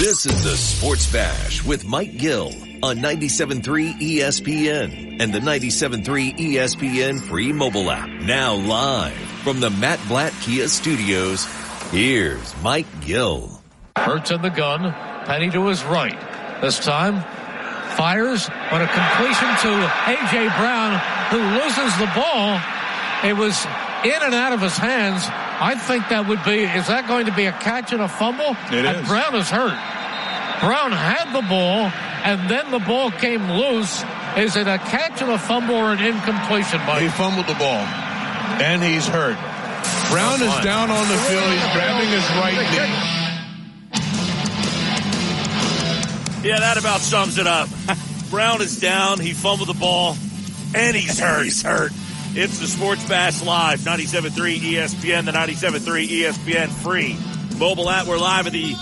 This is the Sports Bash with Mike Gill on 97.3 ESPN and the 97.3 ESPN free mobile app. Now live from the Matt Blatt Kia Studios, here's Mike Gill. Hurts in the gun, Penny to his right. This time, fires, but a completion to A.J. Brown, who loses the ball. It was in and out of his hands. I think that would be, is that going to be a catch and a fumble? It and is. Brown is hurt. Brown had the ball, and then the ball came loose. Is it a catch and a fumble or an incompletion, He fumbled the ball, and he's hurt. Brown is down on the field. He's grabbing his right knee. Yeah, that about sums it up. Brown is down. He fumbled the ball, and he's hurt. he's hurt. It's the Sports Bash Live, 97.3 ESPN, the 97.3 ESPN free mobile app. We're live at the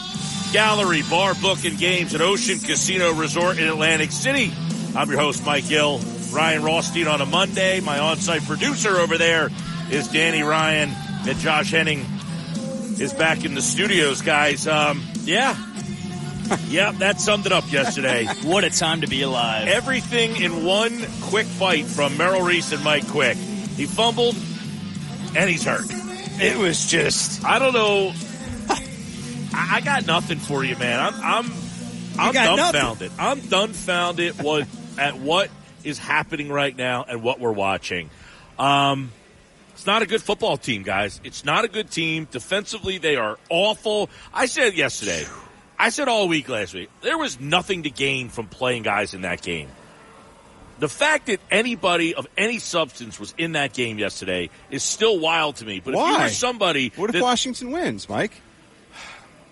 Gallery Bar Book and Games at Ocean Casino Resort in Atlantic City. I'm your host, Mike Gill. Ryan Rothstein on a Monday. My on-site producer over there is Danny Ryan, and Josh Henning is back in the studios, guys. Um, yeah. Yep, that summed it up yesterday. What a time to be alive. Everything in one quick fight from Merrill Reese and Mike Quick. He fumbled and he's hurt. It was just I don't know. I, I got nothing for you, man. I'm I'm I'm dumbfounded. I'm dumbfounded what at what is happening right now and what we're watching. Um, it's not a good football team, guys. It's not a good team. Defensively, they are awful. I said yesterday. I said all week last week. There was nothing to gain from playing guys in that game. The fact that anybody of any substance was in that game yesterday is still wild to me. But if you Why? were somebody What if that- Washington wins, Mike?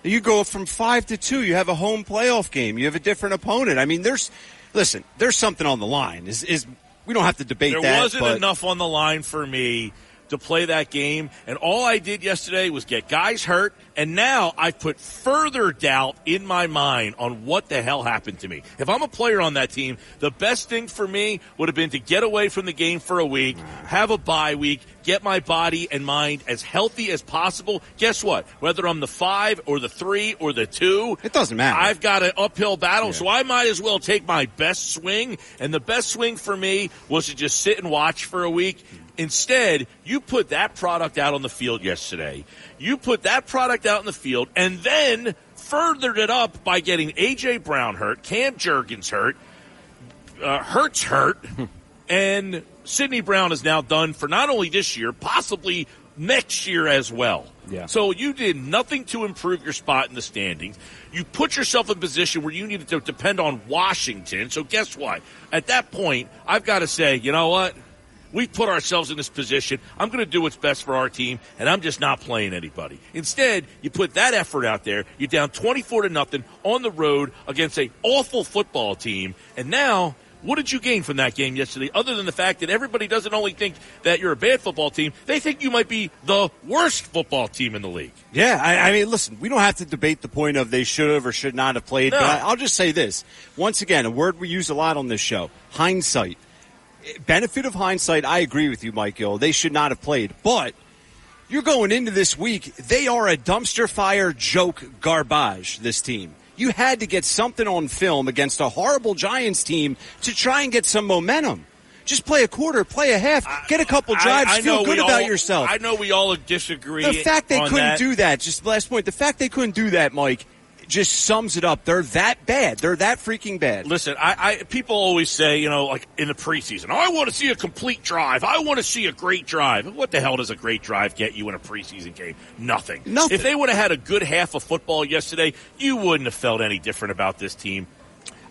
You go from five to two. You have a home playoff game. You have a different opponent. I mean, there's listen. There's something on the line. Is is we don't have to debate that. There that. wasn't enough on the line for me to play that game, and all I did yesterday was get guys hurt, and now I've put further doubt in my mind on what the hell happened to me. If I'm a player on that team, the best thing for me would have been to get away from the game for a week, have a bye week, get my body and mind as healthy as possible. Guess what? Whether I'm the five or the three or the two, It doesn't matter. I've got an uphill battle, so I might as well take my best swing. And the best swing for me was to just sit and watch for a week. Instead, you put that product out on the field yesterday. You put that product out in the field and then furthered it up by getting A.J. Brown hurt, Cam Jurgens hurt, uh, Hurts hurt, and Sydney Brown is now done for not only this year, possibly next year as well. Yeah. So you did nothing to improve your spot in the standings. You put yourself in a position where you needed to depend on Washington. So guess what? At that point, I've got to say, you know what? We put ourselves in this position. I'm going to do what's best for our team, and I'm just not playing anybody. Instead, you put that effort out there. You're down 24 to nothing on the road against a awful football team, and now what did you gain from that game yesterday, other than the fact that everybody doesn't only think that you're a bad football team, they think you might be the worst football team in the league. Yeah, I, I mean, listen, we don't have to debate the point of they should have or should not have played. No. But I, I'll just say this once again, a word we use a lot on this show: hindsight. Benefit of hindsight. I agree with you, Mike Gill. They should not have played, but. You're going into this week. They are a dumpster fire joke garbage, this team. You had to get something on film against a horrible Giants team to try and get some momentum. Just play a quarter, play a half, get a couple drives, I, I feel good about all- yourself. I know we all disagree. The fact they couldn't that. do that, just the last point, the fact they couldn't do that, Mike, just sums it up. They're that bad. They're that freaking bad. Listen, I, I people always say, you know, like in the preseason, I want to see a complete drive. I want to see a great drive. What the hell does a great drive get you in a preseason game? Nothing. Nothing. If they would have had a good half of football yesterday, you wouldn't have felt any different about this team.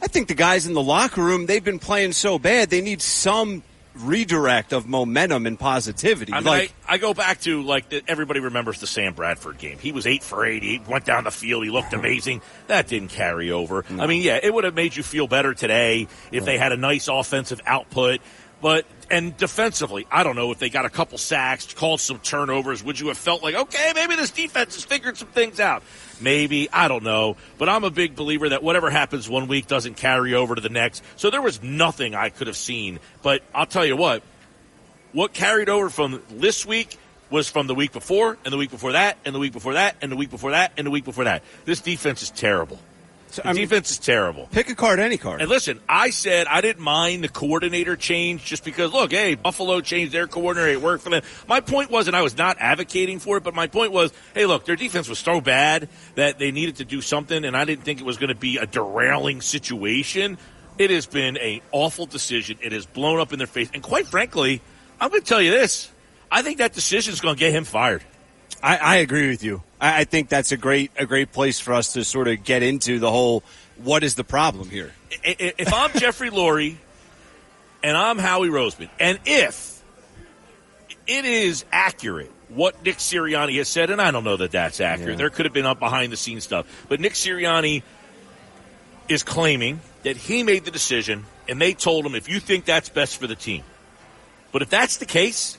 I think the guys in the locker room, they've been playing so bad, they need some redirect of momentum and positivity. I mean, like, I, I go back to like the, everybody remembers the Sam Bradford game. He was eight for eight. He went down the field. He looked amazing. That didn't carry over. I mean, yeah, it would have made you feel better today if they had a nice offensive output. But and defensively, I don't know if they got a couple sacks, called some turnovers. Would you have felt like, okay, maybe this defense has figured some things out? Maybe I don't know, but I'm a big believer that whatever happens one week doesn't carry over to the next. So there was nothing I could have seen. But I'll tell you what, what carried over from this week was from the week before, and the week before that, and the week before that, and the week before that, and the week before that. This defense is terrible. The I mean- defense is terrible. pick a card, any card. And listen, I said I didn't mind the coordinator change just because, look, hey, Buffalo changed their coordinator. It worked for them. My point wasn't I was not advocating for it, but my point was, hey, look, their defense was so bad that they needed to do something, and I didn't think it was going to be a derailing situation. It has been an awful decision. It has blown up in their face. And quite frankly, I'm going to tell you this. I think that decision is going to get him fired. I, I agree with you. I, I think that's a great a great place for us to sort of get into the whole what is the problem here. If I'm Jeffrey Lurie and I'm Howie Roseman, and if it is accurate what Nick Sirianni has said, and I don't know that that's accurate. Yeah. There could have been up behind the scenes stuff, but Nick Sirianni is claiming that he made the decision and they told him if you think that's best for the team. But if that's the case,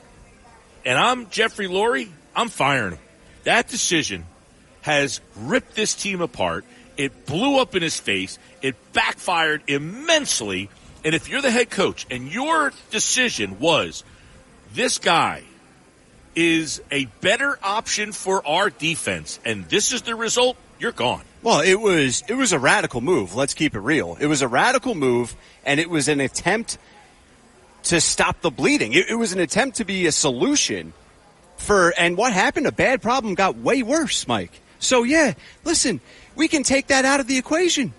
and I'm Jeffrey Lurie, I'm firing him. That decision has ripped this team apart. It blew up in his face. It backfired immensely. And if you're the head coach and your decision was this guy is a better option for our defense, and this is the result, you're gone. Well, it was it was a radical move. Let's keep it real. It was a radical move, and it was an attempt to stop the bleeding. It, it was an attempt to be a solution for. And what happened? A bad problem got way worse, Mike. So yeah, listen, we can take that out of the equation.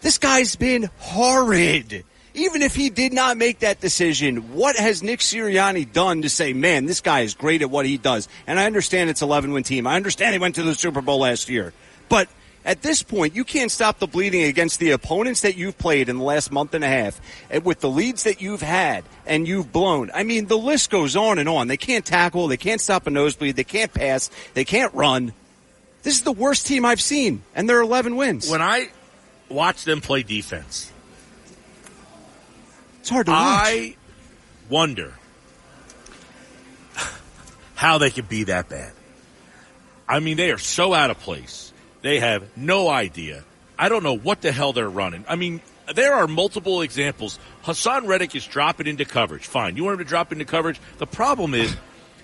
This guy's been horrid. Even if he did not make that decision, what has Nick Sirianni done to say, man, this guy is great at what he does? And I understand it's 11 win team. I understand he went to the Super Bowl last year. But at this point, you can't stop the bleeding against the opponents that you've played in the last month and a half and with the leads that you've had and you've blown. I mean, the list goes on and on. They can't tackle. They can't stop a nosebleed. They can't pass. They can't run. This is the worst team I've seen, and they're 11 wins. When I watch them play defense, it's hard to watch. I wonder how they can be that bad. I mean, they are so out of place. They have no idea. I don't know what the hell they're running. I mean, there are multiple examples. Haason Reddick is dropping into coverage. Fine. You want him to drop into coverage? The problem is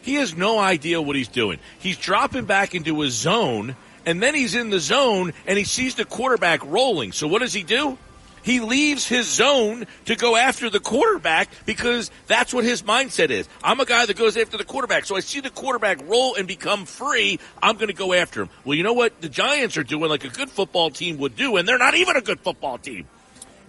he has no idea what he's doing. He's dropping back into his zone, and then he's in the zone, and he sees the quarterback rolling. So what does he do? He leaves his zone to go after the quarterback because that's what his mindset is. I'm a guy that goes after the quarterback. So I see the quarterback roll and become free. I'm going to go after him. Well, you know what the Giants are doing like a good football team would do, and they're not even a good football team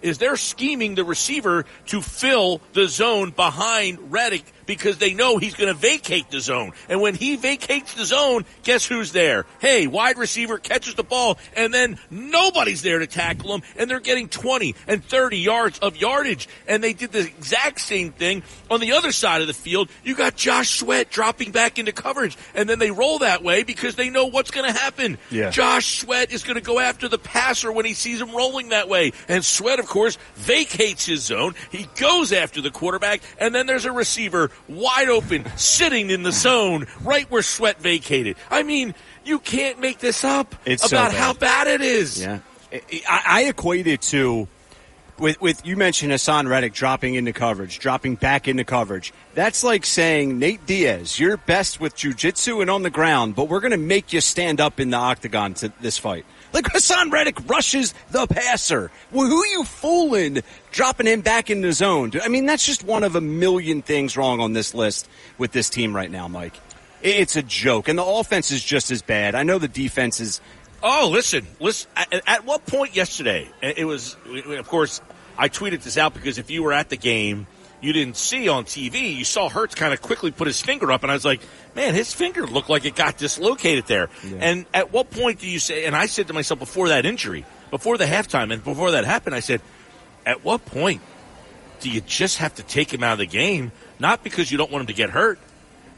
is they're scheming the receiver to fill the zone behind Reddick because they know he's going to vacate the zone. And when he vacates the zone, guess who's there? Hey, wide receiver catches the ball and then nobody's there to tackle him and they're getting 20 and 30 yards of yardage. And they did the exact same thing on the other side of the field. You got Josh Sweat dropping back into coverage and then they roll that way because they know what's going to happen. Yeah. Josh Sweat is going to go after the passer when he sees him rolling that way. And Sweat, of course, vacates his zone. He goes after the quarterback, and then there's a receiver wide open, sitting in the zone, right where Sweat vacated. I mean, you can't make this up It's so about bad. how bad it is. Yeah, I, I equate it to with with you mentioned Haason Reddick dropping into coverage, dropping back into coverage. That's like saying Nate Diaz, you're best with jujitsu and on the ground, but we're going to make you stand up in the octagon to this fight. Like Haason Reddick rushes the passer. Well, who are you fooling? Dropping him back in the zone. I mean, that's just one of a million things wrong on this list with this team right now, Mike. It's a joke, and the offense is just as bad. I know the defense is Oh, listen, listen. At, at what point yesterday? It was, of course, I tweeted this out because if you were at the game, you didn't see on TV. You saw Hurts kind of quickly put his finger up, and I was like, "Man, his finger looked like it got dislocated there." And at what point do you say? And I said to myself before that injury, before the halftime, and before that happened, I said, "At what point do you just have to take him out of the game? Not because you don't want him to get hurt,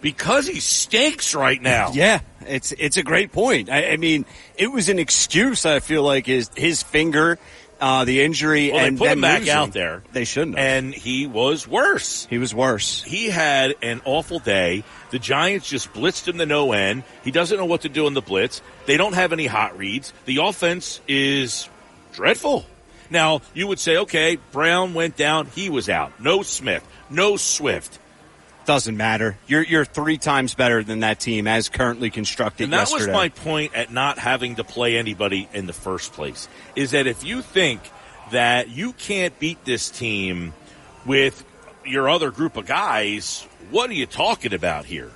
because he stinks right now. Yeah, it's it's a great point. I, I mean, it was an excuse. I feel like his his finger, uh, the injury, Well, and they put him back losing. out there. They shouldn't. have. And he was worse. he was worse. He had an awful day. The Giants just blitzed him to no end. He doesn't know what to do in the blitz. They don't have any hot reads. The offense is dreadful. Now, you would say, okay, Brown went down. He was out. No Smith. No Swift. Doesn't matter. You're you're three times better than that team as currently constructed. And that was my point at not having to play anybody in the first place. Is that if you think that you can't beat this team with your other group of guys, what are you talking about here?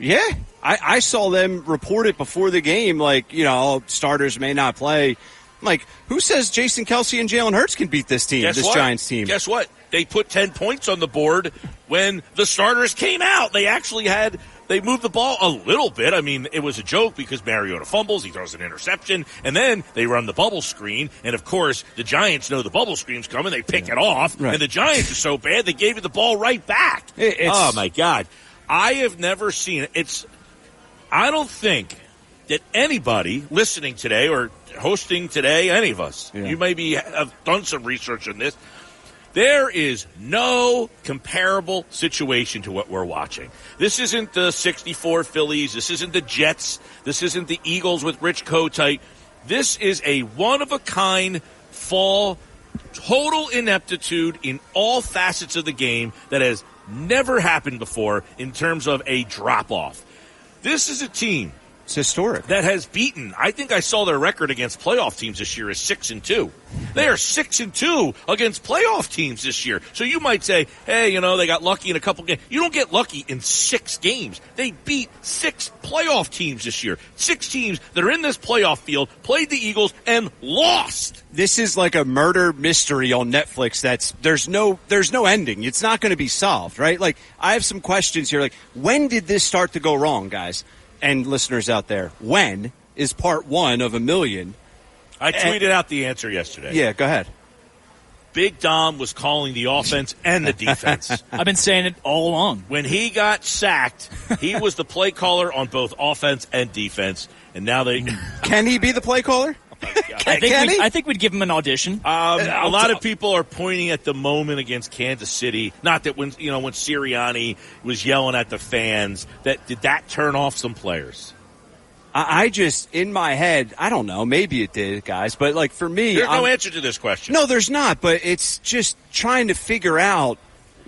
Yeah, I, I saw them report it before the game. Like you know, starters may not play. I'm like, who says Jason Kelce and Jalen Hurts can beat this team? Guess this what? Giants team. Guess what? They put 10 points on the board when the starters came out. They actually had, they moved the ball a little bit. I mean, it was a joke because Mariota fumbles, he throws an interception, and then they run the bubble screen. And of course, the Giants know the bubble screen's coming. They pick it off. Right. And the Giants are so bad, they gave you the ball right back. It's- oh my God. I have never seen it. It's, I don't think that anybody listening today or hosting today, any of us, Yeah. you maybe have done some research on this. There is no comparable situation to what we're watching. This isn't the 64 Phillies. This isn't the Jets. This isn't the Eagles with Rich Kotite. This is a one of a kind fall, total ineptitude in all facets of the game that has never happened before in terms of a drop off. This is a team It's historic. that has beaten. I think I saw their record against playoff teams this year is six and two. They are six and two against playoff teams this year. So you might say, hey, you know, they got lucky in a couple games. You don't get lucky in six games. They beat six playoff teams this year. Six teams that are in this playoff field played the Eagles and lost. this is like a murder mystery on Netflix that's there's no there's no ending. It's not going to be solved, right? Like I have some questions here like when did this start to go wrong, guys? And listeners out there, when is part 1 of a million? I tweeted out the answer yesterday. Yeah, go ahead. Big Dom was calling the offense and the defense. I've been saying it all along. when he got sacked, he was the play caller on both offense and defense. And now they, Can he be the play caller? I think, Can we, he? I think we'd give him an audition. Um, a lot of people are pointing at the moment against Kansas City. Not that when you know when Sirianni was yelling at the fans, that did that turn off some players? I, I just in my head, I don't know, maybe it did, guys, but like for me, There's no I'm- answer to this question. No, there's not, but it's just trying to figure out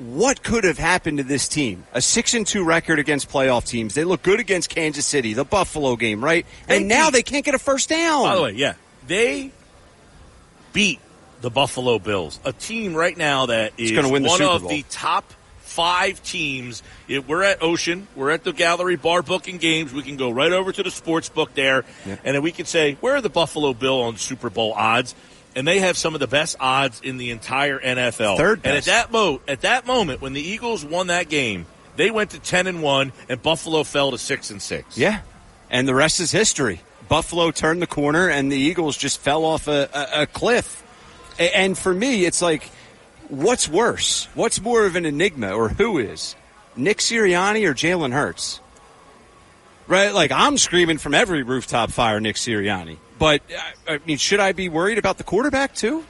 what could have happened to this team. A six and two record against playoff teams. They look good against Kansas City, the Buffalo game, right? They and now beat- they can't get a first down. By the way, yeah, they beat the Buffalo Bills, a team right now that is gonna win the one of the top five teams. It, we're at Ocean, we're at the Gallery Bar booking games. We can go right over to the sports book there, and then we can say where are the Buffalo Bill on Super Bowl odds. And they have some of the best odds in the entire NFL. Third And at best. that mo at that moment when the Eagles won that game, they went to ten and one, and Buffalo fell to six and six. Yeah, and the rest is history. Buffalo turned the corner, and the Eagles just fell off a, a, a cliff. And for me, it's like, what's worse? What's more of an enigma, or who is? Nick Sirianni or Jalen Hurts? Right? Like, I'm screaming from every rooftop fire Nick Sirianni. But, I- I mean, should I be worried about the quarterback, too?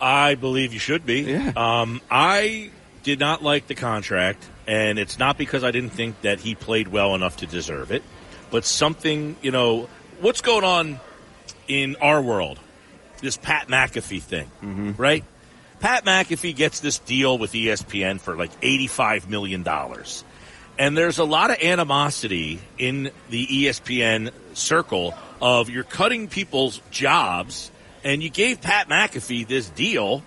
I believe you should be. Yeah. Um, I did not like the contract, and it's not because I didn't think that he played well enough to deserve it, but something, you know, what's going on in our world? This Pat McAfee thing, right? Pat McAfee gets this deal with ESPN for like $85 million. And there's a lot of animosity in the ESPN circle of you're cutting people's jobs and you gave Pat McAfee this deal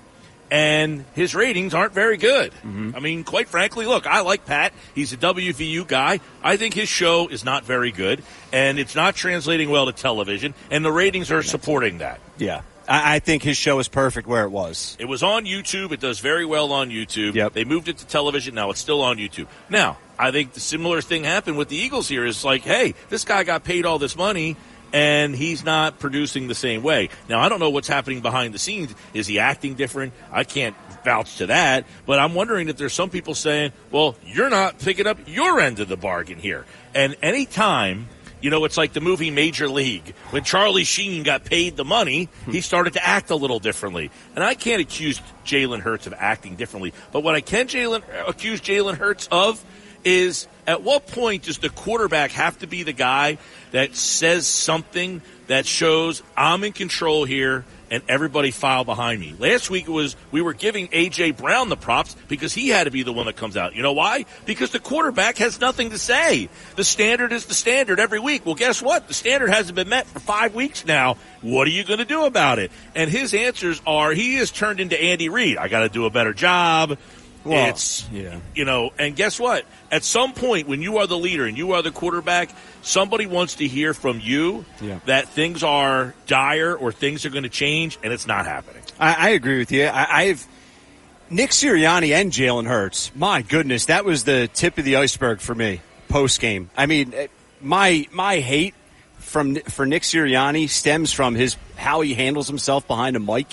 and his ratings aren't very good. Mm-hmm. I mean, quite frankly, look, I like Pat. He's a WVU guy. I think his show is not very good and it's not translating well to television and the ratings are supporting that. Yeah. I, I think his show is perfect where it was. It was on YouTube. It does very well on YouTube. Yep. They moved it to television. Now it's still on YouTube. Now, I think the similar thing happened with the Eagles here is like, hey, this guy got paid all this money and he's not producing the same way. Now, I don't know what's happening behind the scenes. Is he acting different? I can't vouch to that, but I'm wondering if there's some people saying, well, you're not picking up your end of the bargain here. And anytime you know, it's like the movie Major League. When Charlie Sheen got paid the money, he started to act a little differently. And I can't accuse Jalen Hurts of acting differently. But what I can Jalen accuse Jalen Hurts of is at what point does the quarterback have to be the guy that says something that shows I'm in control here and everybody file behind me. Last week it was we were giving AJ Brown the props because he had to be the one that comes out. You know why? Because the quarterback has nothing to say. The standard is the standard every week. Well, guess what? The standard hasn't been met for five weeks now. What are you going to do about it? And his answers are he has turned into Andy Reid. I got to do a better job. Well, it's yeah. you know, and guess what? At some point, when you are the leader and you are the quarterback, somebody wants to hear from you Yeah. that things are dire or things are going to change, and it's not happening. I, I agree with you. I, I've Nick Sirianni and Jalen Hurts. My goodness, that was the tip of the iceberg for me post game. I mean, eh, my my hate from for Nick Sirianni stems from his how he handles himself behind a mic,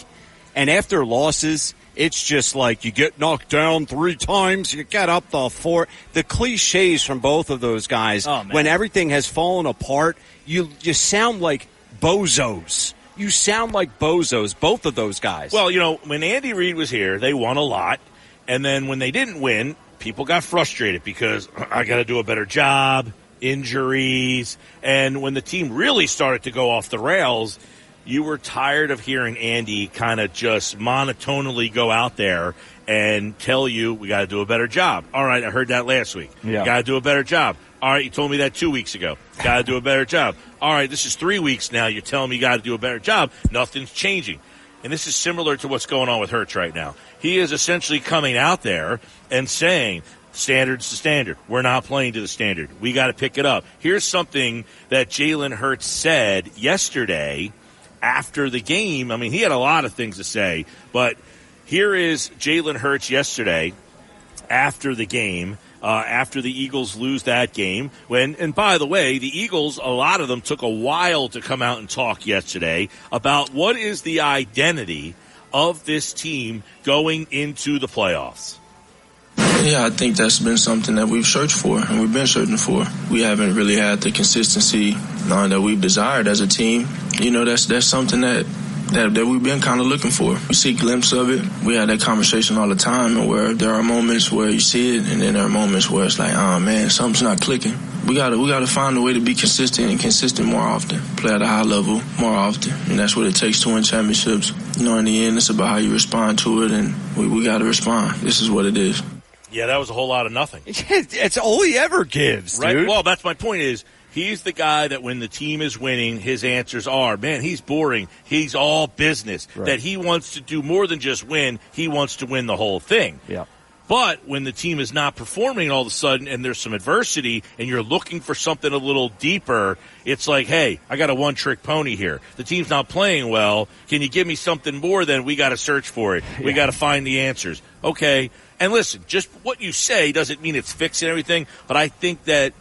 and after losses. It's just like you get knocked down three times, you get up the four. The cliches from both of those guys. Oh, when everything has fallen apart, you you sound like bozos. You sound like bozos, both of those guys. Well, you know, when Andy Reid was here, they won a lot, and then when they didn't win, people got frustrated because I got to do a better job, injuries, and when the team really started to go off the rails, you were tired of hearing Andy kind of just monotonely go out there and tell you we got to do a better job. All right, I heard that last week. Yeah. Got to do a better job. All right, you told me that two weeks ago. Got to do a better job. All right, this is three weeks now. You're telling me you got to do a better job. Nothing's changing. And this is similar to what's going on with Hurts right now. He is essentially coming out there and saying, standard's the standard. We're not playing to the standard. We got to pick it up. Here's something that Jalen Hurts said yesterday after the game. I mean, he had a lot of things to say, but here is Jalen Hurts yesterday after the game. Uh, after the Eagles lose that game, when and by the way, the Eagles, a lot of them took a while to come out and talk yesterday about what is the identity of this team going into the playoffs. Yeah, I think that's been something that we've searched for and we've been searching for. We haven't really had the consistency uh, that we've desired as a team. You know, that's that's something that that, that we've been kind of looking for. We see a glimpse of it. We have that conversation all the time, where there are moments where you see it, and then there are moments where it's like, oh man, something's not clicking. We gotta we gotta find a way to be consistent and consistent more often. Play at a high level more often, and that's what it takes to win championships. You know, in the end, it's about how you respond to it, and we, we gotta respond. This is what it is. Yeah, that was a whole lot of nothing. it's all he ever gives, Right. dude. Well, that's my point. Is he's the guy that when the team is winning, his answers are, man, he's boring. He's all business. That he wants to do more than just win. He wants to win the whole thing. yeah. But when the team is not performing all of a sudden and there's some adversity and you're looking for something a little deeper, it's like, hey, I got a one trick pony here. The team's not playing well. Can you give me something more than we got to search for it? We got to find the answers. Okay. And listen, just what you say doesn't mean it's fixing everything, but I think that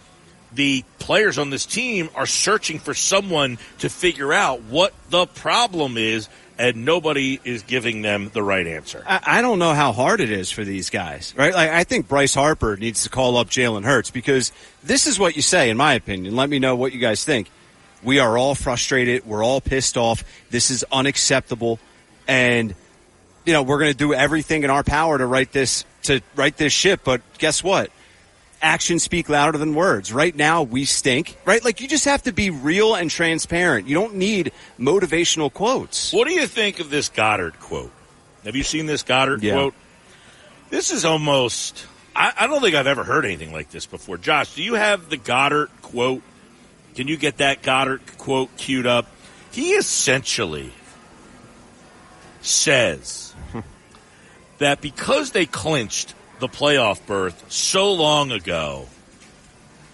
the players on this team are searching for someone to figure out what the problem is and nobody is giving them the right answer. I, I don't know how hard it is for these guys, right? Like, I think Bryce Harper needs to call up Jalen Hurts because this is what you say, in my opinion. Let me know what you guys think. We are all frustrated. We're all pissed off. This is unacceptable. And, you know, we're going to do everything in our power to right this, to right this ship. But guess what? Actions speak louder than words. Right now, we stink, right? Like, you just have to be real and transparent. You don't need motivational quotes. What do you think of this Goedert quote? Have you seen this Goedert Yeah. quote? This is almost. I, I don't think I've ever heard anything like this before. Josh, do you have the Goedert quote? Can you get that Goedert quote queued up? He essentially says that because they clinched the playoff berth so long ago.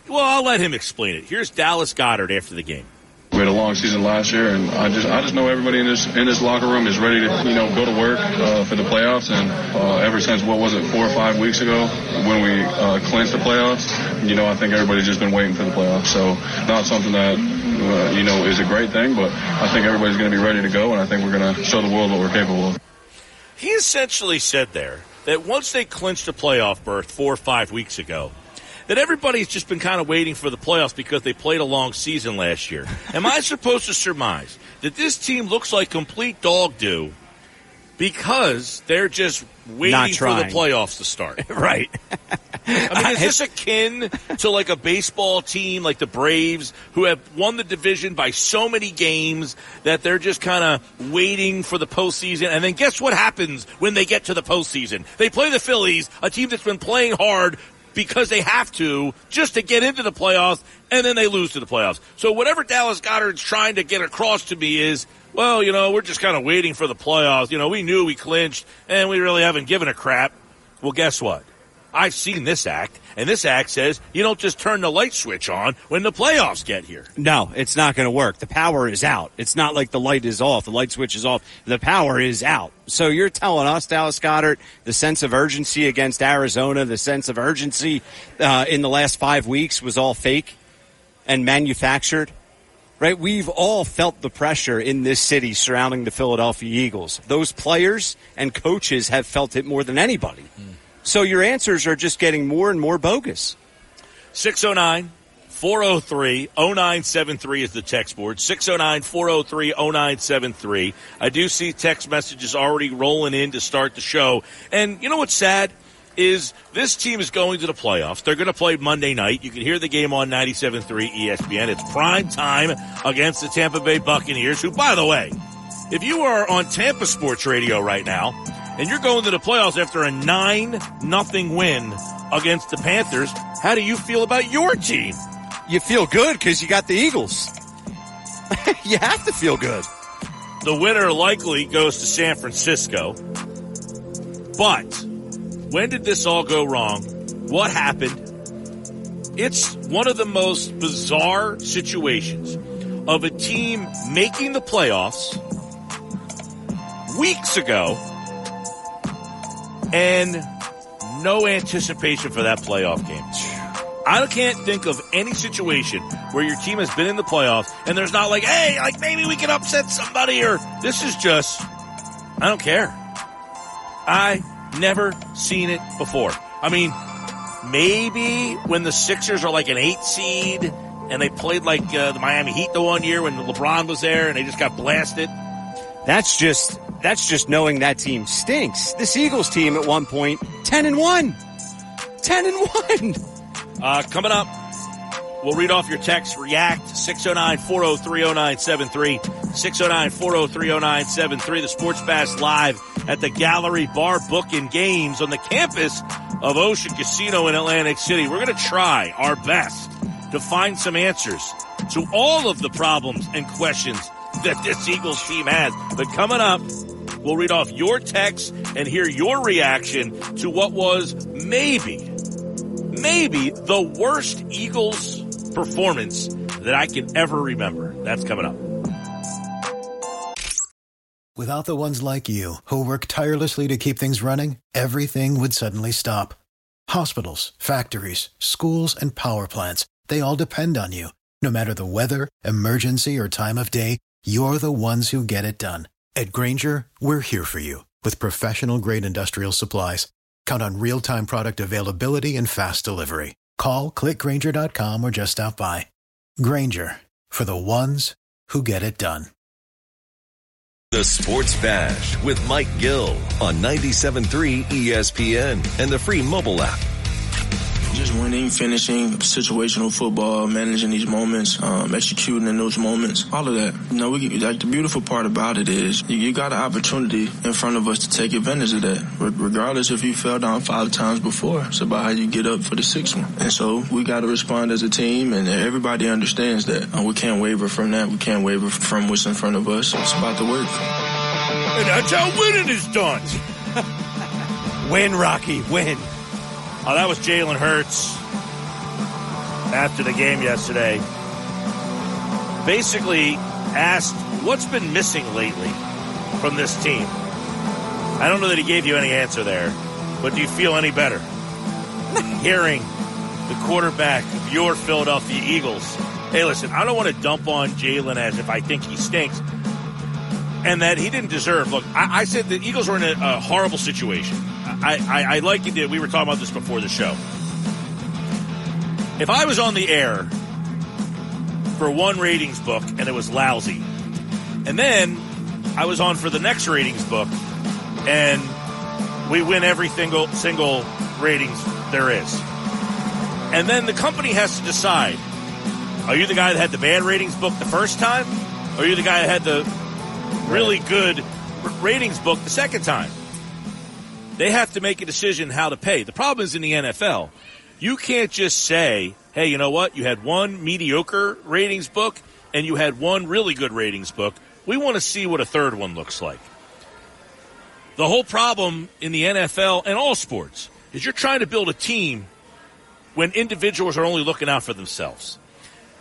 Well, I'll let him explain it. Here's Dallas Goedert after the game. We had a long season last year, and I just I just know everybody in this in this locker room is ready to you know go to work uh, for the playoffs. And uh, ever since what was it four or five weeks ago when we uh, clinched the playoffs, you know I think everybody's just been waiting for the playoffs. So not something that uh, you know is a great thing, but I think everybody's going to be ready to go, and I think we're going to show the world what we're capable of. He essentially said there that once they clinched a playoff berth four or five weeks ago, that everybody's just been kind of waiting for the playoffs because they played a long season last year. Am I supposed to surmise that this team looks like complete dog do because they're just waiting for the playoffs to start? right. I mean, is this akin to like a baseball team like the Braves who have won the division by so many games that they're just kind of waiting for the postseason? And then guess what happens when they get to the postseason? They play the Phillies, a team that's been playing hard because they have to just to get into the playoffs, and then they lose to the playoffs. So whatever Dallas Goedert's trying to get across to me is, well, you know, we're just kind of waiting for the playoffs. You know, we knew we clinched, and we really haven't given a crap. Well, guess what? I've seen this act, and this act says you don't just turn the light switch on when the playoffs get here. No, it's not going to work. The power is out. It's not like the light is off. The light switch is off. The power is out. So you're telling us, Dallas Goedert, the sense of urgency against Arizona, the sense of urgency uh, in the last five weeks was all fake and manufactured? Right? We've all felt the pressure in this city surrounding the Philadelphia Eagles. Those players and coaches have felt it more than anybody. So your answers are just getting more and more bogus. 609 403 0973 is the text board. 609 403 0973. I do see text messages already rolling in to start the show. And you know what's sad? Is this team is going to the playoffs. They're going to play Monday night. You can hear the game on 97.3 ESPN. It's prime time against the Tampa Bay Buccaneers, who, by the way, if you are on Tampa Sports Radio right now and you're going to the playoffs after a 9 nothing win against the Panthers, how do you feel about your team? You feel good because you got the Eagles. you have to feel good. The winner likely goes to San Francisco. But when did this all go wrong? What happened? It's one of the most bizarre situations of a team making the playoffs weeks ago and no anticipation for that playoff game. I can't think of any situation where your team has been in the playoffs and there's not like, hey, like maybe we can upset somebody or this is just, I don't care. I never seen it before. I mean, maybe when the Sixers are like an eight seed and they played like uh, the Miami Heat the one year when LeBron was there and they just got blasted. That's just that's just knowing that team stinks. This Eagles team at one point, ten and one. Ten and one. Uh, coming up, we'll read off your text. React 609 403 0973. 609 403 0973. The Sports Bash live at the Gallery Bar Book and Games on the campus of Ocean Casino in Atlantic City. We're going to try our best to find some answers to all of the problems and questions that this Eagles team has. But coming up, we'll read off your text and hear your reaction to what was maybe, maybe the worst Eagles performance that I can ever remember. That's coming up. Without the ones like you, who work tirelessly to keep things running, everything would suddenly stop. Hospitals, factories, schools, and power plants, they all depend on you. No matter the weather, emergency, or time of day, you're the ones who get it done. At Grainger, we're here for you with professional grade industrial supplies. Count on real time product availability and fast delivery. Call clickgrainger.com or just stop by. Grainger for the ones who get it done. The Sports Bash with Mike Gill on 97.3 ESPN and the free mobile app. Just winning, finishing, situational football, managing these moments, um, executing in those moments, all of that. You know, we, like the beautiful part about it is you, you got an opportunity in front of us to take advantage of that. Re- regardless if you fell down five times before, it's about how you get up for the sixth one. And so we got to respond as a team, and everybody understands that. We can't waver from that. We can't waver from what's in front of us. It's about the work. And that's how winning is done. Win, Rocky, win. Oh, that was Jalen Hurts after the game yesterday. basically asked what's been missing lately from this team. I don't know that he gave you any answer there, but do you feel any better hearing the quarterback of your Philadelphia Eagles? Hey, listen, I don't want to dump on Jalen as if I think he stinks and that he didn't deserve. Look, I, I said the Eagles were in a, a horrible situation. I, I, I like it we were talking about this before the show. If I was on the air for one ratings book and it was lousy, and then I was on for the next ratings book and we win every single single ratings there is, and then the company has to decide: Are you the guy that had the bad ratings book the first time, or are you the guy that had the really good ratings book the second time? They have to make a decision how to pay. The problem is in the NFL. You can't just say, hey, you know what? You had one mediocre ratings book and you had one really good ratings book. We want to see what a third one looks like. The whole problem in the NFL and all sports is you're trying to build a team when individuals are only looking out for themselves.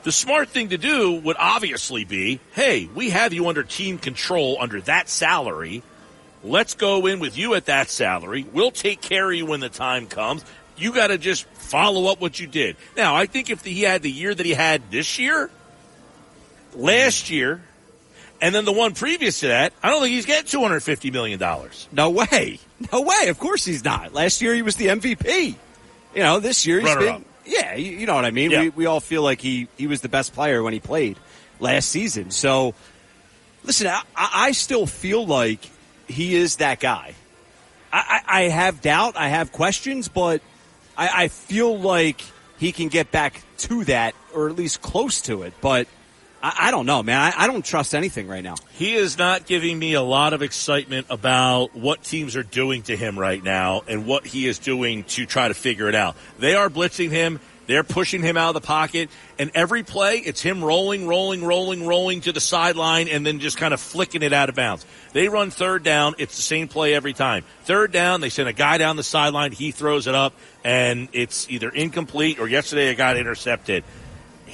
The smart thing to do would obviously be, hey, we have you under team control under that salary. Let's go in with you at that salary. We'll take care of you when the time comes. You got to just follow up what you did. Now, I think if he had the year that he had this year, last year, and then the one previous to that, I don't think he's getting $250 million. No way. No way. Of course he's not. Last year he was the MVP. You know, this year he's Runner been. up. Yeah, you, you know what I mean. Yeah. We, we all feel like he, he was the best player when he played last season. So, listen, I, I still feel like he is that guy. I, I, I have doubt, I have questions, but I, I feel like he can get back to that or at least close to it. But I, I don't know, man. I, I don't trust anything right now. He is not giving me a lot of excitement about what teams are doing to him right now and what he is doing to try to figure it out. They are blitzing him. They're pushing him out of the pocket. And every play, it's him rolling, rolling, rolling, rolling to the sideline and then just kind of flicking it out of bounds. They run third down. It's the same play every time. Third down, they send a guy down the sideline. He throws it up and it's either incomplete or yesterday it got intercepted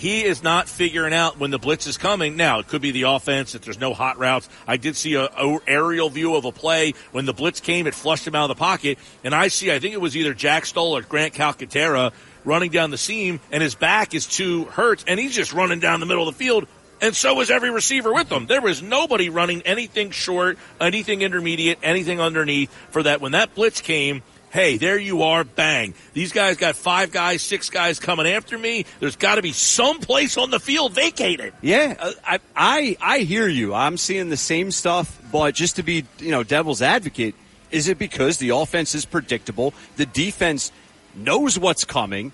he is not figuring out when the blitz is coming. Now, it could be the offense if there's no hot routes. I did see a, a aerial view of a play when the blitz came, it flushed him out of the pocket, and I see, I think it was either Jack Stoll or Grant Calcaterra running down the seam, and his back is to Hurts, and he's just running down the middle of the field. And so was every receiver with him. There was nobody running anything short, anything intermediate, anything underneath for that. When that blitz came, hey, there you are, bang. These guys got five guys, six guys coming after me. There's got to be some place on the field vacated. Yeah, uh, I, I I hear you. I'm seeing the same stuff, but just to be you know devil's advocate, is it because the offense is predictable, the defense knows what's coming,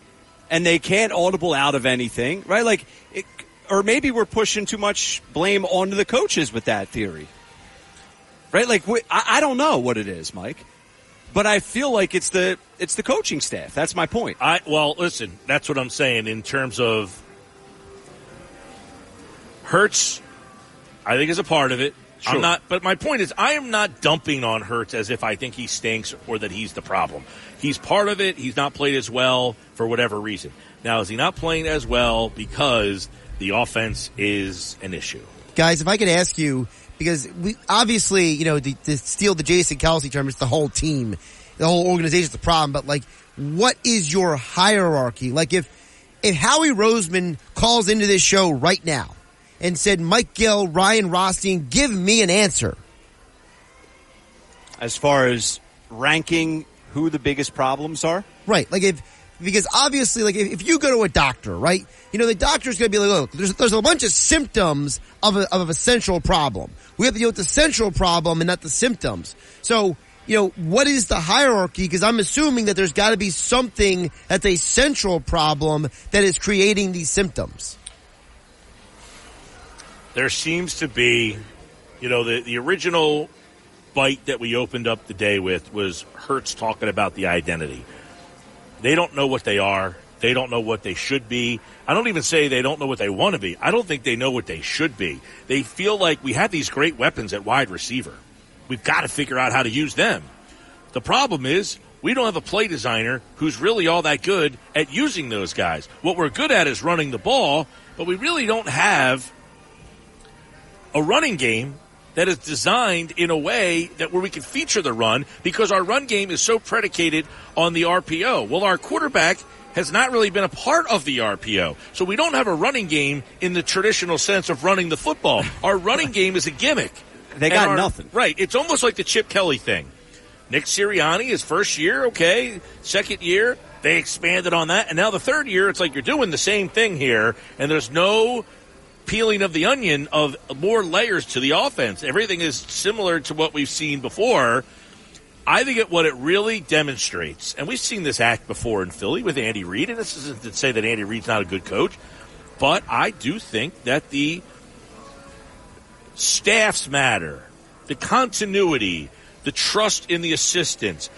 and they can't audible out of anything, right? Like, it, or maybe we're pushing too much blame onto the coaches with that theory, right? Like, I, I don't know what it is, Mike, but I feel like it's the it's the coaching staff. That's my point. I well, listen, that's what I'm saying in terms of Hurts. I think is a part of it. Sure. I'm not, but my point is, I am not dumping on Hurts as if I think he stinks or that he's the problem. He's part of it. He's not played as well for whatever reason. Now, is he not playing as well because the offense is an issue? Guys, if I could ask you, because we obviously, you know, the, to steal the Jason Kelce term, it's the whole team, the whole organization's the problem. But like, what is your hierarchy? Like, if if Howie Roseman calls into this show right now and said, Mike Gill, Ryan Rothstein, give me an answer. As far as ranking who the biggest problems are, Right. Like if, because obviously, like if, if you go to a doctor, right? You know, the doctor's going to be like, look, there's, there's a bunch of symptoms of a, of a central problem. We have to deal with the central problem and not the symptoms. So, you know, what is the hierarchy? Because I'm assuming that there's got to be something that's a central problem that is creating these symptoms. there seems to be, you know, the, the original bite that we opened up the day with was Hurts talking about the identity. They don't know what they are. They don't know what they should be. I don't even say they don't know what they want to be. I don't think they know what they should be. They feel like we have these great weapons at wide receiver. We've got to figure out how to use them. The problem is we don't have a play designer who's really all that good at using those guys. What we're good at is running the ball, but we really don't have a running game that is designed in a way that where we can feature the run because our run game is so predicated on the RPO. Well, our quarterback has not really been a part of the RPO. So we don't have a running game in the traditional sense of running the football. Our running game is a gimmick. They got our- nothing. Right. It's almost like the Chip Kelly thing. Nick Sirianni, his first year, okay. Second year, they expanded on that. And now the third year, it's like you're doing the same thing here, and there's no peeling of the onion of more layers to the offense. Everything is similar to what we've seen before. I think it, what it really demonstrates, and we've seen this act before in Philly with Andy Reid, and this isn't to say that Andy Reid's not a good coach, but I do think that the staffs matter, the continuity, the trust in the assistants.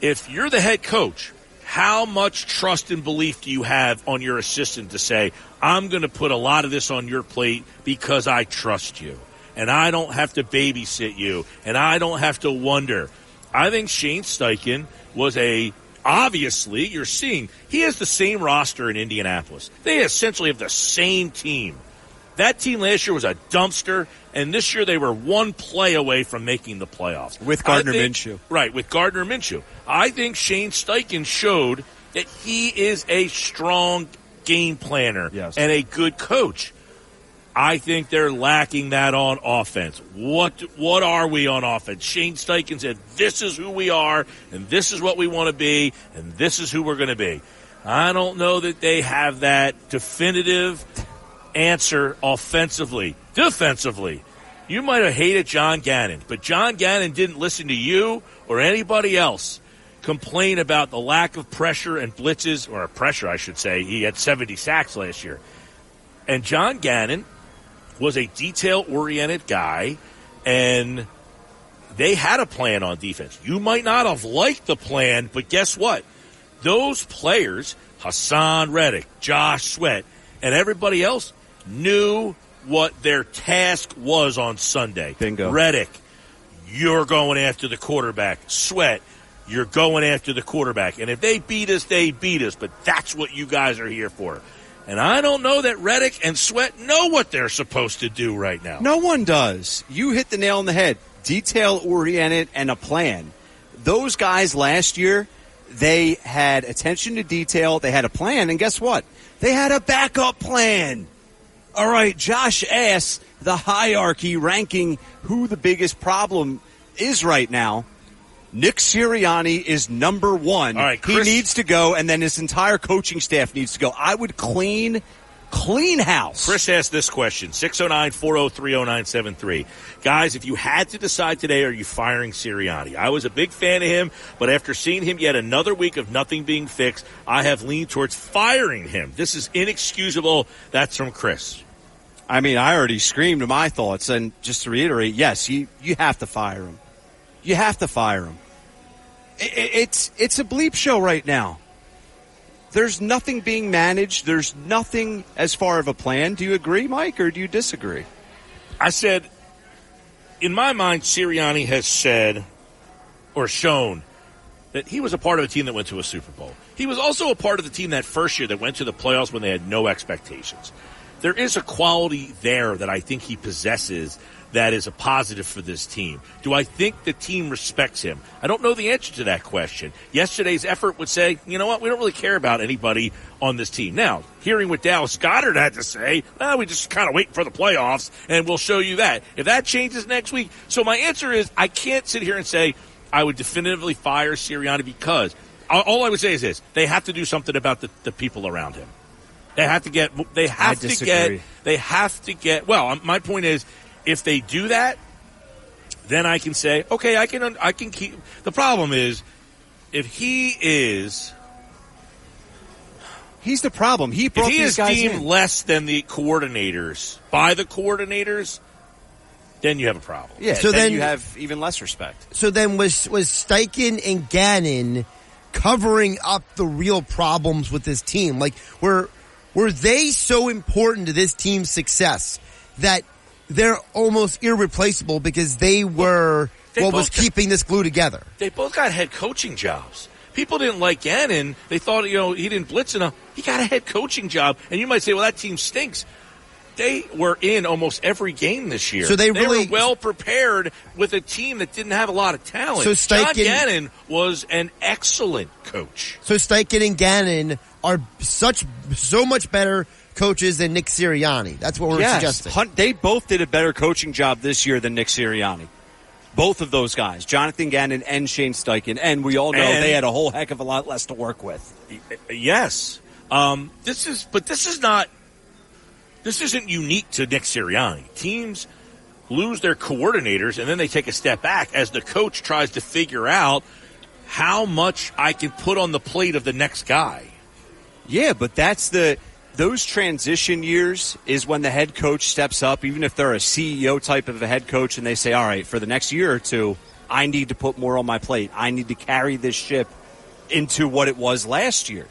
If you're the head coach, how much trust and belief do you have on your assistant to say, I'm going to put a lot of this on your plate because I trust you and I don't have to babysit you and I don't have to wonder. I think Shane Steichen was a obviously you're seeing he has the same roster in Indianapolis. They essentially have the same team. That team last year was a dumpster, and this year they were one play away from making the playoffs With Gardner think- Minshew. Right, with Gardner Minshew. I think Shane Steichen showed that he is a strong game planner Yes. and a good coach. I think they're lacking that on offense. What what are we on offense? Shane Steichen said, "This is who we are, and this is what we want to be, and this is who we're going to be." I don't know that they have that definitive answer offensively. Defensively, you might have hated John Gannon, but John Gannon didn't listen to you or anybody else complain about the lack of pressure and blitzes, or pressure, I should say. He had 70 sacks last year. And John Gannon was a detail oriented guy, and they had a plan on defense. You might not have liked the plan, but guess what? Those players, Haason Reddick, Josh Sweat, and everybody else, knew what their task was on Sunday. Bingo. Reddick, you're going after the quarterback. Sweat, you're going after the quarterback. And if they beat us, they beat us. But that's what you guys are here for. And I don't know that Reddick and Sweat know what they're supposed to do right now. No one does. You hit the nail on the head. Detail oriented and a plan. Those guys last year, they had attention to detail. They had a plan, and guess what? They had a backup plan. All right, Josh asked the hierarchy ranking who the biggest problem is right now. Nick Sirianni is number one. All right, he needs to go, and then his entire coaching staff needs to go. I would clean, clean house. Chris asked this question 609 403 0973. Guys, if you had to decide today, are you firing Sirianni? I was a big fan of him, but after seeing him yet another week of nothing being fixed, I have leaned towards firing him. This is inexcusable. That's from Chris. I mean, I already screamed my thoughts, and just to reiterate, yes, you you have to fire him. You have to fire him. It's it's a bleep show right now. There's nothing being managed. There's nothing as far of a plan. Do you agree, Mike, or do you disagree? I said, in my mind, Sirianni has said or shown that he was a part of a team that went to a Super Bowl. He was also a part of the team that first year that went to the playoffs when they had no expectations. There is a quality there that I think he possesses that is a positive for this team. Do I think the team respects him? I don't know the answer to that question. Yesterday's effort would say, you know what, we don't really care about anybody on this team. Now, hearing what Dallas Goedert had to say, well, we just kind of waiting for the playoffs and we'll show you that. If that changes next week, so my answer is I can't sit here and say I would definitively fire Sirianni because all- all I would say is this: they have to do something about the, the people around him. They have to get. They have to get. They have to get. Well, um, my point is, if they do that, then I can say, okay, I can. I can keep. The problem is, if he is, He's the problem. He if brought he these is guys deemed in. less than the coordinators by the coordinators, then you have a problem. Yeah, So then, then- you have even less respect. So then was was Steichen and Gannon covering up the real problems with this team? Like were were they so important to this team's success that they're almost irreplaceable because they were They what was got- keeping this glue together? they both got head coaching jobs. People didn't like Gannon. They thought, you know, he didn't blitz enough. He got a head coaching job. And you might say, well, that team stinks. they were in almost every game this year. So they really- were well prepared with a team that didn't have a lot of talent. So John Gannon was an excellent coach. So Steichen and Gannon are such so much better coaches than Nick Sirianni. That's what we're Yes, suggesting. Hunt, they both did a better coaching job this year than Nick Sirianni. Both of those guys, Jonathan Gannon and Shane Steichen, and we all know And- they had a whole heck of a lot less to work with. Yes. Um, this is, but this is not, this isn't unique to Nick Sirianni. Teams lose their coordinators and then they take a step back as the coach tries to figure out how much I can put on the plate of the next guy. Yeah, but that's the those transition years is when the head coach steps up, even if they're a CEO type of a head coach, and they say, "All right, for the next year or two, I need to put more on my plate. I need to carry this ship into what it was last year."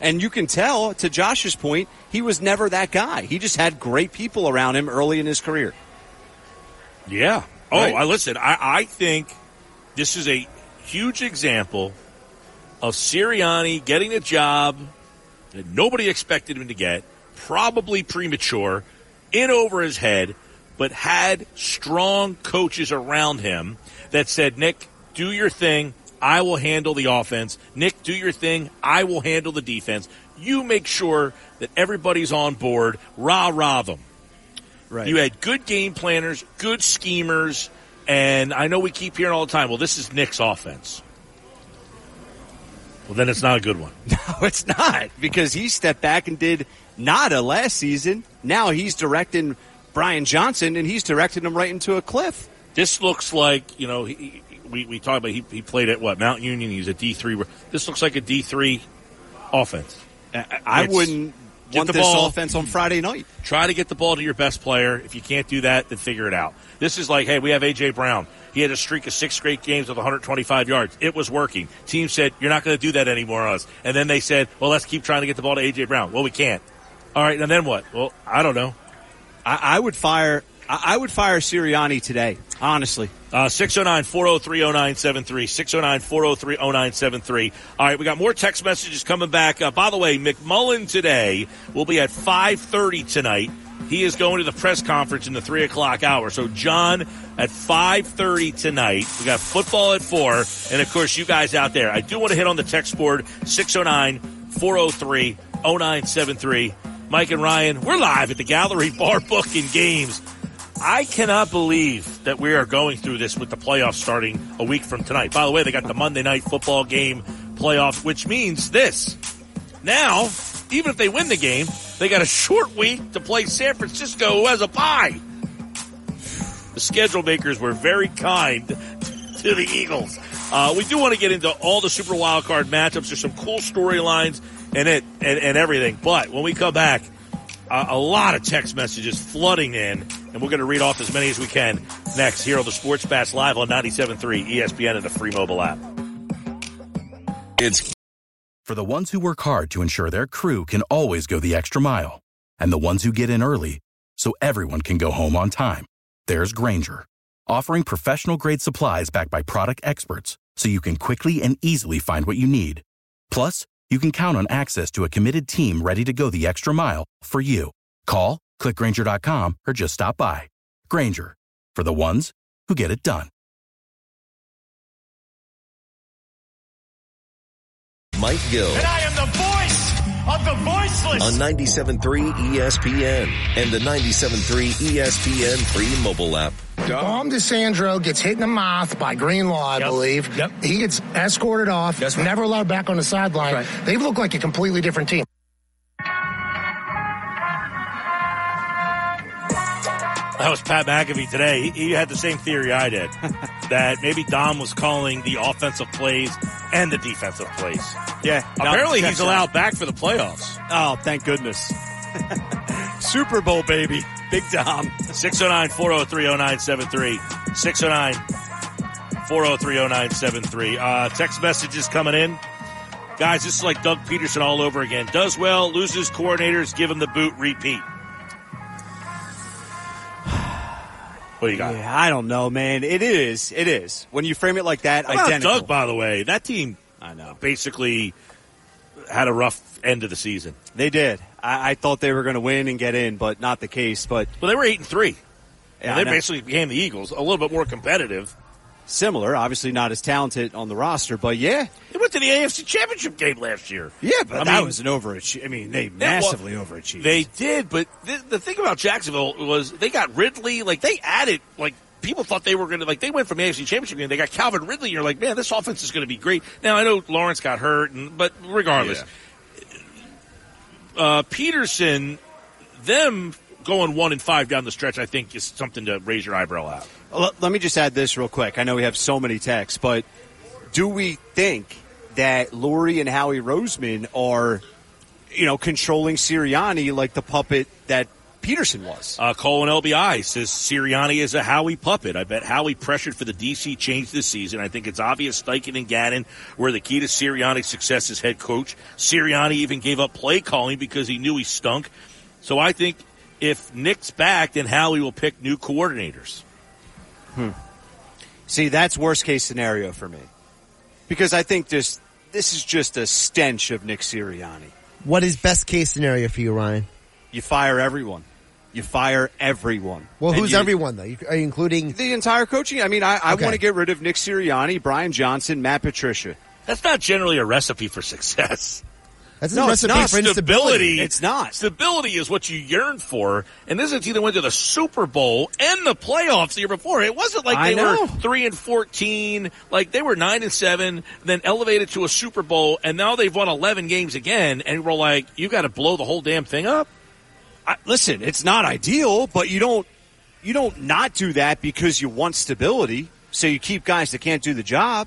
And you can tell, to Josh's point, he was never that guy. He just had great people around him early in his career. Yeah. Oh, Right. I listen. I, I think this is a huge example of Sirianni getting a job that nobody expected him to get, probably premature, in over his head, but had strong coaches around him that said, Nick, do your thing. I will handle the offense. Nick, do your thing. I will handle the defense. You make sure that everybody's on board. Rah, rah them. Right. You had good game planners, good schemers, and I know we keep hearing all the time, well, this is Nick's offense. Well, then it's not a good one. No, it's not because he stepped back and did nada last season. Now he's directing Brian Johnson, and he's directing him right into a cliff. This looks like, you know, he, we, we talked about he, he played at what, Mount Union, he's a D3. This looks like a D3 offense. I It's- wouldn't get want the this ball. offense on Friday night. Try to get the ball to your best player. If you can't do that, then figure it out. This is like, hey, we have A.J. Brown. He had a streak of six straight games with 125 yards. It was working. Team said, you're not going to do that anymore, us. And then they said, well, let's keep trying to get the ball to A.J. Brown. Well, we can't. All right, and then what? Well, I don't know. I, I would fire. I, I would fire Sirianni today. Honestly, Uh, 609 403 0973. 609 403 0973. All right, we got more text messages coming back. Uh, by the way, McMullen today will be at 5.30 tonight. He is going to the press conference in the 3 o'clock hour. So, John, at 5.30 tonight. We got football at 4. And, of course, you guys out there. I do want to hit on the text board, 609 403 0973. Mike and Ryan, we're live at the Gallery Bar booking games. I cannot believe that we are going through this with the playoffs starting a week from tonight. By the way, they got the Monday night football game playoffs, which means this. Now, even if they win the game, they got a short week to play San Francisco, who has a bye. The schedule makers were very kind to the Eagles. Uh, we do want to get into all the Super Wild Card matchups. There's some cool storylines and it and, and everything. But when we come back, uh, a lot of text messages flooding in, and we're going to read off as many as we can next here on the Sports Bash Live on 97.3 ESPN and the free mobile app. It's For the ones who work hard to ensure their crew can always go the extra mile, and the ones who get in early so everyone can go home on time, there's Grainger, offering professional grade supplies backed by product experts so you can quickly and easily find what you need. Plus, you can count on access to a committed team ready to go the extra mile for you. Call, clickgrainger.com, or just stop by. Grainger, for the ones who get it done. Mike Gill And I am the voice of the voiceless. on 97.3 ESPN and the 97.3 ESPN free mobile app. Dom DiSandro gets hit in the mouth by Greenlaw, I believe. Yep. He gets escorted off, never allowed back on the sideline. They look like a completely different team. That was Pat McAfee today. He, he had the same theory I did that maybe Dom was calling the offensive plays and the defensive plays. Yeah. Apparently, he's allowed back for the playoffs. Oh, thank goodness. Super Bowl, baby. Big Dom. 609 403 0973. 609 403 0973. Uh, text messages coming in. Guys, this is like Doug Pederson all over again. Does well, loses coordinators, give him the boot, repeat. What do you got? Yeah, I don't know, man. It is. It is. When you frame it like that, How identical. Doug, by the way, that team I know. basically had a rough end of the season. They did. I, I thought they were going to win and get in, but not the case. But well, they were eight and three. Yeah, and they basically became the Eagles, a little bit more competitive. Similar, obviously not as talented on the roster, but yeah, They went to the AFC Championship game last year. yeah, but I that mean- was an overachieve. I mean, they Yeah, massively overachieved. They did, but the, the thing about Jacksonville was they got Ridley. Like they added, like people thought they were going to, like they went from AFC Championship game. They got Calvin Ridley. You're like, man, this offense is going to be great. Now I know Lawrence got hurt, and, but regardless, uh, Pederson, them going one and five down the stretch, I think is something to raise your eyebrow at. Let, me just add this real quick. I know we have so many texts, but do we think that Laurie and Howie Roseman are, you know, controlling Sirianni like the puppet that Pederson was? Uh, Colin LBI says Sirianni is a Howie puppet. I bet Howie pressured for the DC change this season. I think it's obvious Steichen and Gannon were the key to Sirianni's success as head coach. Sirianni even gave up play calling because he knew he stunk. So I think if Nick's back, then Howie will pick new coordinators. Hmm. See, that's worst case scenario for me. Because I think this this is just a stench of Nick Sirianni. What is best case scenario for you, Ryan? You fire everyone. You fire everyone. Well, And who's you- everyone though? Are you including The entire coaching. I mean, I, I Okay. want to get rid of Nick Sirianni, Brian Johnson, Matt Patricia. That's not generally a recipe for success. That's a No, it's not. for instability. It's not. Stability is what you yearn for, and this is team that went to the Super Bowl and the playoffs the year before. It wasn't like I they know. were three and fourteen, like they were nine and seven, then elevated to a Super Bowl, and now they've won eleven games again, and we're like, you got to blow the whole damn thing up. I, listen, it's not ideal, but you don't you don't not do that because you want stability. So you keep guys that can't do the job,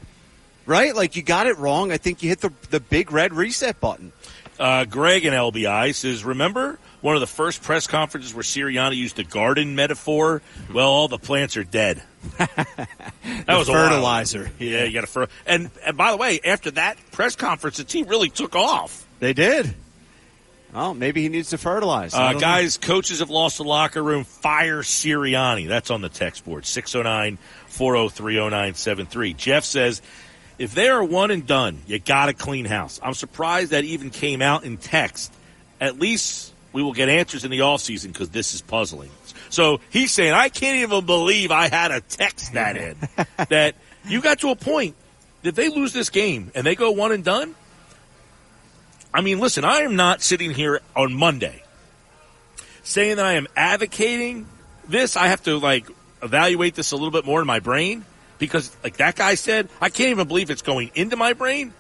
right? Like you got it wrong. I think you hit the the big red reset button. Uh, Greg in LBI says, remember one of the first press conferences where Sirianni used the garden metaphor? Well, all the plants are dead. that was a fertilizer. Yeah, you got to fer- and and by the way, after that press conference, the team really took off. They did. Well, maybe he needs to fertilize. Uh, don't know. guys, coaches have lost the locker room. Fire Sirianni. That's on the text board. 609 403 0973. Jeff says, if they are one and done, you got to clean house. I'm surprised that even came out in text. At least we will get answers in the offseason because this is puzzling. So he's saying, I can't even believe I had a text that in. that you got to a point that they lose this game and they go one and done. I mean, listen, I am not sitting here on Monday saying that I am advocating this. I have to like evaluate this a little bit more in my brain because, like that guy said, I can't even believe it's going into my brain.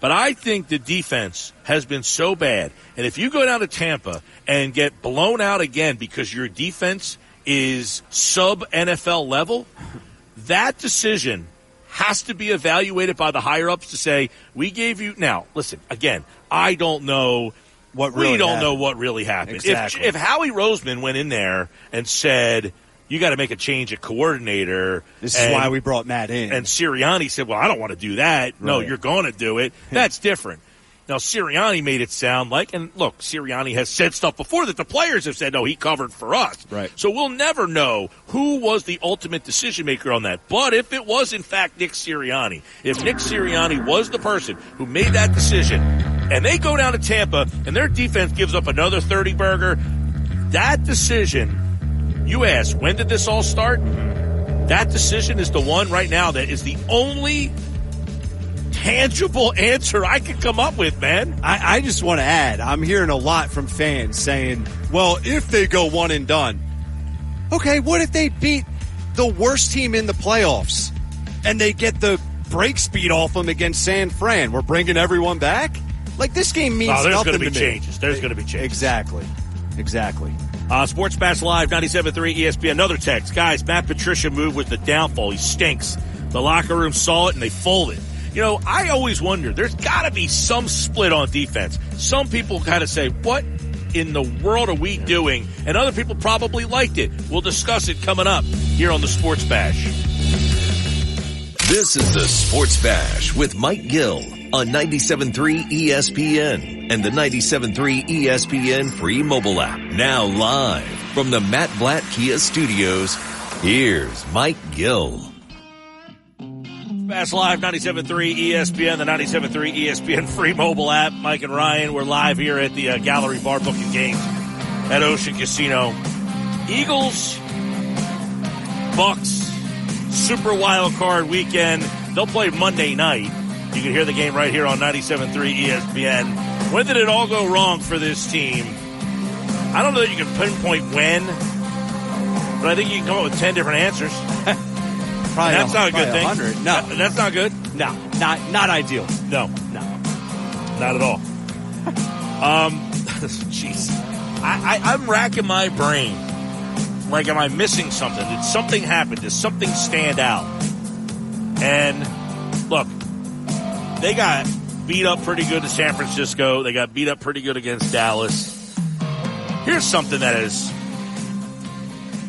But I think the defense has been so bad. And if you go down to Tampa and get blown out again because your defense is sub NFL level, that decision has to be evaluated by the higher ups to say, we gave you. Now, listen, again, I don't know what we really don't happened. know what really happened. Exactly. If, if Howie Roseman went in there and said, you got to make a change at coordinator. This is why we brought Matt in. And Sirianni said, well, I don't want to do that. No, you're going to do it. That's different. Now, Sirianni made it sound like, and look, Sirianni has said stuff before that the players have said, no, he covered for us. Right. So we'll never know who was the ultimate decision maker on that. But if it was, in fact, Nick Sirianni, if Nick Sirianni was the person who made that decision, and they go down to Tampa and their defense gives up another 30 burger, that decision, you ask, when did this all start? That decision is the one right now that is the only tangible answer I can come up with, man. I, I just want to add, I'm hearing a lot from fans saying, well, if they go one and done, okay, what if they beat the worst team in the playoffs and they get the break speed off them against San Fran? We're bringing everyone back? Like, this game oh, means Oh, there's nothing going to be to me. changes. There's going to be changes. Exactly. Exactly. Uh, Sports Bash Live, 97.3 ESPN. Another text. Guys, Matt Patricia move was the downfall. He stinks. The locker room saw it and they folded. You know, I always wonder, there's got to be some split on defense. Some people kind of say, what in the world are we doing? And other people probably liked it. We'll discuss it coming up here on the Sports Bash. This is the Sports Bash with Mike Gill on 97.3 ESPN and the 97.3 ESPN free mobile app. Now live from the Matt Blatt Kia studios, here's Mike Gill. Fast Live 97.3 ESPN, the 97.3 ESPN free mobile app. Mike and Ryan, we're live here at the uh, Gallery Bar booking games at Ocean Casino. Eagles, Bucks, Super Wild Card Weekend. They'll play Monday night. You can hear the game right here on 97.3 ESPN. When did it all go wrong for this team? I don't know that you can pinpoint when, but I think you can come up with 10 different answers. Probably that's not a good thing. 100. No. That- that's not good. No, not not ideal. No, no, not at all. um, jeez, I, I, I'm racking my brain. Like, am I missing something? Did something happen? Did something stand out? And look, they got beat up pretty good to San Francisco. They got beat up pretty good against Dallas. Here's something that has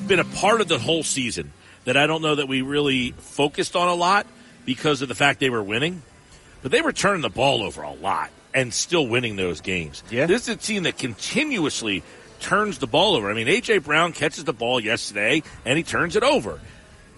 been a part of the whole season that I don't know that we really focused on a lot because of the fact they were winning, but they were turning the ball over a lot and still winning those games. Yeah. This is a team that continuously turns the ball over. I mean, AJ Brown catches the ball yesterday and he turns it over.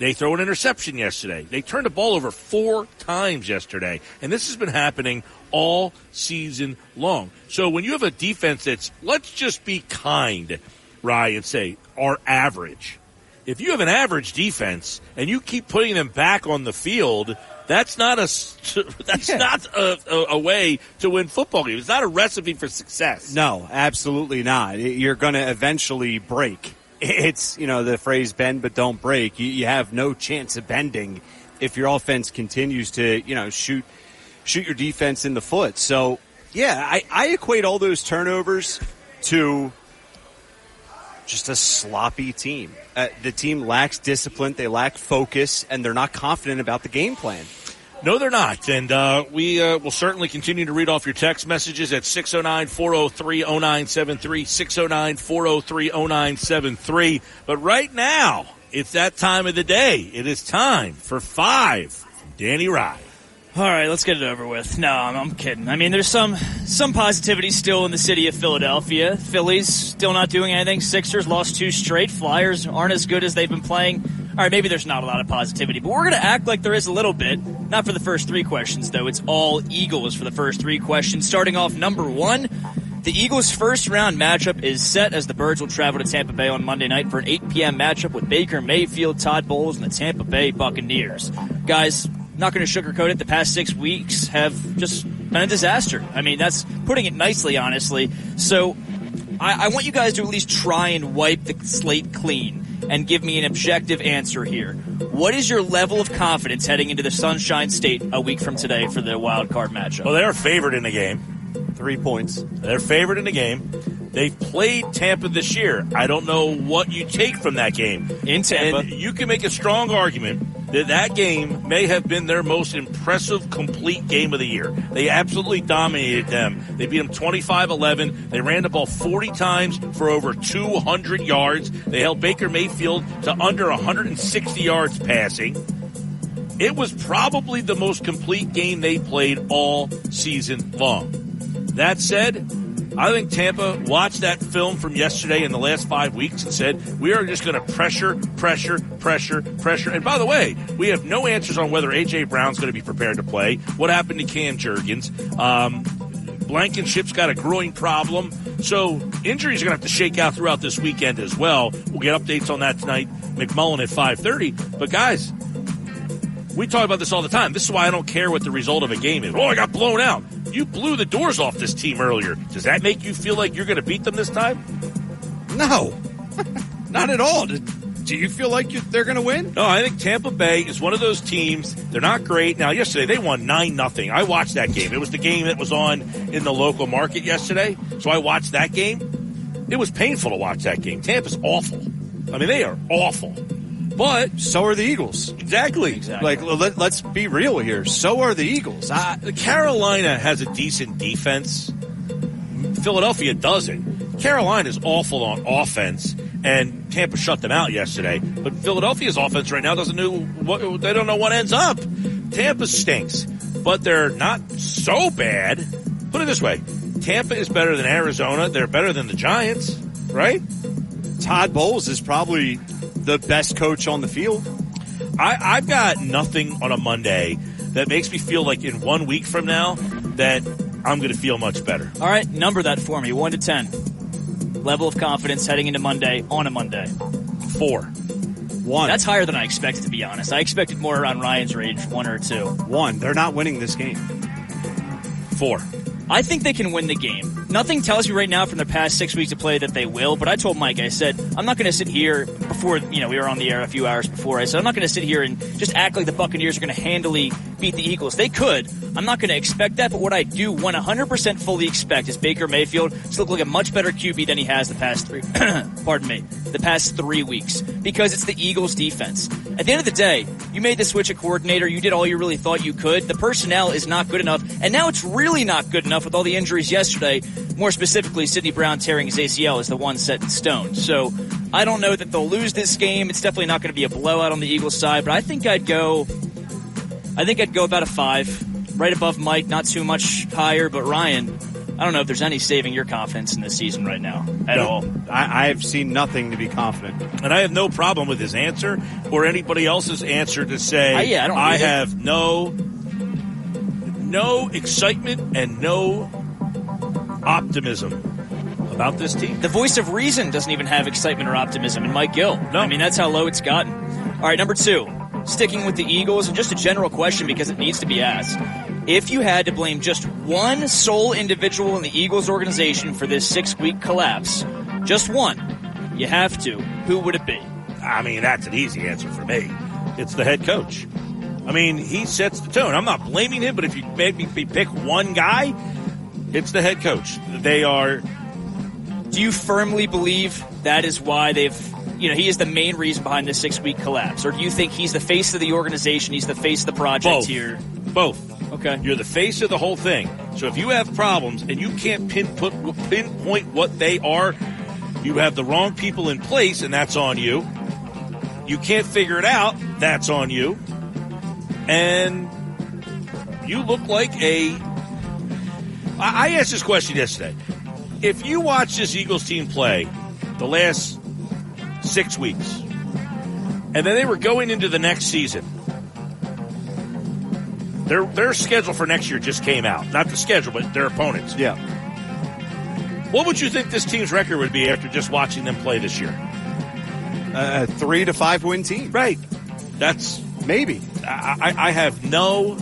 They throw an interception yesterday. They turned the ball over four times yesterday. And this has been happening all season long. So when you have a defense that's, let's just be kind, Rye, and say, are average. If you have an average defense and you keep putting them back on the field, that's not a that's not a, a, a way to win football games. It's not a recipe for success. No, absolutely not. You're going to eventually break. It's, you know, the phrase bend but don't break. You, you have no chance of bending if your offense continues to, you know, shoot shoot your defense in the foot. So, yeah, I, I equate all those turnovers to just a sloppy team. Uh, the team lacks discipline, they lack focus, and they're not confident about the game plan. No, they're not. And uh, we uh, will certainly continue to read off your text messages at 609 403 0973. 609 403 0973. But right now, it's that time of the day. It is time for five Danny Rye. All right, let's get it over with. No, I'm, I'm kidding. I mean, there's some some positivity still in the city of Philadelphia. Phillies still not doing anything. Sixers lost two straight. Flyers aren't as good as they've been playing. All right, maybe there's not a lot of positivity, but we're going to act like there is a little bit. Not for the first three questions, though. It's all Eagles for the first three questions. Starting off number one. The Eagles' first round matchup is set as the Birds will travel to Tampa Bay on Monday night for an 8 p.m. matchup with Baker Mayfield, Todd Bowles, and the Tampa Bay Buccaneers. Guys, not going to sugarcoat it. The past six weeks have just been a disaster. I mean, that's putting it nicely, honestly. So, I, I want you guys to at least try and wipe the slate clean and give me an objective answer here. What is your level of confidence heading into the Sunshine State a week from today for the wild card matchup? Well, they're favored in the game. Three points. They're favored in the game. They've played Tampa this year. I don't know what you take from that game. In Tampa. And you can make a strong argument that that game may have been their most impressive complete game of the year. They absolutely dominated them. They beat them 25-11. They ran the ball 40 times for over 200 yards. They held Baker Mayfield to under 160 yards passing. It was probably the most complete game they played all season long. That said, I think Tampa watched that film from yesterday in the last five weeks and said, we are just going to pressure, pressure, pressure, pressure. And by the way, we have no answers on whether A.J. Brown's going to be prepared to play. What happened to Cam Jurgens? Um, Blankenship's got a growing problem. So injuries are going to have to shake out throughout this weekend as well. We'll get updates on that tonight. McMullen at 5.30. But guys, we talk about this all the time. This is why I don't care what the result of a game is. Oh, I got blown out. You blew the doors off this team earlier. Does that make you feel like you're going to beat them this time? No, not at all. Do you feel like you, they're going to win? No, I think Tampa Bay is one of those teams. They're not great. Now, yesterday they won nine nothing. I watched that game. It was the game that was on in the local market yesterday, so I watched that game. It was painful to watch that game. Tampa's awful. I mean, they are awful. But so are the Eagles. Exactly. Exactly. Like, let, us be real here. So are the Eagles. Uh, Carolina has a decent defense. Philadelphia doesn't. Carolina is awful on offense, and Tampa shut them out yesterday. But Philadelphia's offense right now doesn't know what they don't know what ends up. Tampa stinks, but they're not so bad. Put it this way: Tampa is better than Arizona. They're better than the Giants, right? Todd Bowles is probably the best coach on the field. I, I've got nothing on a Monday that makes me feel like in one week from now that I'm going to feel much better. All right, number that for me, one to ten. Level of confidence heading into Monday on a Monday. Four. One. That's higher than I expected, to be honest. I expected more around Ryan's range, one or two. One. They're not winning this game. Four. I think they can win the game. Nothing tells me right now from the past six weeks of play that they will, but I told Mike, I said, I'm not going to sit here before, you know, we were on the air a few hours before. I said, I'm not going to sit here and just act like the Buccaneers are going to handily beat the Eagles. They could. I'm not going to expect that, but what I do 100% fully expect is Baker Mayfield to look like a much better QB than he has the past three, pardon me, the past three weeks because it's the Eagles defense. At the end of the day, you made the switch at coordinator. You did all you really thought you could. The personnel is not good enough, and now it's really not good enough with all the injuries yesterday. More specifically, Sydney Brown tearing his ACL is the one set in stone. So I don't know that they'll lose this game. It's definitely not going to be a blowout on the Eagles side, but I think I'd go. I think I'd go about a five, right above Mike, not too much higher. But Ryan, I don't know if there's any saving your confidence in this season right now at No, all. I, I've seen nothing to be confident. And I have no problem with his answer or anybody else's answer to say, I- yeah, I don't either. have no, no excitement and no optimism about this team. The voice of reason doesn't even have excitement or optimism in Mike Gill. No. I mean, that's how low it's gotten. All right, number two, sticking with the Eagles, and just a general question because it needs to be asked. If you had to blame just one sole individual in the Eagles organization for this six week collapse, just one, you have to, who would it be? I mean, that's an easy answer for me. It's the head coach. I mean, he sets the tone. I'm not blaming him, but if you made me pick one guy, it's the head coach. They are. Do you firmly believe that is why they've, you know, he is the main reason behind this six week collapse? Or do you think he's the face of the organization, he's the face of the project Both. here? Both. Okay. You're the face of the whole thing. So if you have problems and you can't pinpoint, pinpoint what they are, you have the wrong people in place, and that's on you. You can't figure it out, that's on you. And you look like a. I asked this question yesterday. If you watch this Eagles team play the last six weeks, and then they were going into the next season, their their schedule for next year just came out. Not the schedule, but their opponents. Yeah. What would you think this team's record would be after just watching them play this year? A three to five win team. Right. That's maybe. I, I, I have no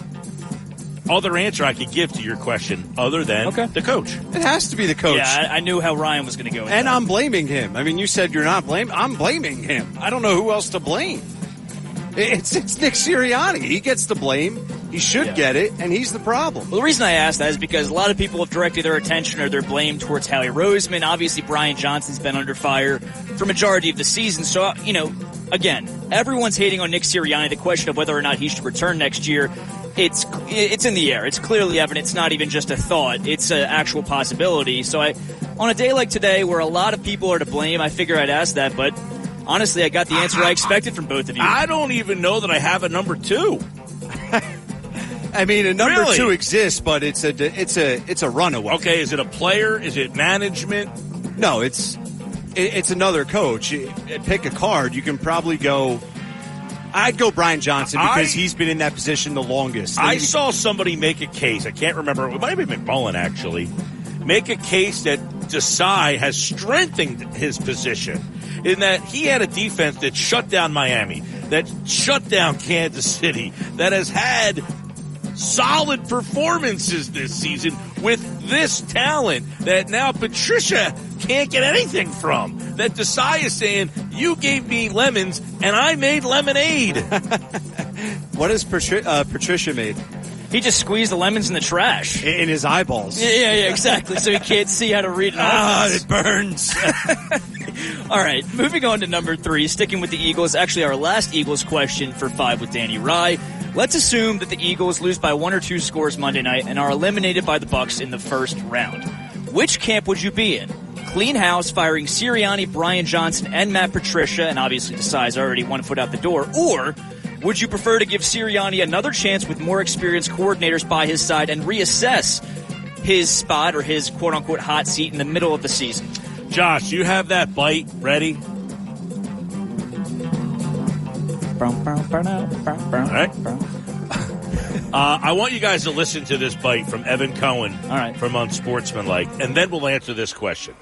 other answer I could give to your question other than okay. the coach. It has to be the coach. Yeah, I, I knew how Ryan was going to go and that. I'm blaming him. I mean, you said you're not blaming. I'm blaming him. I don't know who else to blame. It's it's Nick Sirianni. He gets the blame. He should Yeah. get it, and he's the problem. Well, the reason I ask that is because a lot of people have directed their attention or their blame towards Howie Roseman. Obviously, Brian Johnson's been under fire for majority of the season. So, you know, again, everyone's hating on Nick Sirianni. The question of whether or not he should return next year, it's it's in the air. It's clearly evident. It's not even just a thought. It's an actual possibility. So, I, on a day like today, where a lot of people are to blame, I figure I'd ask that. But honestly, I got the answer I expected from both of you. I don't even know that I have a number two. I mean, a number Really? two exists, but it's a it's a it's a runaway. Okay, is it a player? Is it management? No, it's it, it's another coach. Uh, pick a card. You can probably go. I'd go Brian Johnson because I- he's been in that position the longest. I saw somebody make a case. I can't remember. It might have been McMullen actually. Make a case that Desai has strengthened his position in that he had a defense that shut down Miami, that shut down Kansas City, that has had solid performances this season with this talent that now Patricia can't get anything from. That Desai is saying, you gave me lemons and I made lemonade. what has Patri- uh, Patricia made? He just squeezed the lemons in the trash. In, in his eyeballs. Yeah, yeah, yeah, exactly. So he can't see how to read an Ah, offense. it burns. All right, moving on to number three, sticking with the Eagles. Actually, our last Eagles question for five with Danny Rye. Let's assume that the Eagles lose by one or two scores Monday night and are eliminated by the Bucks in the first round. Which camp would you be in? Clean house, firing Sirianni, Brian Johnson, and Matt Patricia, and obviously Desai's already one foot out the door, or would you prefer to give Sirianni another chance with more experienced coordinators by his side and reassess his spot or his quote unquote hot seat in the middle of the season? Josh, you have that bite ready? Right. Uh, I want you guys to listen to this bite from Evan Cohen All right. from Unsportsmanlike, and then we'll answer this question.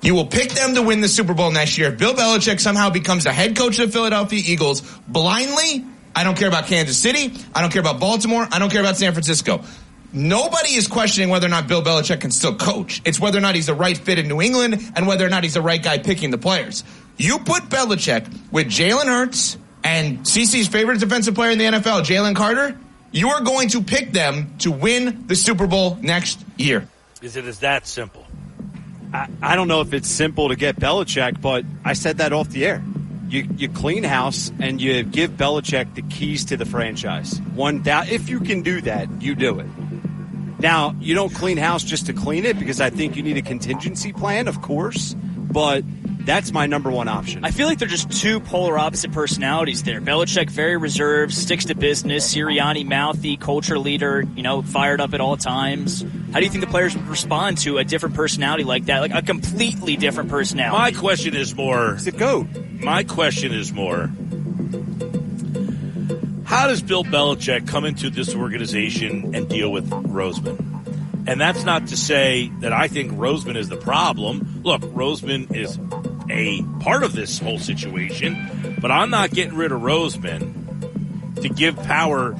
You will pick them to win the Super Bowl next year. If Bill Belichick somehow becomes the head coach of the Philadelphia Eagles blindly, I don't care about Kansas City. I don't care about Baltimore. I don't care about San Francisco. Nobody is questioning whether or not Bill Belichick can still coach. It's whether or not he's the right fit in New England and whether or not he's the right guy picking the players. You put Belichick with Jalen Hurts and CC's favorite defensive player in the NFL, Jalen Carter, you are going to pick them to win the Super Bowl next year. Is it as that simple? I, I don't know if it's simple to get Belichick, but I said that off the air. You, you clean house and you give Belichick the keys to the franchise. One doubt, if you can do that, you do it. Now, you don't clean house just to clean it because I think you need a contingency plan, of course, but that's my number one option. I feel like they're just two polar opposite personalities there. Belichick very reserved, sticks to business. Sirianni mouthy, culture leader, you know, fired up at all times. How do you think the players would respond to a different personality like that, like a completely different personality? My question is more. It's a goat. My question is more. How does Bill Belichick come into this organization and deal with Roseman? And that's not to say that I think Roseman is the problem. Look, Roseman is a part of this whole situation, but I'm not getting rid of Roseman to give power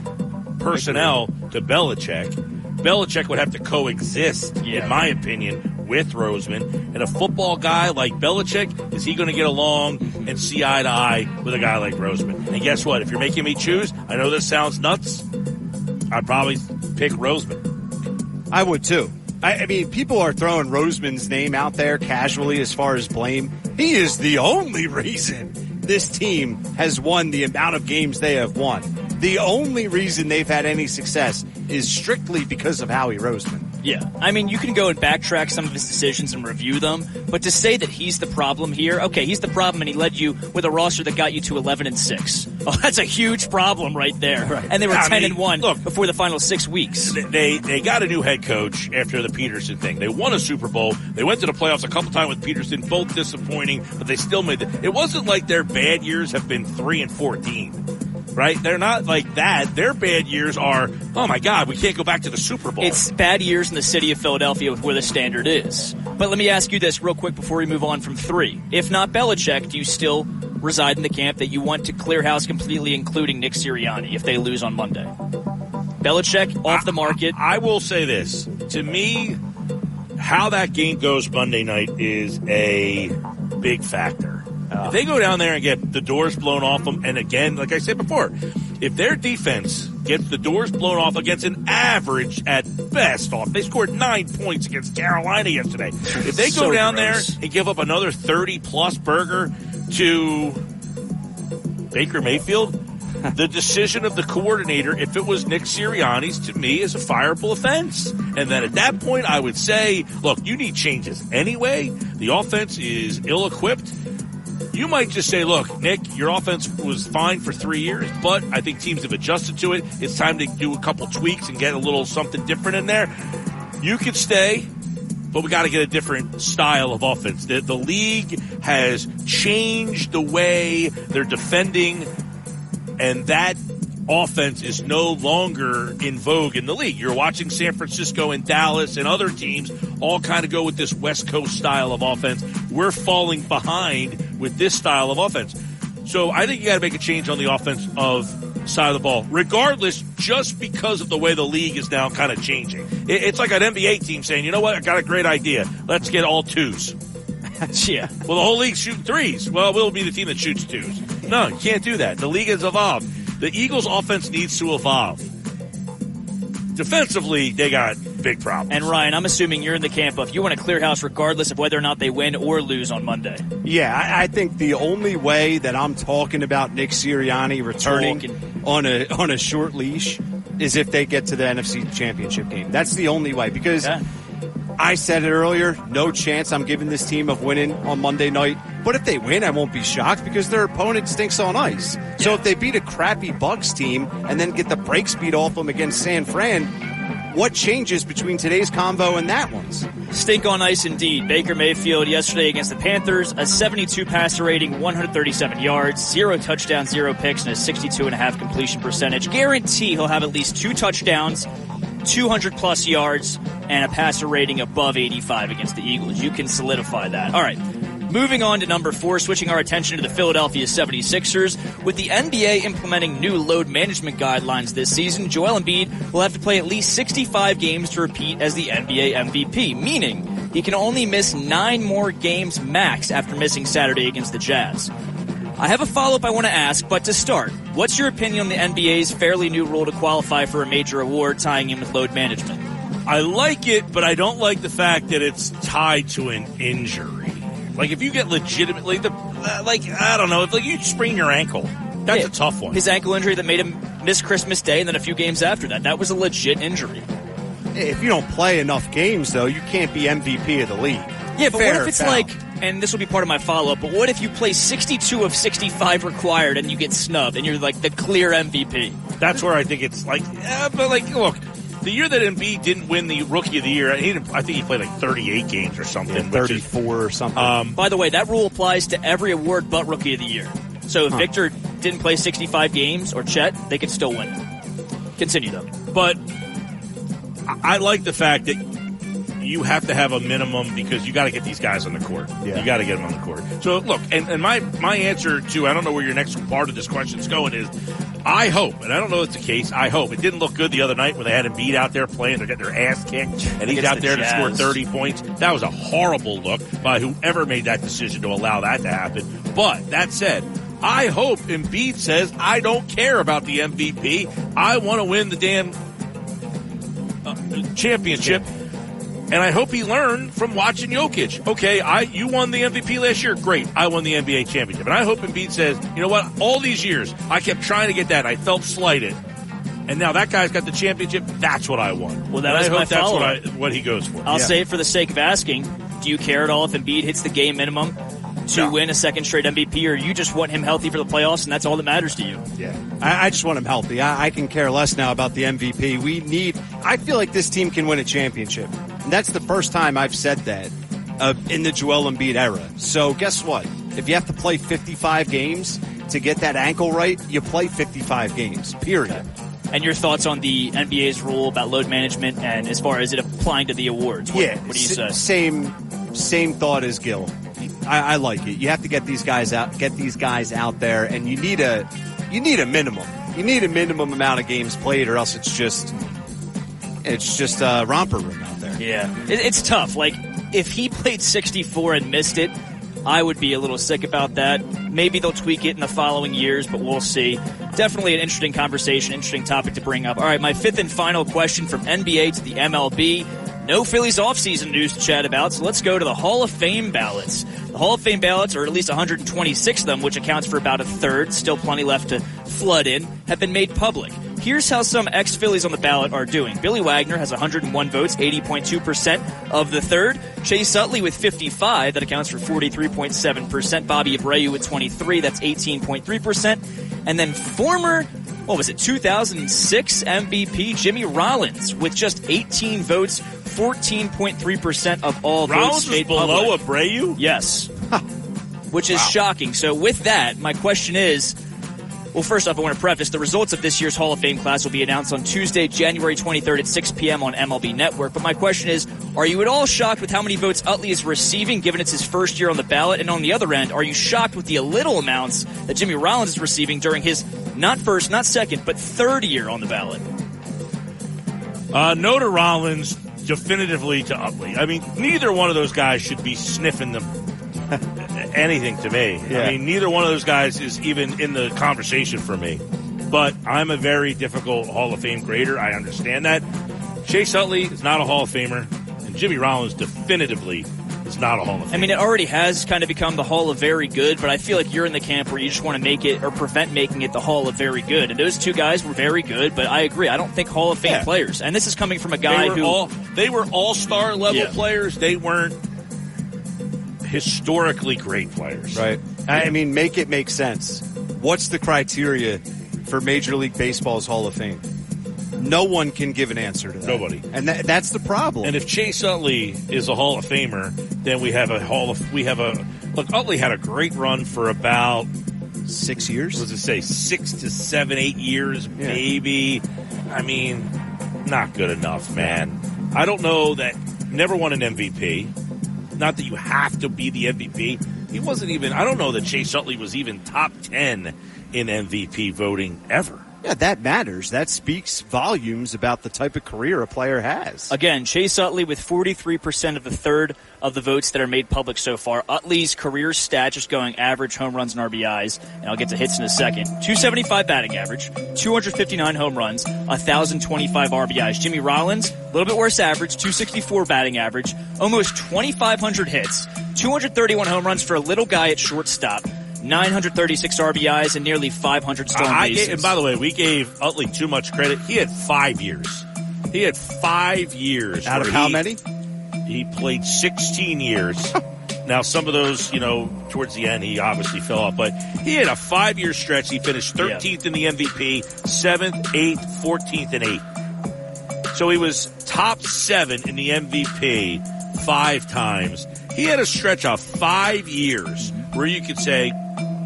personnel to Belichick. Belichick would have to coexist, yeah. in my opinion, with Roseman. And a football guy like Belichick, is he going to get along and see eye to eye with a guy like Roseman? And guess what? If you're making me choose, I know this sounds nuts. I'd probably pick Roseman. I would too. I, I, mean, people are throwing Roseman's name out there casually as far as blame. He is the only reason this team has won the amount of games they have won. The only reason they've had any success is strictly because of Howie Roseman. Yeah. I mean, you can go and backtrack some of his decisions and review them, but to say that he's the problem here, okay, he's the problem and he led you with a roster that got you to 11 and 6. Oh, that's a huge problem right there. Right. And they were I 10 mean, and 1 look, before the final 6 weeks. They they got a new head coach after the Pederson thing. They won a Super Bowl. They went to the playoffs a couple times with Pederson, both disappointing, but they still made it. It wasn't like their bad years have been 3 and 14 right? They're not like that. Their bad years are, oh my God, we can't go back to the Super Bowl. It's bad years in the city of Philadelphia with where the standard is. But let me ask you this real quick before we move on from three. If not Belichick, do you still reside in the camp that you want to clear house completely, including Nick Sirianni, if they lose on Monday? Belichick off the market. I, I will say this. To me, how that game goes Monday night is a big factor. Uh, if they go down there and get the doors blown off them, and again, like I said before, if their defense gets the doors blown off against an average at best off, they scored nine points against Carolina yesterday. If they go down gross. there and give up another 30 plus burger to Baker Mayfield, the decision of the coordinator, if it was Nick Sirianni's, to me is a fireable offense. And then at that point, I would say, look, you need changes anyway. The offense is ill equipped you might just say, look, Nick, your offense was fine for three years, but I think teams have adjusted to it. It's time to do a couple tweaks and get a little something different in there. You could stay, but we got to get a different style of offense. The, the league has changed the way they're defending, and that offense is no longer in vogue in the league. You're watching San Francisco and Dallas and other teams all kind of go with this West Coast style of offense. We're falling behind with this style of offense. So I think you got to make a change on the offense of side of the ball, regardless, just because of the way the league is now kind of changing. It's like an NBA team saying, you know what, I got a great idea. Let's get all twos. yeah. Well, the whole league shoot threes. Well, we'll be the team that shoots twos. No, you can't do that. The league has evolved. The Eagles' offense needs to evolve. Defensively, they got big problems. And Ryan, I'm assuming you're in the camp of you want to clear house regardless of whether or not they win or lose on Monday. Yeah, I, I think the only way that I'm talking about Nick Sirianni returning talking. on a on a short leash is if they get to the NFC Championship game. That's the only way because. Yeah I said it earlier, no chance I'm giving this team of winning on Monday night. But if they win, I won't be shocked because their opponent stinks on ice. So if they beat a crappy Bucks team and then get the break speed off them against San Fran, what changes between today's combo and that one's? Stink on ice indeed. Baker Mayfield yesterday against the Panthers, a 72 passer rating, 137 yards, zero touchdowns, zero picks, and a 62 and a half completion percentage. Guarantee he'll have at least two touchdowns, 200 plus yards, and a passer rating above 85 against the Eagles. You can solidify that. All right. Moving on to number four, switching our attention to the Philadelphia 76ers. With the NBA implementing new load management guidelines this season, Joel Embiid will have to play at least 65 games to repeat as the NBA MVP, meaning he can only miss nine more games max after missing Saturday against the Jazz. I have a follow up I want to ask, but to start, what's your opinion on the NBA's fairly new rule to qualify for a major award tying in with load management? I like it, but I don't like the fact that it's tied to an injury. Like if you get legitimately the uh, like I don't know if like you sprain your ankle, that's Yeah. a tough one. His ankle injury that made him miss Christmas Day and then a few games after that. That was a legit injury. If you don't play enough games, though, you can't be MVP of the league. Yeah, but Fair what if it's foul. like, and this will be part of my follow up, but what if you play 62 of 65 required and you get snubbed and you're like the clear MVP? That's where I think it's like, yeah, but like, look, the year that Embiid didn't win the Rookie of the Year, he didn't, I think he played like 38 games or something. Yeah, which is- 34 or something. Um, By the way, that rule applies to every award but Rookie of the Year. So if Huh. Victor didn't play 65 games or Chet, they could still win. Continue though. But I I like the fact that you have to have a minimum because you got to get these guys on the court. Yeah. You got to get them on the court. So look, and, and my my answer to I don't know where your next part of this question is going is. I hope, and I don't know if it's the case. I hope it didn't look good the other night when they had Embiid out there playing. They're getting their ass kicked, and he's out the there to score thirty points. That was a horrible look by whoever made that decision to allow that to happen. But that said, I hope Embiid says, "I don't care about the MVP. I want to win the damn uh, championship. And I hope he learned from watching Jokic. Okay, I you won the MVP last year. Great, I won the NBA championship. And I hope Embiid says, you know what? All these years, I kept trying to get that. I felt slighted, and now that guy's got the championship. That's what I want. Well, that I hope my that's what, I, follow-up. what he goes for. I'll Yeah. say it for the sake of asking. Do you care at all if Embiid hits the game minimum to win a second straight MVP, or you just want him healthy for the playoffs, and that's all that matters to you? Yeah. I, I just want him healthy. I, I can care less now about the MVP. We need. I feel like this team can win a championship. And that's the first time I've said that uh, in the Joel Embiid era. So guess what? If you have to play 55 games to get that ankle right, you play 55 games. Period. And your thoughts on the NBA's rule about load management and as far as it applying to the awards? What, yeah. What do you say? Same, same thought as Gill. I, I like it. You have to get these guys out, get these guys out there, and you need a, you need a minimum. You need a minimum amount of games played, or else it's just, it's just a romper room. Yeah, it, it's tough. Like if he played 64 and missed it, I would be a little sick about that. Maybe they'll tweak it in the following years, but we'll see. Definitely an interesting conversation, interesting topic to bring up. All right, my fifth and final question from NBA to the MLB. No Phillies offseason news to chat about, so let's go to the Hall of Fame ballots. The Hall of Fame ballots, or at least 126 of them, which accounts for about a third, still plenty left to flood in, have been made public. Here's how some ex-Phillies on the ballot are doing. Billy Wagner has 101 votes, 80.2% of the third. Chase Utley with 55, that accounts for 43.7%. Bobby Abreu with 23, that's 18.3%. And then former, what was it, 2006 MVP Jimmy Rollins with just 18 votes, 14.3% of all Rollins votes was below public. Abreu? Yes. Which is shocking. So with that, my question is, well, first off, I want to preface the results of this year's Hall of Fame class will be announced on Tuesday, January 23rd at 6 p.m. on MLB Network. But my question is, are you at all shocked with how many votes Utley is receiving, given it's his first year on the ballot? And on the other end, are you shocked with the little amounts that Jimmy Rollins is receiving during his not first, not second, but third year on the ballot? Uh, no to Rollins, definitively to Utley. I mean, neither one of those guys should be sniffing them anything to me. Yeah. I mean, neither one of those guys is even in the conversation for me. But I'm a very difficult Hall of Fame grader. I understand that. Chase Utley is not a Hall of Famer, and Jimmy Rollins definitively is not a Hall of Famer. I mean, it already has kind of become the Hall of Very Good, but I feel like you're in the camp where you just want to make it or prevent making it the Hall of Very Good. And those two guys were very good, but I agree. I don't think Hall of Fame Yeah. players. And this is coming from a guy they who all they were all star level Yeah. players. They weren't historically great players. Right. I mean, make it make sense. What's the criteria for Major League Baseball's Hall of Fame? No one can give an answer to that. Nobody. And that, that's the problem. And if Chase Utley is a Hall of Famer, then we have a Hall of we have a look. Utley had a great run for about six years. What does it say? Six to seven, eight years, maybe. I mean, not good enough, man. I don't know that. Never won an MVP. Not that you have to be the MVP. He wasn't even. I don't know that Chase Utley was even top ten in MVP voting ever. Yeah, that matters. That speaks volumes about the type of career a player has. Again, Chase Utley with 43% of the third of the votes that are made public so far. Utley's career stat, just going average home runs and RBIs, and I'll get to hits in a second. 275 batting average, 259 home runs, 1,025 RBIs. Jimmy Rollins, a little bit worse average, 264 batting average, almost 2,500 hits, 231 home runs for a little guy at shortstop. 936 RBIs and nearly 500 stolen I bases. gave, and by the way, we gave Utley too much credit. He had five years. He had five years. Out of how he- many? He played 16 years. now, some of those, you know, towards the end, he obviously fell off, but he had a five year stretch. He finished 13th in the MVP, 7th, 8th, 14th, and 8th. So he was top seven in the MVP five times. He had a stretch of five years where you could say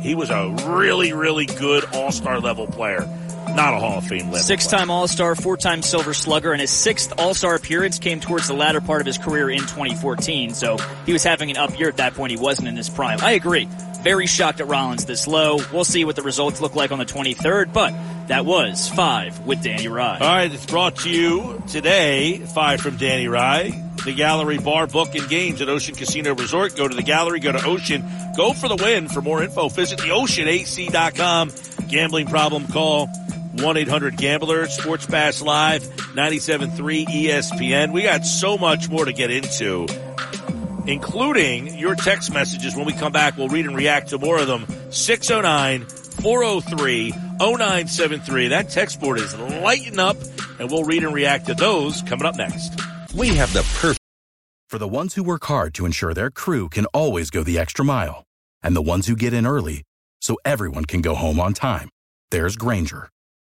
he was a really, really good all star level player. Not a Hall of Fame level. Six time All Star, four time Silver Slugger, and his sixth All Star appearance came towards the latter part of his career in 2014. So he was having an up year at that point. He wasn't in his prime. I agree. Very shocked at Rollins this low. We'll see what the results look like on the 23rd, but that was five with Danny Rye. All right, it's brought to you today, five from Danny Rye. The Gallery Bar Book and Games at Ocean Casino Resort. Go to the gallery, go to Ocean, go for the win. For more info, visit theoceanac.com. Gambling problem, call 1-800-GAMBLER. Sports Bash Live, 97.3 ESPN. We got so much more to get into, including your text messages. When we come back, we'll read and react to more of them. 609 403 0973. That text board is lighting up, and we'll read and react to those coming up next. We have the perfect for the ones who work hard to ensure their crew can always go the extra mile, and the ones who get in early so everyone can go home on time. There's Grainger,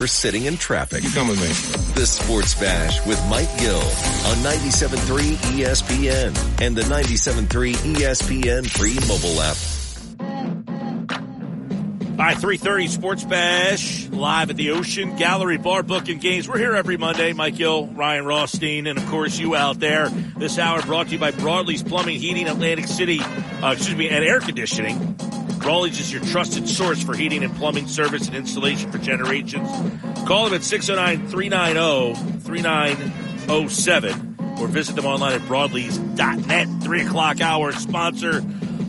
For sitting in traffic. You come with me. The Sports Bash with Mike Gill on 97.3 ESPN and the 97.3 ESPN free mobile app. Right, 3.30 Sports Bash, live at the Ocean Gallery Bar Book and Games. We're here every Monday. Mike Gill, Ryan Rothstein, and of course you out there. This hour brought to you by Broadleys Plumbing, Heating, Atlantic City, uh, excuse me, and Air Conditioning. Broadleys is your trusted source for heating and plumbing service and installation for generations. Call them at 609-390-3907 or visit them online at broadleys.net. Three o'clock hour sponsor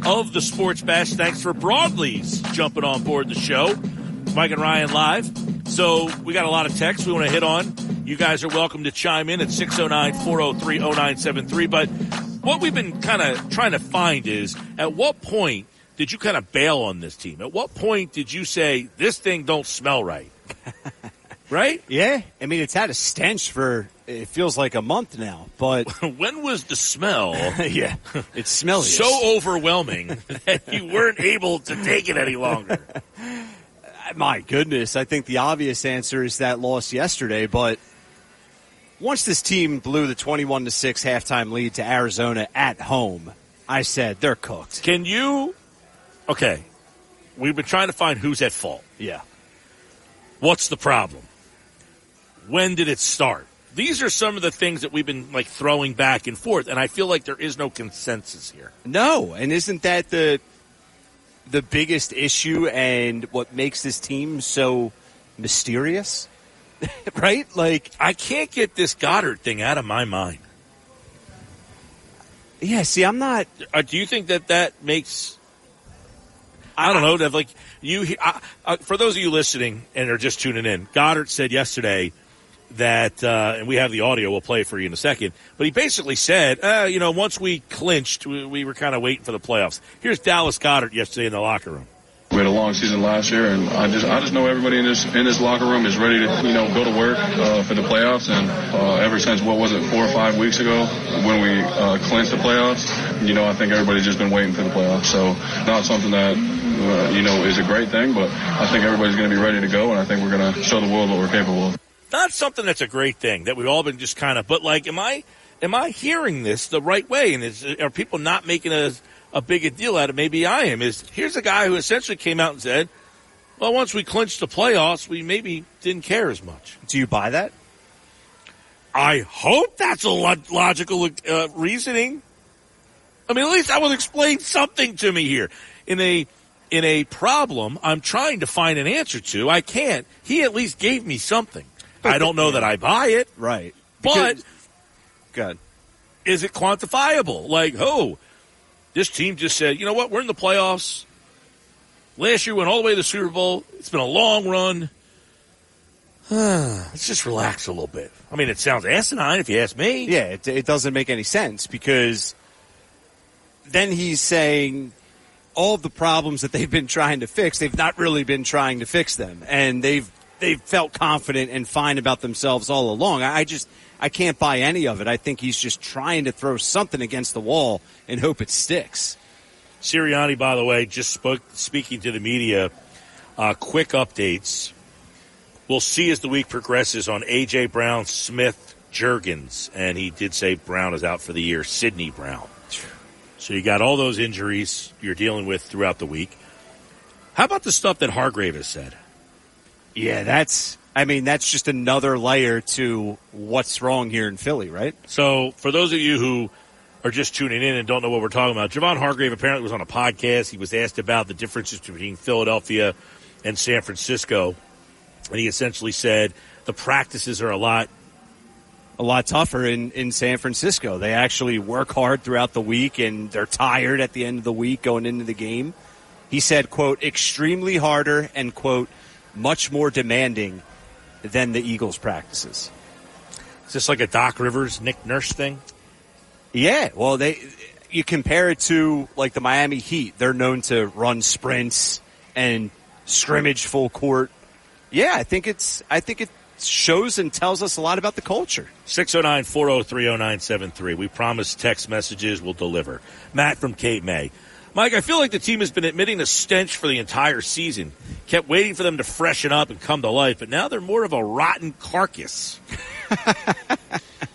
of the Sports Bash. Thanks for Broadleys jumping on board the show. Mike and Ryan live. So we got a lot of texts we want to hit on. You guys are welcome to chime in at 609-403-0973. But what we've been kind of trying to find is at what point did you kind of bail on this team? At what point did you say this thing don't smell right? right? Yeah. I mean, it's had a stench for, it feels like a month now, but. when was the smell? yeah. It's smelly. so overwhelming that you weren't able to take it any longer. My goodness. I think the obvious answer is that loss yesterday, but once this team blew the 21 to 6 halftime lead to Arizona at home, I said they're cooked. Can you Okay. We've been trying to find who's at fault. Yeah. What's the problem? When did it start? These are some of the things that we've been like throwing back and forth, and I feel like there is no consensus here. No, and isn't that the the biggest issue and what makes this team so mysterious? right? Like I can't get this Goedert thing out of my mind. Yeah, see, I'm not. Uh, do you think that that makes? I don't know. That like you, uh, uh, for those of you listening and are just tuning in, Goedert said yesterday that, uh, and we have the audio. We'll play for you in a second. But he basically said, uh, you know, once we clinched, we, we were kind of waiting for the playoffs. Here's Dallas Goedert yesterday in the locker room. We had a long season last year, and I just I just know everybody in this in this locker room is ready to you know go to work uh, for the playoffs. And uh, ever since what was it four or five weeks ago when we uh, clinched the playoffs, you know I think everybody's just been waiting for the playoffs. So not something that uh, you know is a great thing, but I think everybody's going to be ready to go, and I think we're going to show the world what we're capable of. Not something that's a great thing that we've all been just kind of, but like, am I am I hearing this the right way? And is, are people not making a a big a deal out of? it? Maybe I am. Is here's a guy who essentially came out and said, "Well, once we clinched the playoffs, we maybe didn't care as much." Do you buy that? I hope that's a lo- logical uh, reasoning. I mean, at least I will explain something to me here in a in a problem I'm trying to find an answer to. I can't. He at least gave me something. I don't know that I buy it. Right. But good. Is it quantifiable? Like, oh, this team just said, you know what, we're in the playoffs. Last year went all the way to the Super Bowl. It's been a long run. Let's just relax a little bit. I mean, it sounds asinine if you ask me. Yeah, it, it doesn't make any sense because then he's saying all the problems that they've been trying to fix, they've not really been trying to fix them, and they've they've felt confident and fine about themselves all along. I, I just I can't buy any of it. I think he's just trying to throw something against the wall and hope it sticks. Sirianni, by the way, just spoke speaking to the media. Uh, quick updates. We'll see as the week progresses on AJ Brown, Smith, Jurgens, and he did say Brown is out for the year. Sydney Brown. So you got all those injuries you're dealing with throughout the week. How about the stuff that Hargrave has said? Yeah, that's. I mean, that's just another layer to what's wrong here in Philly, right? So, for those of you who are just tuning in and don't know what we're talking about, Javon Hargrave apparently was on a podcast. He was asked about the differences between Philadelphia and San Francisco, and he essentially said the practices are a lot a lot tougher in, in San Francisco. They actually work hard throughout the week and they're tired at the end of the week going into the game. He said, quote, extremely harder and quote, much more demanding than the Eagles practices. Is this like a Doc Rivers, Nick Nurse thing? Yeah. Well, they, you compare it to like the Miami Heat. They're known to run sprints and scrimmage full court. Yeah, I think it's, I think it shows and tells us a lot about the culture. 609 403 0973. We promise text messages will deliver. Matt from Cape May. Mike, I feel like the team has been admitting a stench for the entire season. Kept waiting for them to freshen up and come to life, but now they're more of a rotten carcass. I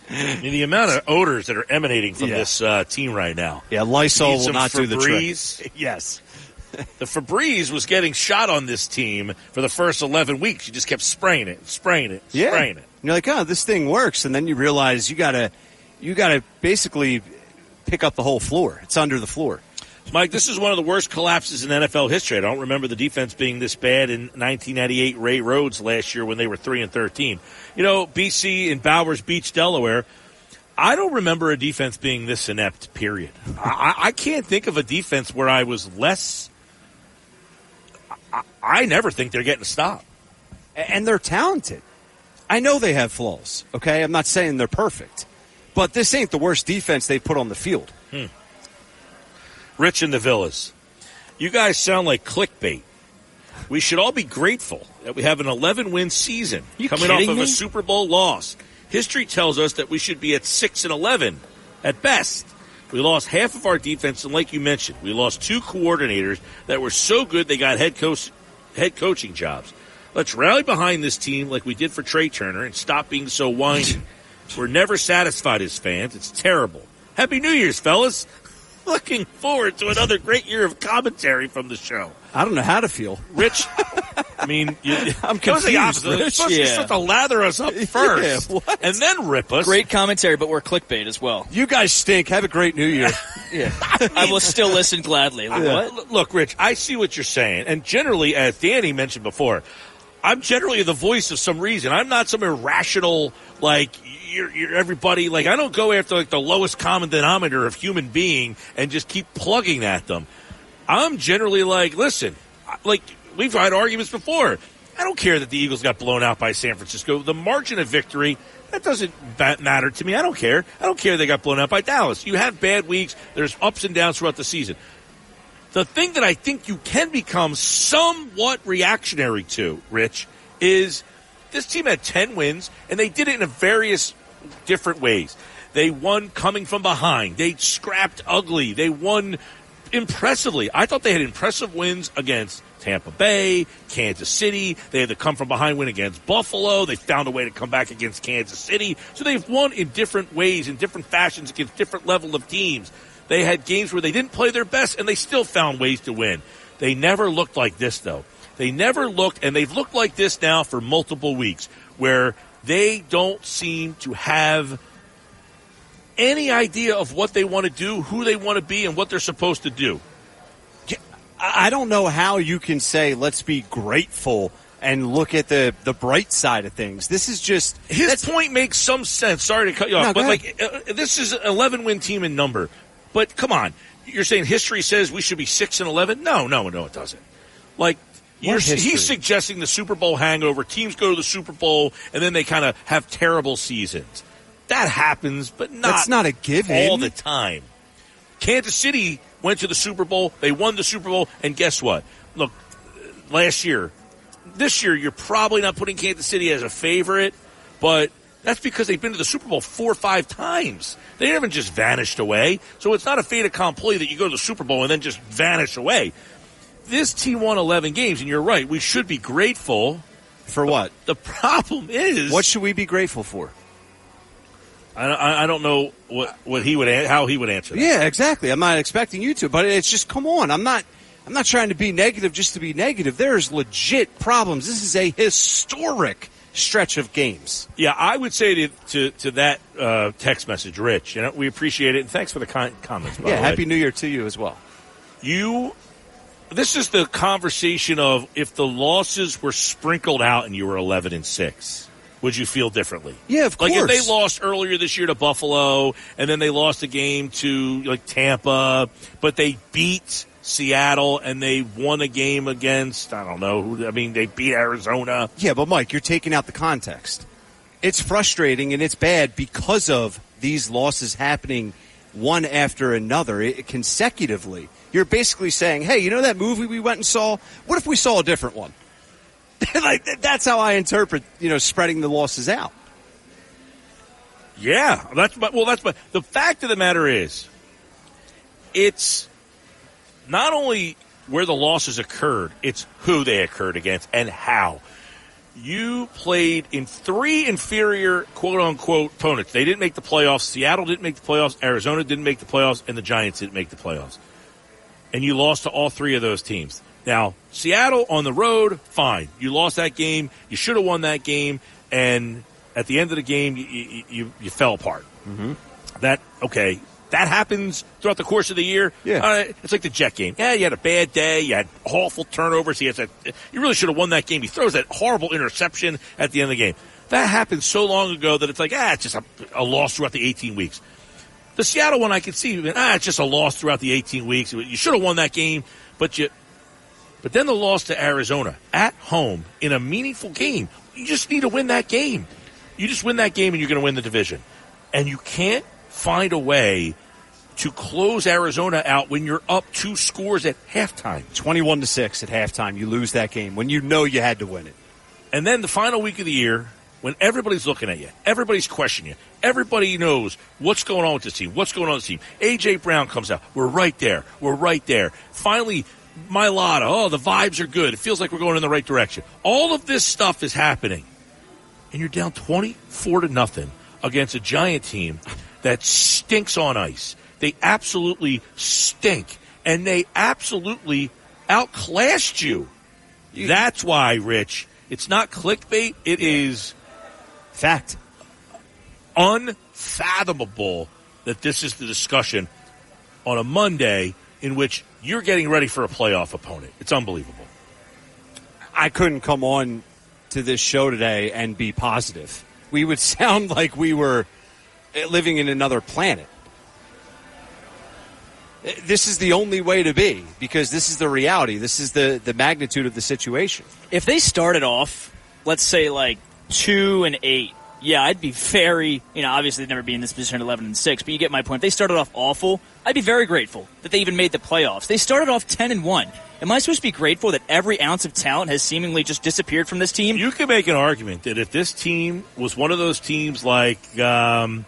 mean, the amount of odors that are emanating from Yeah. this uh, team right now. Yeah, Lysol will not do the trick. Yes. the Febreze was getting shot on this team for the first 11 weeks. You just kept spraying it, spraying it, Yeah. spraying it. You're like, oh, this thing works, and then you realize you gotta, you gotta basically pick up the whole floor. It's under the floor. Mike, this is one of the worst collapses in NFL history. I don't remember the defense being this bad in 1998 Ray Rhodes last year when they were 3 and 13. You know, BC in Bowers Beach, Delaware. I don't remember a defense being this inept, period. I, I can't think of a defense where I was less. I, I never think they're getting stopped. and they're talented. I know they have flaws. Okay, I'm not saying they're perfect, but this ain't the worst defense they've put on the field. Hmm. Rich in the Villas. You guys sound like clickbait. We should all be grateful that we have an 11 win season You coming off of me? a Super Bowl loss. History tells us that we should be at 6 and 11 at best. We lost half of our defense, and like you mentioned, we lost two coordinators that were so good they got head coach head coaching jobs. Let's rally behind this team like we did for Trea Turner and stop being so whiny. We're never satisfied as fans. It's terrible. Happy New Year's, fellas. Looking forward to another great year of commentary from the show. I don't know how to feel. Rich, I mean, you, I'm it was the opposite. You're Rich. supposed, you're supposed to lather us up first and then rip us. Great commentary, but we're clickbait as well. You guys stink. Have a great New Year. yeah. I will still listen gladly. Like, what? Look, Look, Rich, I see what you're saying. And generally, as Danny mentioned before, I'm generally the voice of some reason. I'm not some irrational, like, you're, you're everybody. Like, I don't go after, like, the lowest common denominator of human being and just keep plugging at them. I'm generally like, listen, like, we've had arguments before. I don't care that the Eagles got blown out by San Francisco. The margin of victory, that doesn't matter to me. I don't care. I don't care they got blown out by Dallas. You have bad weeks. There's ups and downs throughout the season. The thing that I think you can become somewhat reactionary to, Rich, is this team had 10 wins and they did it in a various different ways. They won coming from behind. They scrapped ugly. They won impressively. I thought they had impressive wins against Tampa Bay, Kansas City. They had to come from behind win against Buffalo. They found a way to come back against Kansas City. So they've won in different ways, in different fashions against different level of teams. They had games where they didn't play their best and they still found ways to win. They never looked like this though. They never looked, and they've looked like this now for multiple weeks, where they don't seem to have any idea of what they want to do, who they want to be, and what they're supposed to do. I don't know how you can say let's be grateful and look at the the bright side of things. This is just his point makes some sense. Sorry to cut you off, No, but like uh, this is an 11 win team in number. But come on, you're saying history says we should be six and 11? No, no, no, it doesn't. Like? He's suggesting the Super Bowl hangover. Teams go to the Super Bowl and then they kind of have terrible seasons. That happens, but not That's not a given. all the time. Kansas City went to the Super Bowl. They won the Super Bowl, and guess what? Look, last year, this year, you're probably not putting Kansas City as a favorite, but that's because they've been to the Super Bowl four or five times. They haven't just vanished away. So it's not a fait accompli that you go to the Super Bowl and then just vanish away. This team won 11 games, and you're right. We should be grateful. For what? The problem is. What should we be grateful for? I, I, don't know what, what he would, how he would answer that. Yeah, exactly. I'm not expecting you to, but it's just come on. I'm not. I'm not trying to be negative just to be negative. There's legit problems. This is a historic stretch of games. Yeah, I would say to to, to that uh, text message, Rich, and we appreciate it, and thanks for the kind comments. By yeah, the way. happy New Year to you as well. You, this is the conversation of if the losses were sprinkled out and you were eleven and six, would you feel differently? Yeah, of Like if they lost earlier this year to Buffalo, and then they lost a game to like Tampa, but they beat Seattle and they won a game against I don't know who. I mean, they beat Arizona. Yeah, but Mike, you're taking out the context. It's frustrating and it's bad because of these losses happening one after another consecutively. You're basically saying, "Hey, you know that movie we went and saw? What if we saw a different one?" like that's how I interpret, you know, spreading the losses out. Yeah, that's well, that's but the fact of the matter is, it's not only where the losses occurred, it's who they occurred against and how. You played in three inferior quote unquote opponents. They didn't make the playoffs. Seattle didn't make the playoffs. Arizona didn't make the playoffs, and the Giants didn't make the playoffs. And you lost to all three of those teams. Now, Seattle on the road, fine. You lost that game. You should have won that game. And at the end of the game, you, you, you, you fell apart. Mm-hmm. That, okay, that happens throughout the course of the year. Yeah. Right, it's like the Jet game. Yeah, you had a bad day. You had awful turnovers. He has that, you really should have won that game. He throws that horrible interception at the end of the game. That happened so long ago that it's like, ah, it's just a, a loss throughout the 18 weeks. The Seattle one, I could see, ah, it's just a loss throughout the 18 weeks. You should have won that game, but you, but then the loss to Arizona at home in a meaningful game. You just need to win that game. You just win that game and you're going to win the division. And you can't find a way to close Arizona out when you're up two scores at halftime. 21 to 6 at halftime. You lose that game when you know you had to win it. And then the final week of the year, when everybody's looking at you, everybody's questioning you, everybody knows what's going on with this team, what's going on with this team. AJ Brown comes out. We're right there. We're right there. Finally, Mylata. Oh, the vibes are good. It feels like we're going in the right direction. All of this stuff is happening. And you're down 24 to nothing against a giant team that stinks on ice. They absolutely stink. And they absolutely outclassed you. That's why, Rich, it's not clickbait. It is fact. Unfathomable that this is the discussion on a Monday in which you're getting ready for a playoff opponent. It's unbelievable. I couldn't come on to this show today and be positive. We would sound like we were eh, living in another planet. Eh, this is the only way to be because this is the reality. This is the, the magnitude of the situation. If they started off, let's say like two and eight yeah, I'd be very, you know, obviously they'd never be in this position at 11 and 6, but you get my point. If they started off awful. I'd be very grateful that they even made the playoffs. They started off 10 and 1. Am I supposed to be grateful that every ounce of talent has seemingly just disappeared from this team? You could make an argument that if this team was one of those teams like um,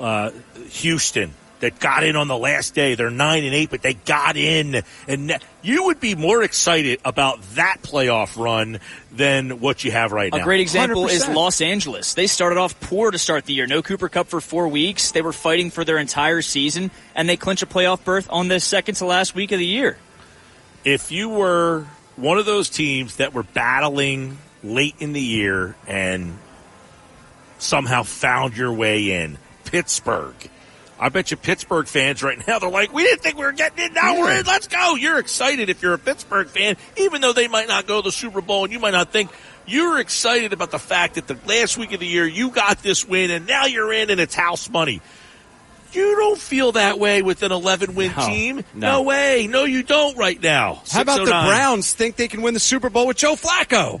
uh, Houston that got in on the last day, they're nine and eight, but they got in, and you would be more excited about that playoff run than what you have right now. A great example is 100%. Los Angeles. They started off poor to start the year. No Cooper Kupp for four weeks. They were fighting for their entire season, and they clinch a playoff berth on the second to last week of the year. if you were one of those teams that were battling late in the year and somehow found your way in, Pittsburgh. I bet you Pittsburgh fans right now, they're like, we didn't think we were getting in. Now we're in. Let's go. You're excited if you're a Pittsburgh fan, even though they might not go to the Super Bowl and you might not think you're excited about the fact that the last week of the year you got this win and now you're in and it's house money. You don't feel that way with an 11 win No, team. no. no way. No, you don't right now. How about the oh Browns think they can win the Super Bowl with Joe Flacco?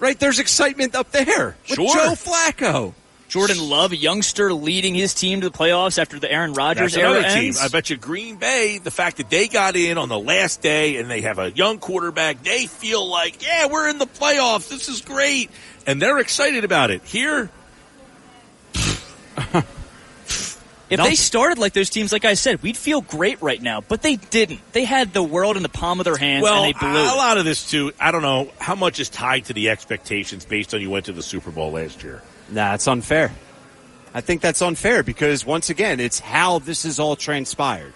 Right, there's excitement up there with Sure. Joe Flacco. Jordan Love, a youngster leading his team to the playoffs after the Aaron Rodgers That's era team. I bet you Green Bay, the fact that they got in on the last day and they have a young quarterback, they feel like, yeah, we're in the playoffs. This is great. And they're excited about it. Here, If they started like those teams, like I said, we'd feel great right now. But they didn't. They had the world in the palm of their hands, well, and they blew. a lot of this too, I don't know how much is tied to the expectations based on you went to the Super Bowl last year. Nah, it's unfair. I think that's unfair because once again, it's how this has all transpired.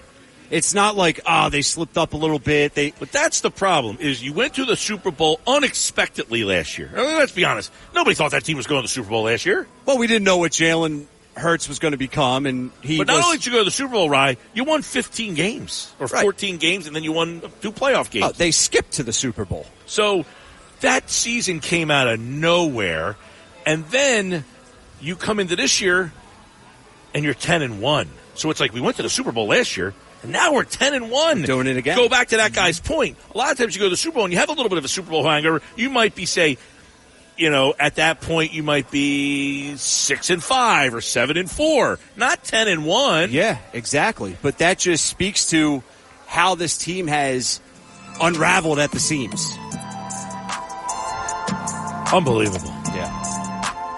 It's not like oh they slipped up a little bit. They But that's the problem is you went to the Super Bowl unexpectedly last year. I mean, let's be honest. Nobody thought that team was going to the Super Bowl last year. well, we didn't know what Jalen Hurts was going to become, and he But not was. only did you go to the Super Bowl, Rye, you won 15 games or Right. 14 games, and then you won two playoff games. oh, they skipped to the Super Bowl. So that season came out of nowhere, and then you come into this year and you're 10 and 1. So it's like we went to the Super Bowl last year, and now we're 10 and 1. Doing it again. Go back to that guy's point. A lot of times you go to the Super Bowl and you have a little bit of a Super Bowl hangover. You might be, say, you know, at that point you might be 6 and 5 or 7 and 4, not 10 and 1. Yeah, exactly. But that just speaks to how this team has unraveled at the seams. Unbelievable.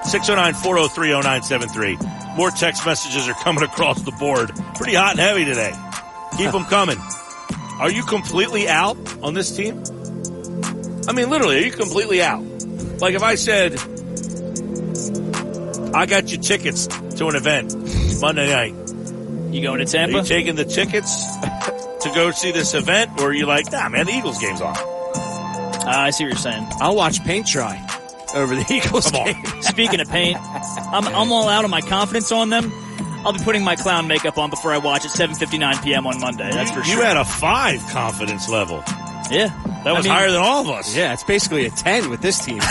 Yeah. 609 403 0973. More text messages are coming across the board. Pretty hot and heavy today. Keep them coming. Are you completely out on this team? I mean, literally, are you completely out? Like if I said, I got you tickets to an event Monday night. you going to Are Tampa? you taking the tickets to go see this event, or are you like, nah, man, the Eagles game's on? Ah, I see what you're saying. I'll watch paint dry over the Eagles Come on. game. Speaking of paint, I'm, I'm all out on my confidence on them. I'll be putting my clown makeup on before I watch at 7:59 p.m. on Monday. That's for You sure. You had a five confidence level. yeah, That was higher than all of us. Yeah, it's basically a 10 with this team.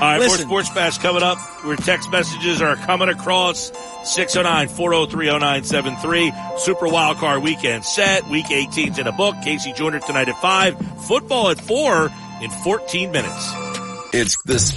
All right, Listen. more Sports Bash coming up. Where text messages are coming across 609-403-0973. Super Wild Card Weekend set. Week 18's in a book. Casey Joyner tonight at 5. Football at 4 in 14 minutes. It's this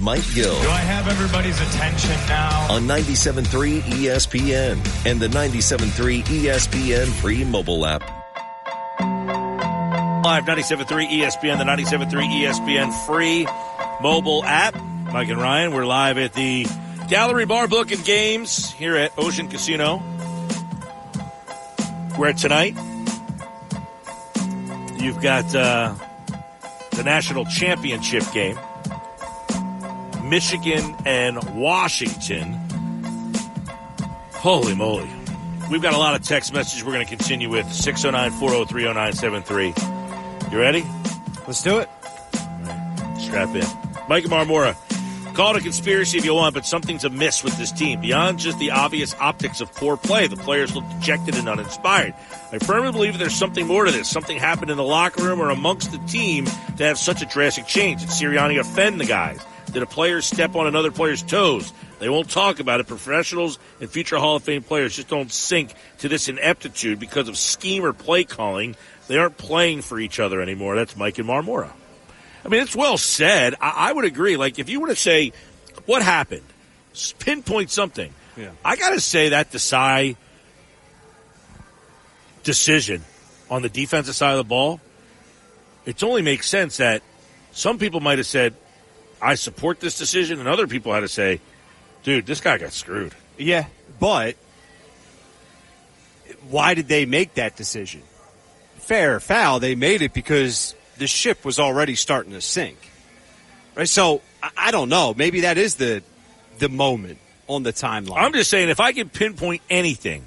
Mike Gill Do I have everybody's attention now? on 97.3 ESPN and the 97.3 ESPN free mobile app. Live 97.3 ESPN, the 97.3 ESPN free mobile app. Mike and Ryan, we're live at the Gallery Bar Book and Games here at Ocean Casino. Where tonight you've got uh, the national championship game. Michigan and Washington. Holy moly. We've got a lot of text messages we're going to continue with 609 403 0973. You ready? Let's do it. Strap in. Mike Marmora Call it a conspiracy if you want, but something's amiss with this team. Beyond just the obvious optics of poor play, the players look dejected and uninspired. I firmly believe there's something more to this. Something happened in the locker room or amongst the team to have such a drastic change. Did Sirianni offend the guys? Did a player step on another player's toes? They won't talk about it. Professionals and future Hall of Fame players just don't sink to this ineptitude because of scheme or play calling. They aren't playing for each other anymore. That's Mike and Marmora. I mean, it's well said. I, I would agree. Like, if you were to say, what happened? Pinpoint something. Yeah. I got to say that Desai decision on the defensive side of the ball, it only makes sense that some people might have said, I support this decision, and other people had to say, dude, this guy got screwed. Yeah, but why did they make that decision? Fair or foul, they made it because the ship was already starting to sink. Right? So I, don't know. Maybe that is the the moment on the timeline. I'm just saying, if I can pinpoint anything,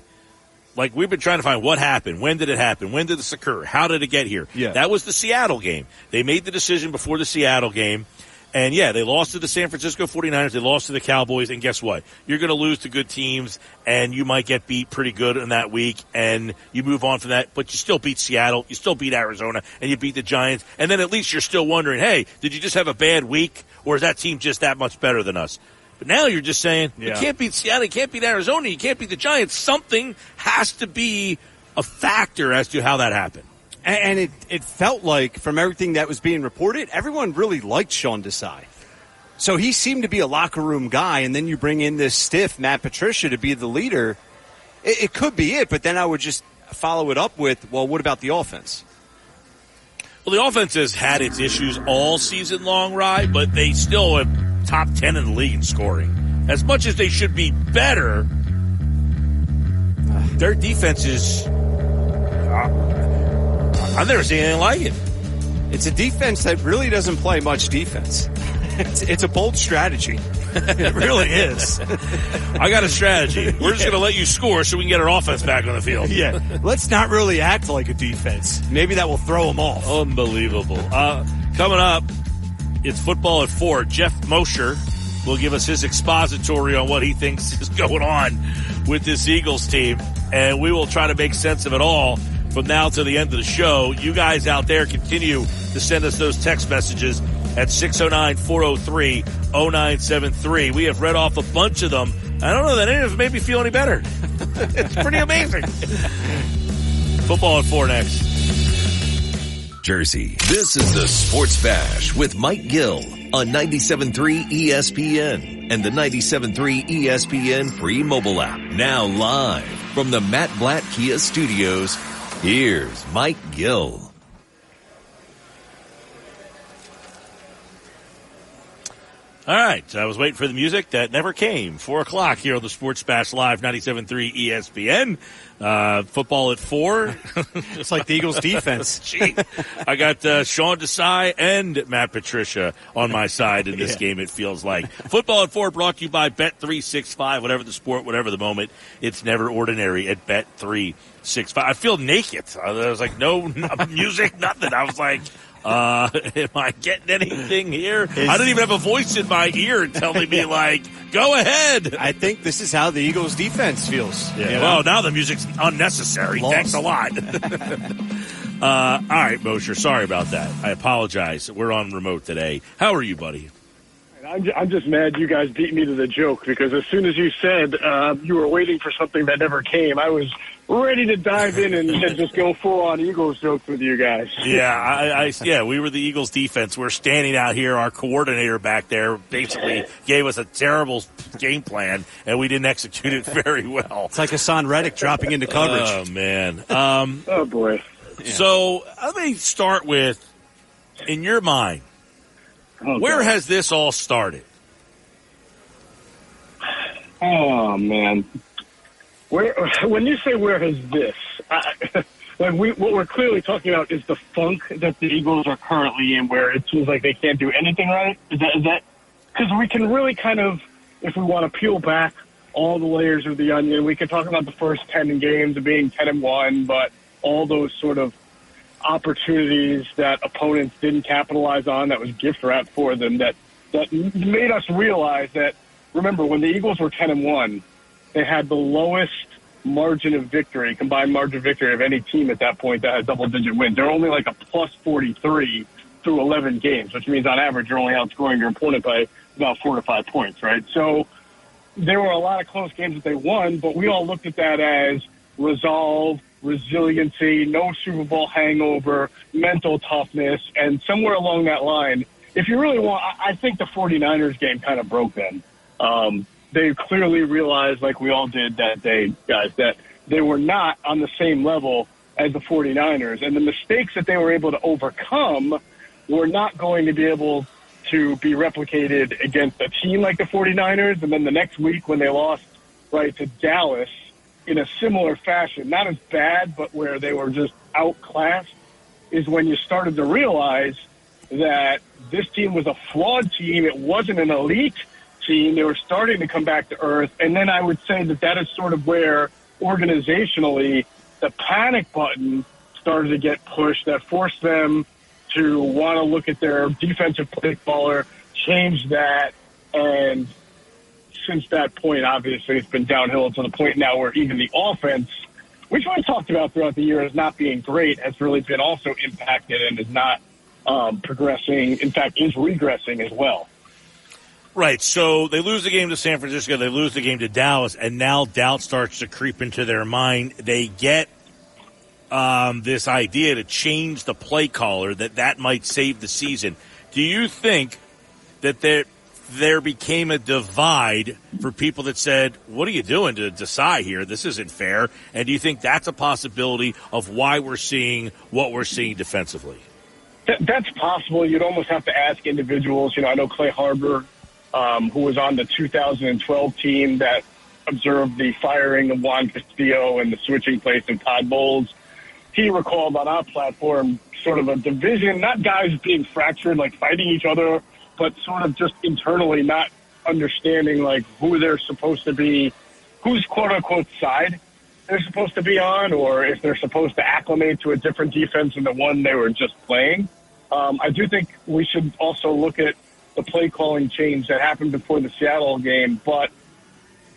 like we've been trying to find what happened, when did it happen, when did this occur, how did it get here? Yeah. That was the Seattle game. They made the decision before the Seattle game. And yeah, they lost to the San Francisco 49ers. They lost to the Cowboys. And guess what? You're going to lose to good teams and you might get beat pretty good in that week and you move on from that, but you still beat Seattle. You still beat Arizona and you beat the Giants. And then at least you're still wondering, hey, did you just have a bad week or is that team just that much better than us? But now you're just saying, you can't beat Seattle, you can't beat Arizona, you can't beat the Giants. Something has to be a factor as to how that happened. And, it, it felt like, from everything that was being reported, everyone really liked Sean Desai. So he seemed to be a locker room guy, and then you bring in this stiff Matt Patricia to be the leader. It, it could be it, but then I would just follow it up with, well, what about the offense? Well, the offense has had its issues all season long, right? But they still have top 10 in the league in scoring. As much as they should be better, their defense is. uh, I've never seen anything like it. It's a defense that really doesn't play much defense. It's, it's a bold strategy. it really is. I got a strategy. We're just going to let you score so we can get our offense back on the field. Yeah, let's not really act like a defense. Maybe that will throw them off. Unbelievable. Uh, coming up, it's football at four. Jeff Mosher will give us his expository on what he thinks is going on with this Eagles team, and we will try to make sense of it all from now to the end of the show. You guys out there continue to send us those text messages at 609-403-0973. We have read off a bunch of them. I don't know that any of them made me feel any better. it's pretty amazing. Football at four next. Jersey. This is the Sports Bash with Mike Gill on 97.3 ESPN and the 97.3 ESPN free mobile app. Now live from the Matt Blatt Kia Studios, here's Mike Gill. All right. I was waiting for the music that never came. Four o'clock here on the Sports Bash Live, 97.3 ESPN. Uh, football at four. it's like the Eagles defense. Gee, I got uh, Sean Desai and Matt Patricia on my side in this Yeah. game, it feels like. Football at four brought to you by Bet365. Whatever the sport, whatever the moment, it's never ordinary at Bet365. I feel naked. I was like, no, no music, nothing. I was like, uh, am I getting anything here? I don't even have a voice in my ear telling me like, go ahead. I think this is how the Eagles defense feels. Yeah. you know? Well, now the music's unnecessary. Lost. Thanks a lot. uh, all right, Mosher. Sorry about that. I apologize. We're on remote today. How are you, buddy? I'm, I'm just mad you guys beat me to the joke because as soon as you said uh, you were waiting for something that never came, I was ready to dive in and, and just go full on Eagles jokes with you guys. Yeah, I, I, yeah, we were the Eagles defense. We're standing out here. Our coordinator back there basically gave us a terrible game plan, and we didn't execute it very well. It's like Haason Reddick dropping into coverage. Oh man. Um, oh boy. So let me start with, in your mind, Oh, where God. has this all started? Oh man, where when you say where has this? I, like we, what we're clearly talking about is the funk that the Eagles are currently in, where it seems like they can't do anything right. Is that is that because we can really kind of, if we want to peel back all the layers of the onion, we can talk about the first ten games of being ten and one, but all those sort of opportunities that opponents didn't capitalize on that was gift wrap for them that that made us realize that. Remember, when the Eagles were ten and one, they had the lowest margin of victory, combined margin of victory of any team at that point that had double digit wins. They're only like a plus 43 through 11 games, which means on average you're only outscoring your opponent by about four to five points, right? So there were a lot of close games that they won, but we all looked at that as resolve, resiliency, no Super Bowl hangover, mental toughness, and somewhere along that line, if you really want, I think the 49ers game kind of broke them. Um, they clearly realized, like we all did that day, guys, that they were not on the same level as the 49ers. And the mistakes that they were able to overcome were not going to be able to be replicated against a team like the 49ers. And then the next week when they lost, right, to Dallas in a similar fashion, not as bad, but where they were just outclassed, is when you started to realize that this team was a flawed team. It wasn't an elite team. They were starting to come back to earth. And then I would say that that is sort of where organizationally the panic button started to get pushed that forced them to want to look at their defensive play caller, change that. And since that point, obviously, it's been downhill to the point now where even the offense, which I talked about throughout the year as not being great, has really been also impacted and is not um, progressing. In fact, is regressing as well. Right. So they lose the game to San Francisco. They lose the game to Dallas, and now doubt starts to creep into their mind. They get um, this idea to change the play caller that that might save the season. Do you think that there there became a divide for people that said, "What are you doing to decide here? This isn't fair." And do you think that's a possibility of why we're seeing what we're seeing defensively? That's possible. You'd almost have to ask individuals. You know, I know Clay Harbor um, who was on the 2012 team that observed the firing of Juan Castillo and the switching place of Todd Bowles. He recalled on our platform sort of a division, not guys being fractured, like fighting each other, but sort of just internally not understanding like who they're supposed to be, whose quote unquote side they're supposed to be on, or if they're supposed to acclimate to a different defense than the one they were just playing. Um, I do think we should also look at the play calling change that happened before the Seattle game, but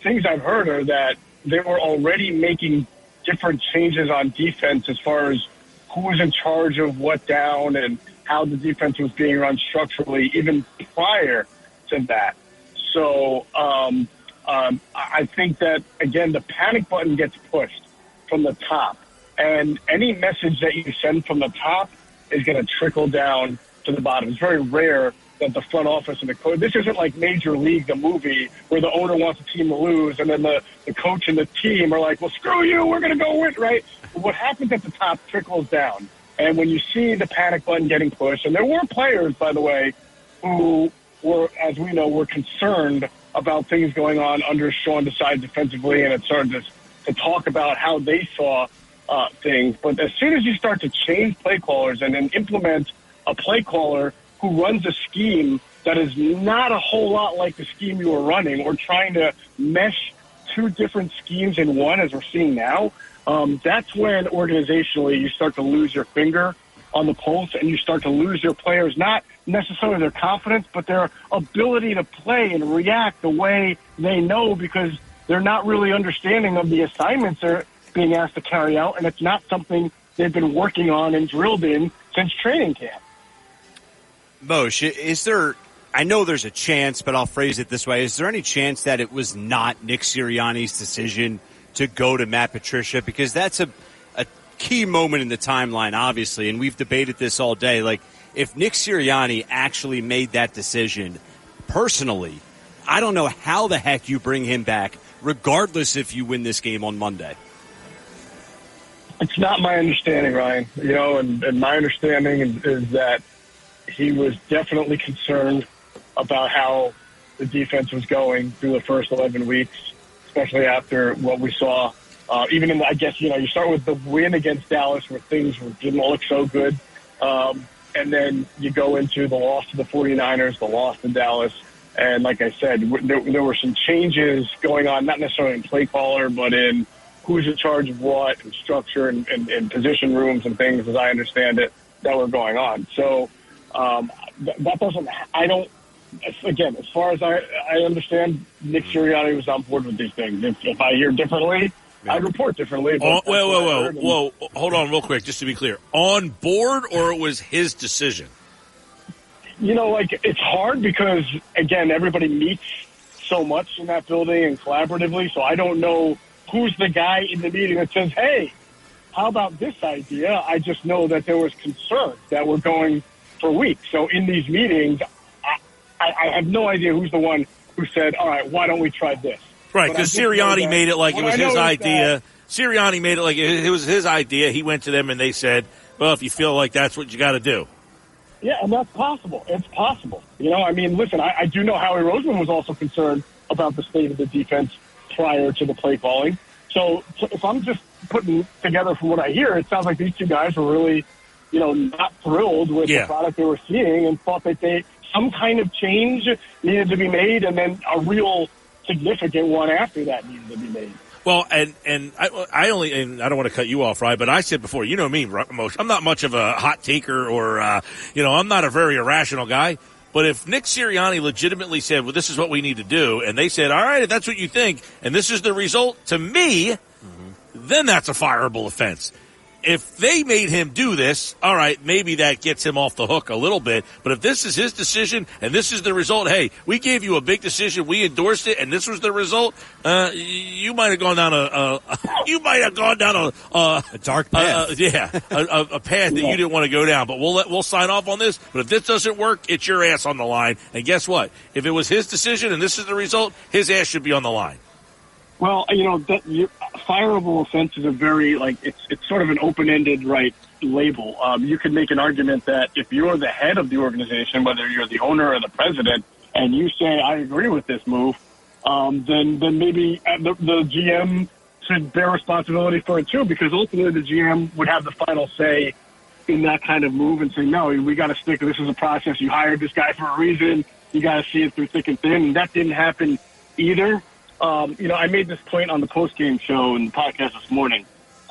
things I've heard are that they were already making different changes on defense as far as who was in charge of what down and how the defense was being run structurally, even prior to that. So um, um, I think that again, the panic button gets pushed from the top, and any message that you send from the top is going to trickle down to the bottom. It's very rare that the front office and the coach. This isn't like Major League, the movie, where the owner wants the team to lose, and then the, the coach and the team are like, "Well, screw you, we're going to go win." Right? What happens at the top trickles down, and when you see the panic button getting pushed, and there were players, by the way, who were, as we know, were concerned about things going on under Sean Desai defensively, and it started to, to talk about how they saw uh, things. But as soon as you start to change play callers and then implement a play caller who runs a scheme that is not a whole lot like the scheme you were running or trying to mesh two different schemes in one as we're seeing now, um, that's when organizationally you start to lose your finger on the pulse and you start to lose your players, not necessarily their confidence, but their ability to play and react the way they know because they're not really understanding of the assignments they're being asked to carry out. And it's not something they've been working on and drilled in since training camp. Mosh, is there? I know there's a chance, but I'll phrase it this way: Is there any chance that it was not Nick Sirianni's decision to go to Matt Patricia? Because that's a a key moment in the timeline, obviously, and we've debated this all day. Like, if Nick Sirianni actually made that decision personally, I don't know how the heck you bring him back, regardless if you win this game on Monday. It's not my understanding, Ryan. You know, and, and my understanding is, is that he was definitely concerned about how the defense was going through the first 11 weeks, especially after what we saw. Uh, even in, the, I guess, you know, you start with the win against Dallas where things didn't look so good. Um, and then you go into the loss to the 49ers, the loss to Dallas. And like I said, there, there were some changes going on, not necessarily in play caller, but in who's in charge of what and structure and, and, and position rooms and things, as I understand it, that were going on. So, um, th- that doesn't. I don't again, as far as I, I understand, Nick Sirianni was on board with these things. If, if I hear differently, I'd report differently. Oh, whoa, whoa, whoa, whoa! Hold on, real quick, just to be clear. On board, or it was his decision? You know, like it's hard because again, everybody meets so much in that building and collaboratively. So I don't know who's the guy in the meeting that says, "Hey, how about this idea?" I just know that there was concern that we're going for weeks. So in these meetings, I, I have no idea who's the one who said, "All right, why don't we try this?" Right, because Sirianni made it like it was his idea. Sirianni made it like it was his idea. He went to them and they said, "Well, if you feel like that's what you got to do." Yeah, and that's possible. It's possible. You know, I mean, listen, I, I do know Howie Roseman was also concerned about the state of the defense prior to the play calling. So, so if I'm just putting together from what I hear, it sounds like these two guys were really, you know, not thrilled with Yeah. the product they were seeing and thought that they some kind of change needed to be made, and then a real significant one after that needed to be made. Well, and and I, I only and I don't want to cut you off, right? But I said before, you know me, Moshe, I'm not much of a hot taker, or uh, you know, I'm not a very irrational guy. But if Nick Sirianni legitimately said, "Well, this is what we need to do," and they said, "All right, if that's what you think, and this is the result," to me, then that's a fireable offense. If they made him do this, all right, maybe that gets him off the hook a little bit. But if this is his decision and this is the result, hey, we gave you a big decision, we endorsed it, and this was the result, uh, you might have gone down a, a you might have gone down a, a, dark path. yeah, a, a, a path that you didn't want to go down. But we'll let, we'll sign off on this. But if this doesn't work, it's your ass on the line. And guess what? If it was his decision and this is the result, his ass should be on the line. Well, you know, that you, fireable offense is a very like it's it's sort of an open-ended right label. Um, you could make an argument that if you're the head of the organization, whether you're the owner or the president, and you say I agree with this move, um, then then maybe uh, the, the GM should bear responsibility for it too, because ultimately the GM would have the final say in that kind of move and say, no, we got to stick. This is a process. You hired this guy for a reason. You got to see it through thick and thin. And that didn't happen either. Um, you know, I made this point on the post game show and the podcast this morning.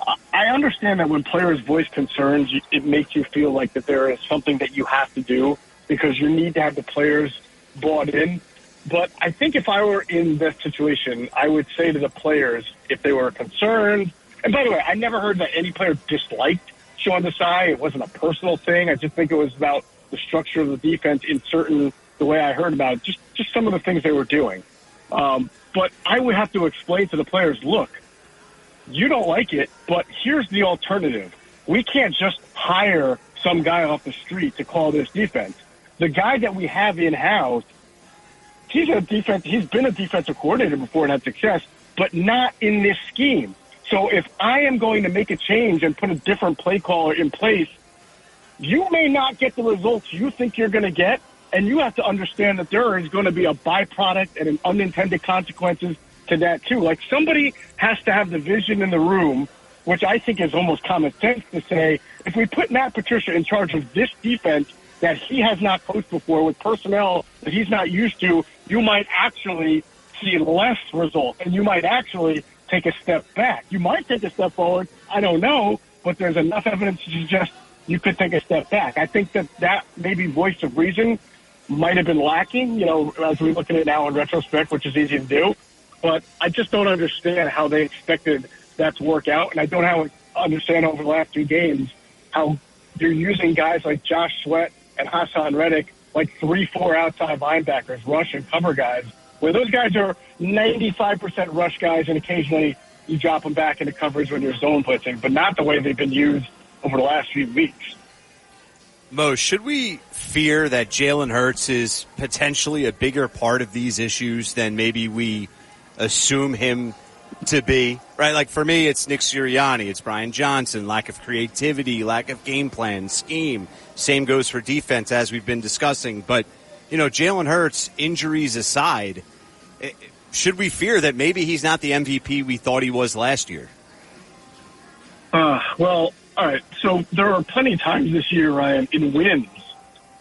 I- I understand that when players voice concerns, it makes you feel like that there is something that you have to do because you need to have the players bought in. But I think if I were in this situation, I would say to the players, if they were concerned, and by the way, I never heard that any player disliked Sean Desai. It wasn't a personal thing. I just think it was about the structure of the defense in certain, the way I heard about it, just, just some of the things they were doing. Um, but I would have to explain to the players, look, you don't like it, but here's the alternative. We can't just hire some guy off the street to call this defense. The guy that we have in house, he's a defense. He's been a defensive coordinator before and had success, but not in this scheme. So if I am going to make a change and put a different play caller in place, you may not get the results you think you're going to get, and you have to understand that there is going to be a byproduct and an unintended consequences to that too. Like somebody has to have the vision in the room, which I think is almost common sense to say, if we put Matt Patricia in charge of this defense that he has not coached before with personnel that he's not used to, you might actually see less results and you might actually take a step back. You might take a step forward. I don't know, but there's enough evidence to suggest you could take a step back. I think that that maybe voice of reason might have been lacking, you know, as we look at it now in retrospect, which is easy to do. But I just don't understand how they expected that to work out. And I don't understand over the last two games how they're using guys like Josh Sweat and Haason Reddick, like three, four outside linebackers, rush and cover guys, where those guys are 95% rush guys and occasionally you drop them back into coverage when you're zone blitzing, but not the way they've been used over the last few weeks. Mo, should we fear that Jalen Hurts is potentially a bigger part of these issues than maybe we assume him to be? Right? Like for me, it's Nick Sirianni, it's Brian Johnson, lack of creativity, lack of game plan, scheme. Same goes for defense as we've been discussing. But, you know, Jalen Hurts, injuries aside, eh, should we fear that maybe he's not the MVP we thought he was last year? Uh, well, all right. So there are plenty of times this year, Ryan, in wins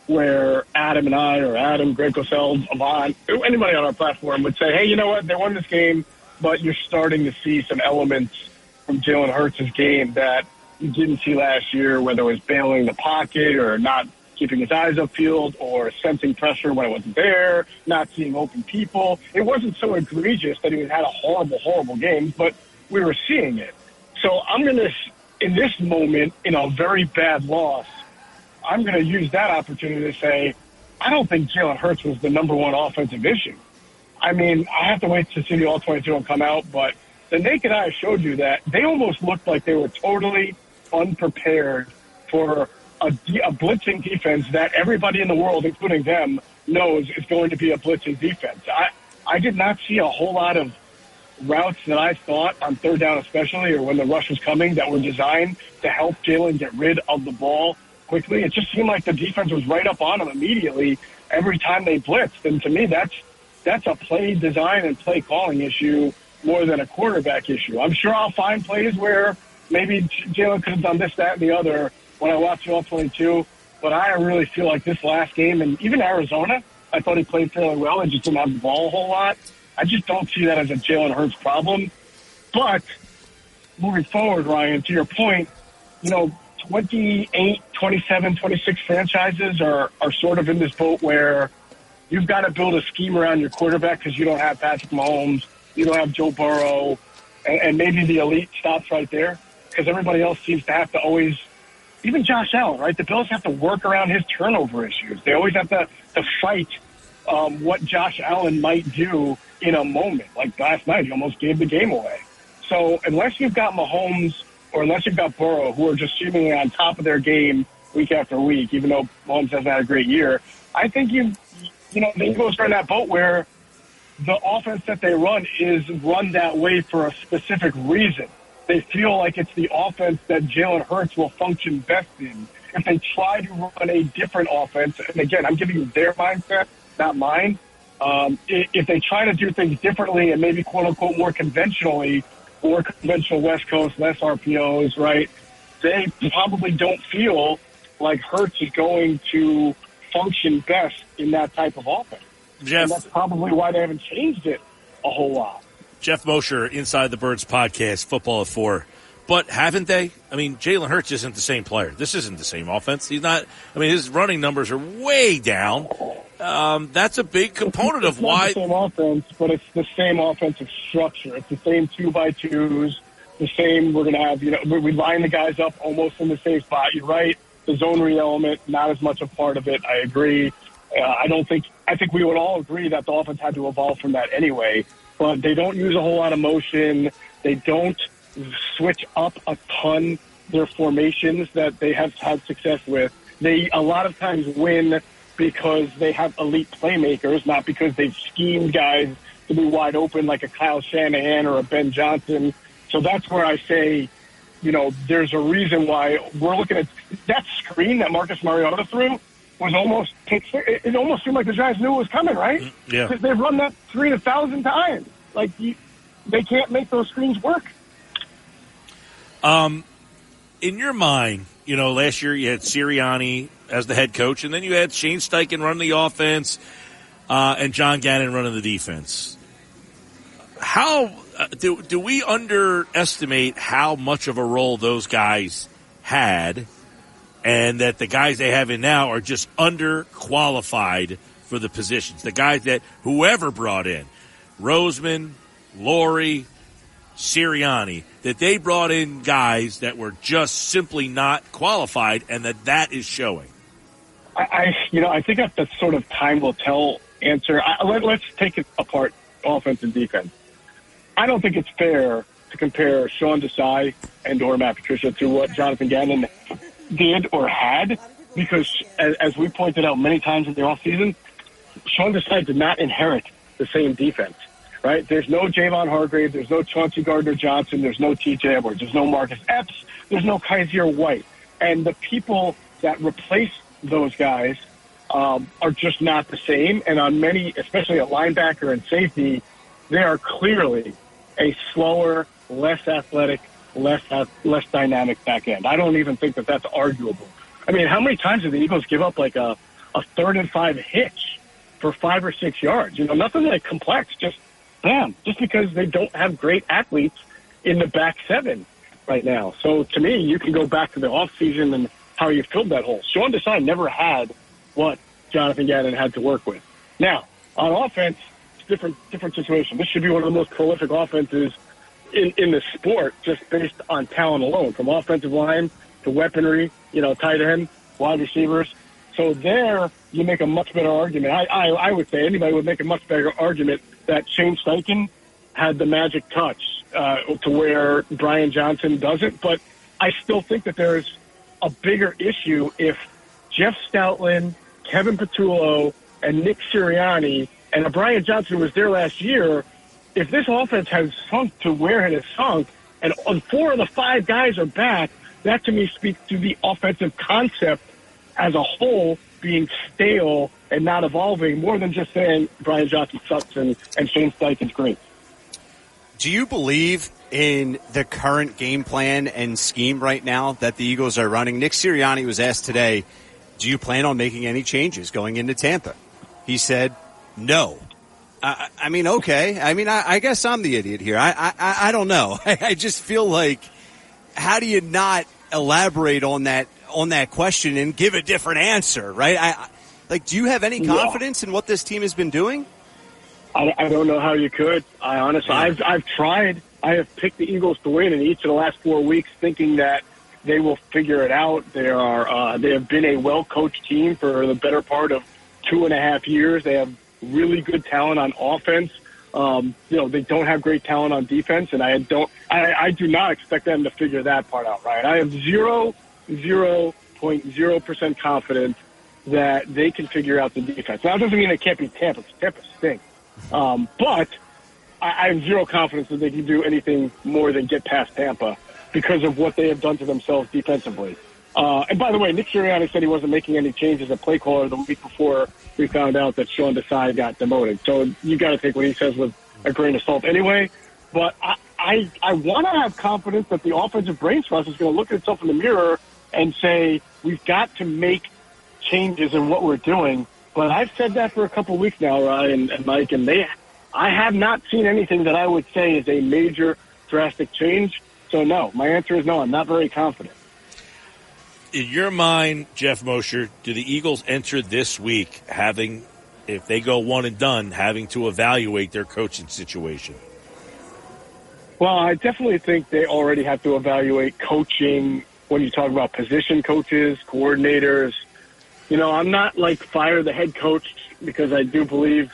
where Adam and I, or Adam, Greg Cosell, Avant, anybody on our platform would say, hey, you know what? They won this game, but you're starting to see some elements from Jalen Hurts' game that you didn't see last year, whether it was bailing the pocket or not keeping his eyes upfield or sensing pressure when it wasn't there, not seeing open people. It wasn't so egregious that he had a horrible, horrible game, but we were seeing it. So I'm going to, in this moment, in a very bad loss, I'm going to use that opportunity to say, I don't think Jalen Hurts was the number one offensive issue. I mean, I have to wait to see the all 22 and come out, but the naked eye showed you that they almost looked like they were totally unprepared for a, a blitzing defense that everybody in the world, including them, knows is going to be a blitzing defense. I, I did not see a whole lot of routes that I thought on third down, especially, or when the rush was coming, that were designed to help Jalen get rid of the ball quickly. It just seemed like the defense was right up on him immediately every time they blitzed. And to me, that's that's a play design and play calling issue more than a quarterback issue. I'm sure I'll find plays where maybe Jalen could have done this, that, and the other when I watch all 22. But I really feel like this last game, and even Arizona, I thought he played fairly well and just didn't have the ball a whole lot. I just don't see that as a Jalen Hurts problem. But moving forward, Ryan, to your point, you know, 28, 27, 26 franchises are, are sort of in this boat where you've got to build a scheme around your quarterback because you don't have Patrick Mahomes, you don't have Joe Burrow, and, and maybe the elite stops right there because everybody else seems to have to always, even Josh Allen, right? The Bills have to work around his turnover issues. They always have to, to fight um, what Josh Allen might do in a moment. Like last night, he almost gave the game away. So unless you've got Mahomes or unless you've got Burrow, who are just seemingly on top of their game week after week, even though Mahomes hasn't had a great year, I think you, you know, the Eagles are in that boat where the offense that they run is run that way for a specific reason. They feel like it's the offense that Jalen Hurts will function best in. If they try to run a different offense, and again, I'm giving you their mindset, not mine. Um, if they try to do things differently and maybe quote unquote more conventionally, more conventional West Coast, less RPOs, right? They probably don't feel like Hurts is going to function best in that type of offense. Jeff, and that's probably why they haven't changed it a whole lot. Geoff Mosher, Inside the Birds podcast, football at four. But haven't they? I mean, Jalen Hurts isn't the same player. This isn't the same offense. He's not. I mean, his running numbers are way down. Um, that's a big component it's of why. the same offense, but it's the same offensive structure. It's the same two by twos. The same. We're going to have. You know, we line the guys up almost in the same spot. You're right. The zone read element, not as much a part of it. I agree. Uh, I don't think. I think we would all agree that the offense had to evolve from that anyway. But they don't use a whole lot of motion. They don't switch up a ton their formations that they have had success with. They a lot of times win because they have elite playmakers, not because they've schemed guys to be wide open like a Kyle Shanahan or a Ben Johnson. So that's where I say, you know, there's a reason why we're looking at that screen that Marcus Mariota threw was almost it almost seemed like the Giants knew it was coming, right? Mm, yeah. Because they've run that screen a thousand times. Like you, they can't make those screens work. Um, in your mind, you know, last year you had Sirianni as the head coach, and then you had Shane Steichen running the offense, uh, and John Gannon running the defense. How uh, do do we underestimate how much of a role those guys had, and that the guys they have in now are just underqualified for the positions? The guys that whoever brought in, Roseman, Lurie, Sirianni, that they brought in guys that were just simply not qualified, and that that is showing. I, I you know, I think that's the sort of time will tell answer. I, let, let's take it apart, offense and defense. I don't think it's fair to compare Sean Desai and or Matt Patricia to what Jonathan Gannon did or had, because as, as we pointed out many times in the offseason, Sean Desai did not inherit the same defense right? There's no Javon Hargrave. There's no Chauncey Gardner Johnson. There's no TJ Edwards. There's no Marcus Epps. There's no Kyzir White. And the people that replace those guys um, are just not the same. And on many, especially a linebacker and safety, they are clearly a slower, less athletic, less less dynamic back end. I don't even think that that's arguable. I mean, how many times did the Eagles give up like a, a third and five hitch for five or six yards? You know, nothing like complex, just bam, just because they don't have great athletes in the back seven right now. So to me, you can go back to the off season and how you filled that hole. Sean Desai never had what Jonathan Gannon had to work with. Now, on offense, it's different different situation. This should be one of the most prolific offenses in, in the sport, just based on talent alone, from offensive line to weaponry, you know, tight end, wide receivers. So there, you make a much better argument. I, I, I would say anybody would make a much better argument that Shane Steichen had the magic touch uh, to where Brian Johnson doesn't. But I still think that there's a bigger issue if Jeff Stoutland, Kevin Patullo, and Nick Sirianni, and Brian Johnson was there last year. If this offense has sunk to where it has sunk, and four of the five guys are back, that to me speaks to the offensive concept as a whole being stale and not evolving more than just saying Brian Johnson sucks and, and Shane Steichen's great. Do you believe in the current game plan and scheme right now that the Eagles are running? Nick Sirianni was asked today, do you plan on making any changes going into Tampa? He said, no. I, I mean, okay. I mean, I, I, guess I'm the idiot here. I, I, I don't know. I just feel like, how do you not elaborate on that on that question and give a different answer, right? I, like, do you have any confidence yeah. in what this team has been doing? I, I don't know how you could. I honestly, yeah. I've I've tried. I have picked the Eagles to win in each of the last four weeks, thinking that they will figure it out. They are uh, they have been a well coached team for the better part of two and a half years. They have really good talent on offense. Um, you know, they don't have great talent on defense, and I don't, I, I do not expect them to figure that part out. Right? I have zero, zero point zero percent confidence that they can figure out the defense. Now, that doesn't mean they can't be Tampa. Tampa stinks. Um, but I, I have zero confidence that they can do anything more than get past Tampa because of what they have done to themselves defensively. Uh, and by the way, Nick Sirianni said he wasn't making any changes at play caller the week before we found out that Sean Desai got demoted. So you got to take what he says with a grain of salt anyway. But I, I, I want to have confidence that the offensive brain trust is going to look at itself in the mirror and say, we've got to make changes in what we're doing. But I've said that for a couple of weeks now, Ryan and Mike, and they, I have not seen anything that I would say is a major drastic change. So no, my answer is no. I'm not very confident. In your mind, Geoff Mosher, do the Eagles enter this week having, if they go one and done, having to evaluate their coaching situation? Well, I definitely think they already have to evaluate coaching when you talk about position coaches, coordinators, you know, I'm not like fire the head coach because I do believe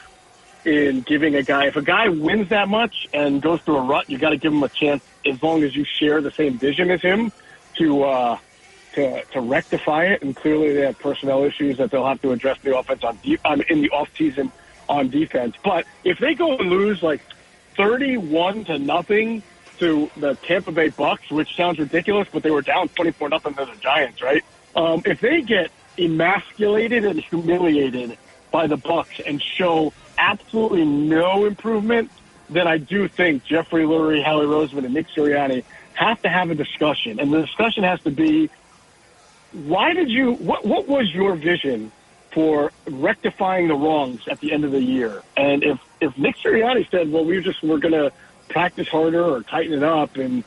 in giving a guy, if a guy wins that much and goes through a rut, you got to give him a chance as long as you share the same vision as him to, uh, to, to rectify it. And clearly they have personnel issues that they'll have to address the offense on, de- on in the off season on defense. But if they go and lose like 31 to nothing to the Tampa Bay Bucks, which sounds ridiculous, but they were down 24 nothing to the Giants, right? Um, if they get emasculated and humiliated by the Bucks and show absolutely no improvement, then I do think Jeffrey Lurie, Howie Roseman, and Nick Sirianni have to have a discussion. And the discussion has to be, why did you, what, what was your vision for rectifying the wrongs at the end of the year? And if, if Nick Sirianni said, well, we just, we're going to practice harder or tighten it up and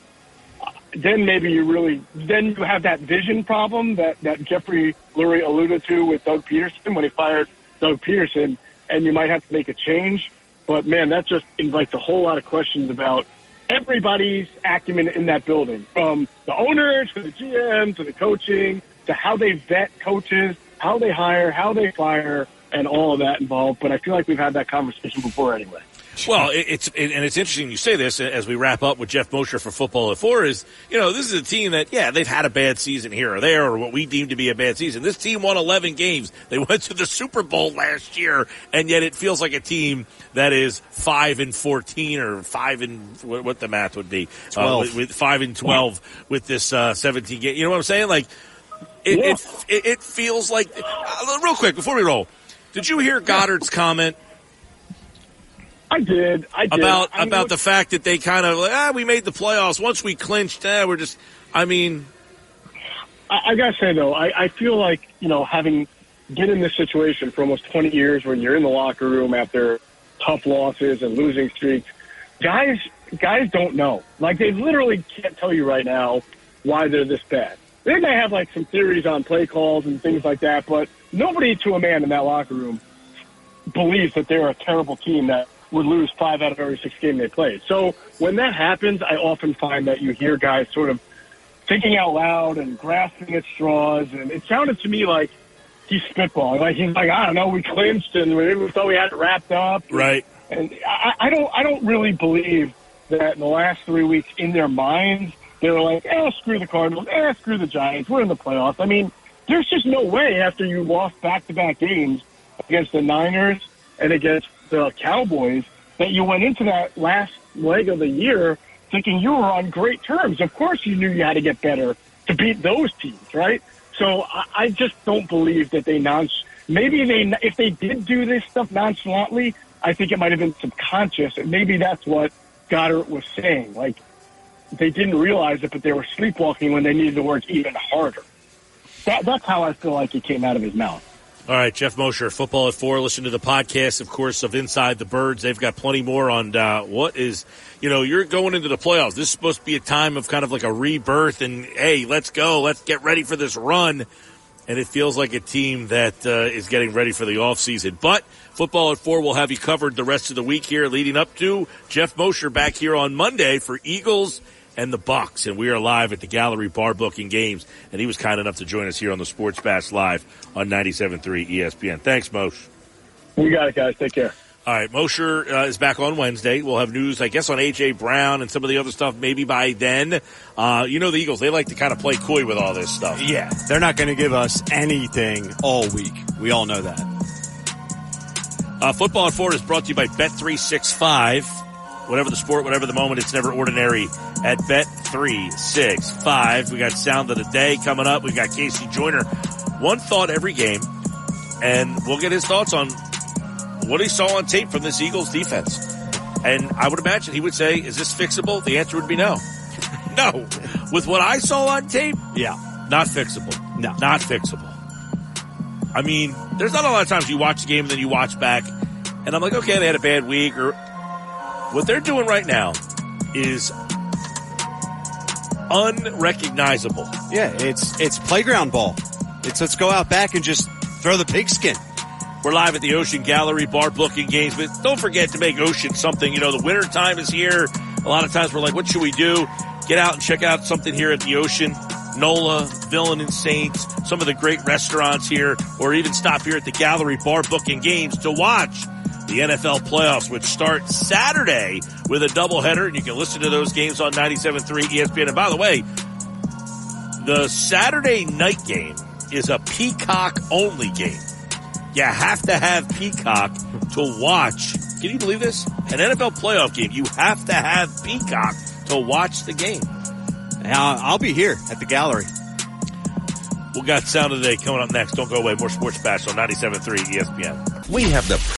then maybe you really then you have that vision problem that that Jeffrey Lurie alluded to with Doug Pederson when he fired Doug Pederson, and you might have to make a change. But man, that just invites a whole lot of questions about everybody's acumen in that building, from the owners to the GM to the coaching to how they vet coaches, how they hire, how they fire, and all of that involved. But I feel like we've had that conversation before anyway. Well, it's and it's interesting you say this as we wrap up with Geoff Mosher for Football at Four. Is you know this is a team that yeah they've had a bad season here or there or what we deem to be a bad season. This team won 11 games. They went to the Super Bowl last year, and yet it feels like a team that is five and 14 or five and what, the math would be uh, with, with, five and 12 with this uh, 17 game. You know what I'm saying? Like it yeah. it, it, feels like uh, real quick before we roll. Did you hear Goedert's comment? I did. I did. About I about the fact that they kind of ah we made the playoffs once we clinched. Eh, we're just. I mean, I, I gotta say though, I, I feel like you know having been in this situation for almost 20 years, when you're in the locker room after tough losses and losing streaks, guys guys don't know. Like they literally can't tell you right now why they're this bad. they may have like some theories on play calls and things like that, but nobody to a man in that locker room believes that they're a terrible team that would lose five out of every six game they played. So when that happens, I often find that you hear guys sort of thinking out loud and grasping at straws. And it sounded to me like he's spitballing. Like he's like, I don't know, we clinched and we thought we had it wrapped up. Right. And I, I don't, I don't really believe that in the last three weeks in their minds they were like, eh, screw the Cardinals, eh, screw the Giants, we're in the playoffs. I mean, there's just no way after you lost back-to-back games against the Niners and against the Cowboys that you went into that last leg of the year thinking you were on great terms. Of course, you knew you had to get better to beat those teams, right? So I, I just don't believe that they non. Maybe they, if they did do this stuff nonchalantly, I think it might have been subconscious, and maybe that's what Goedert was saying. Like they didn't realize it, but they were sleepwalking when they needed to work even harder. That, that's how I feel like it came out of his mouth. All right, Geoff Mosher, football at four. Listen to the podcast, of course, of Inside the Birds. They've got plenty more on uh, what is, you know, you're going into the playoffs. This is supposed to be a time of kind of like a rebirth, and hey, let's go, let's get ready for this run. And it feels like a team that uh, is getting ready for the offseason. But football at four will have you covered the rest of the week here, leading up to Geoff Mosher back here on Monday for Eagles and the Bucks, and we are live at the Gallery Bar Booking Games, and he was kind enough to join us here on the Sports Bash Live on 97.3 ESPN. Thanks, Moshe. We got it, guys. Take care. All right, Mosher uh, is back on Wednesday. We'll have news, I guess, on AJ Brown and some of the other stuff. Maybe by then, uh, you know, the Eagles they like to kind of play coy with all this stuff. Yeah, they're not going to give us anything all week. We all know that. Uh, football at four is brought to you by Bet three six five. Whatever the sport, whatever the moment, it's never ordinary at Bet three six five. We got sound of the day coming up. We got Casey Joyner. One thought every game, and we'll get his thoughts on what he saw on tape from this Eagles defense. And I would imagine he would say, "Is this fixable?" The answer would be no. no. With what I saw on tape, yeah, not fixable. No, not fixable. I mean, there's not a lot of times you watch a game and then you watch back, and I'm like, okay, they had a bad week, or what they're doing right now is unrecognizable. Yeah, it's it's playground ball. It's let's go out back and just throw the pigskin. We're live at the Ocean Gallery Bar booking games, but don't forget to make Ocean something. You know, the winter time is here. A lot of times we're like, what should we do? Get out and check out something here at the Ocean. NOLA, Villain and Saints, some of the great restaurants here, or even stop here at the Gallery Bar booking games to watch the NFL playoffs, which start Saturday with a doubleheader, and you can listen to those games on 97.3 ESPN. And by the way, the Saturday night game is a Peacock only game. You have to have Peacock to watch. Can you believe this? An NFL playoff game. You have to have Peacock to watch the game. I'll be here at the gallery. We got sound of the day coming up next. Don't go away. More sports bash on 97.3 ESPN. We have the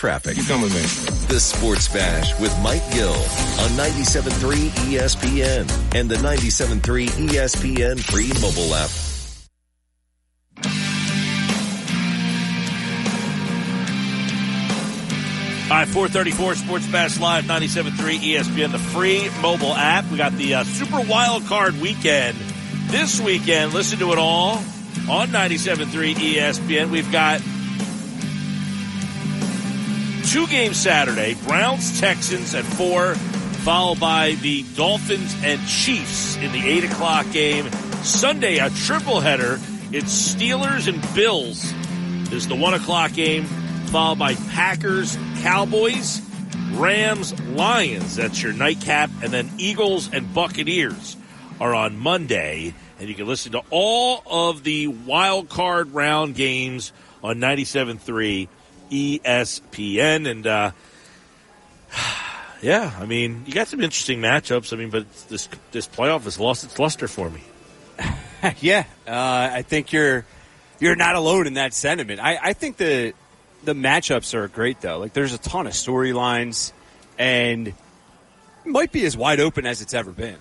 Traffic. You come with me. The Sports Bash with Mike Gill on 97.3 ESPN and the 97.3 ESPN free mobile app. All right, 434 Sports Bash Live, 97.3 ESPN, the free mobile app. We got the uh, Super Wild Card Weekend this weekend. Listen to it all on 97.3 ESPN. We've got two games Saturday, Browns, Texans at 4, followed by the Dolphins and Chiefs in the 8 o'clock game. Sunday, a triple header. It's Steelers and Bills is the 1 o'clock game, followed by Packers, Cowboys, Rams, Lions. That's your nightcap. And then Eagles and Buccaneers are on Monday. And you can listen to all of the wild card round games on 97.3 ESPN. And, uh, yeah, I mean, you got some interesting matchups. I mean, but this, this playoff has lost its luster for me. yeah, uh, I think you're you're not alone in that sentiment. I, I think the the matchups are great though. Like there's a ton of storylines, and might be as wide open as it's ever been.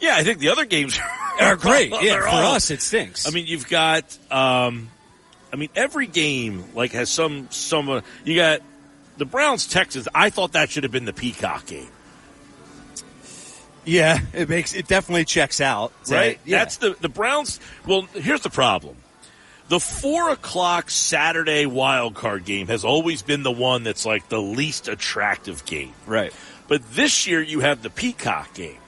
Yeah, I think the other games are great. Yeah, for all- us it stinks. I mean, you've got. Um, I mean, every game like has some some. Uh, you got the Browns Texans. I thought that should have been the Peacock game. Yeah, it makes it definitely checks out. right? Yeah. That's the the Browns. Well, here's the problem: the four o'clock Saturday wild card game has always been the one that's like the least attractive game, right? But this year you have the Peacock game.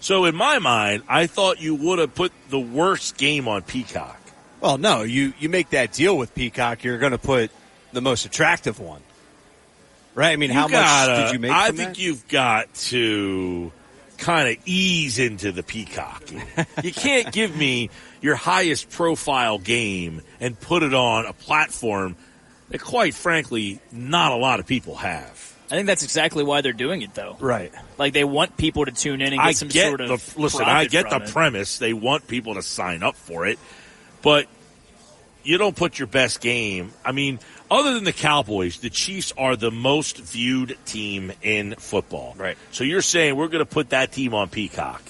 So in my mind, I thought you would have put the worst game on Peacock. Well, no, you you make that deal with Peacock, you're going to put the most attractive one, right? I mean, You how gotta- much did you make? I from think that? you've got to kind of ease into the peacock. you can't give me your highest profile game and put it on a platform that, quite frankly, not a lot of people have. I think that's exactly why they're doing it, though. Right. Like they want people to tune in and get I some get sort of the listen. I profit get the it. premise. They want people to sign up for it, but you don't put your best game. I mean, other than the Cowboys, the Chiefs are the most viewed team in football. Right. So you're saying we're going to put that team on Peacock?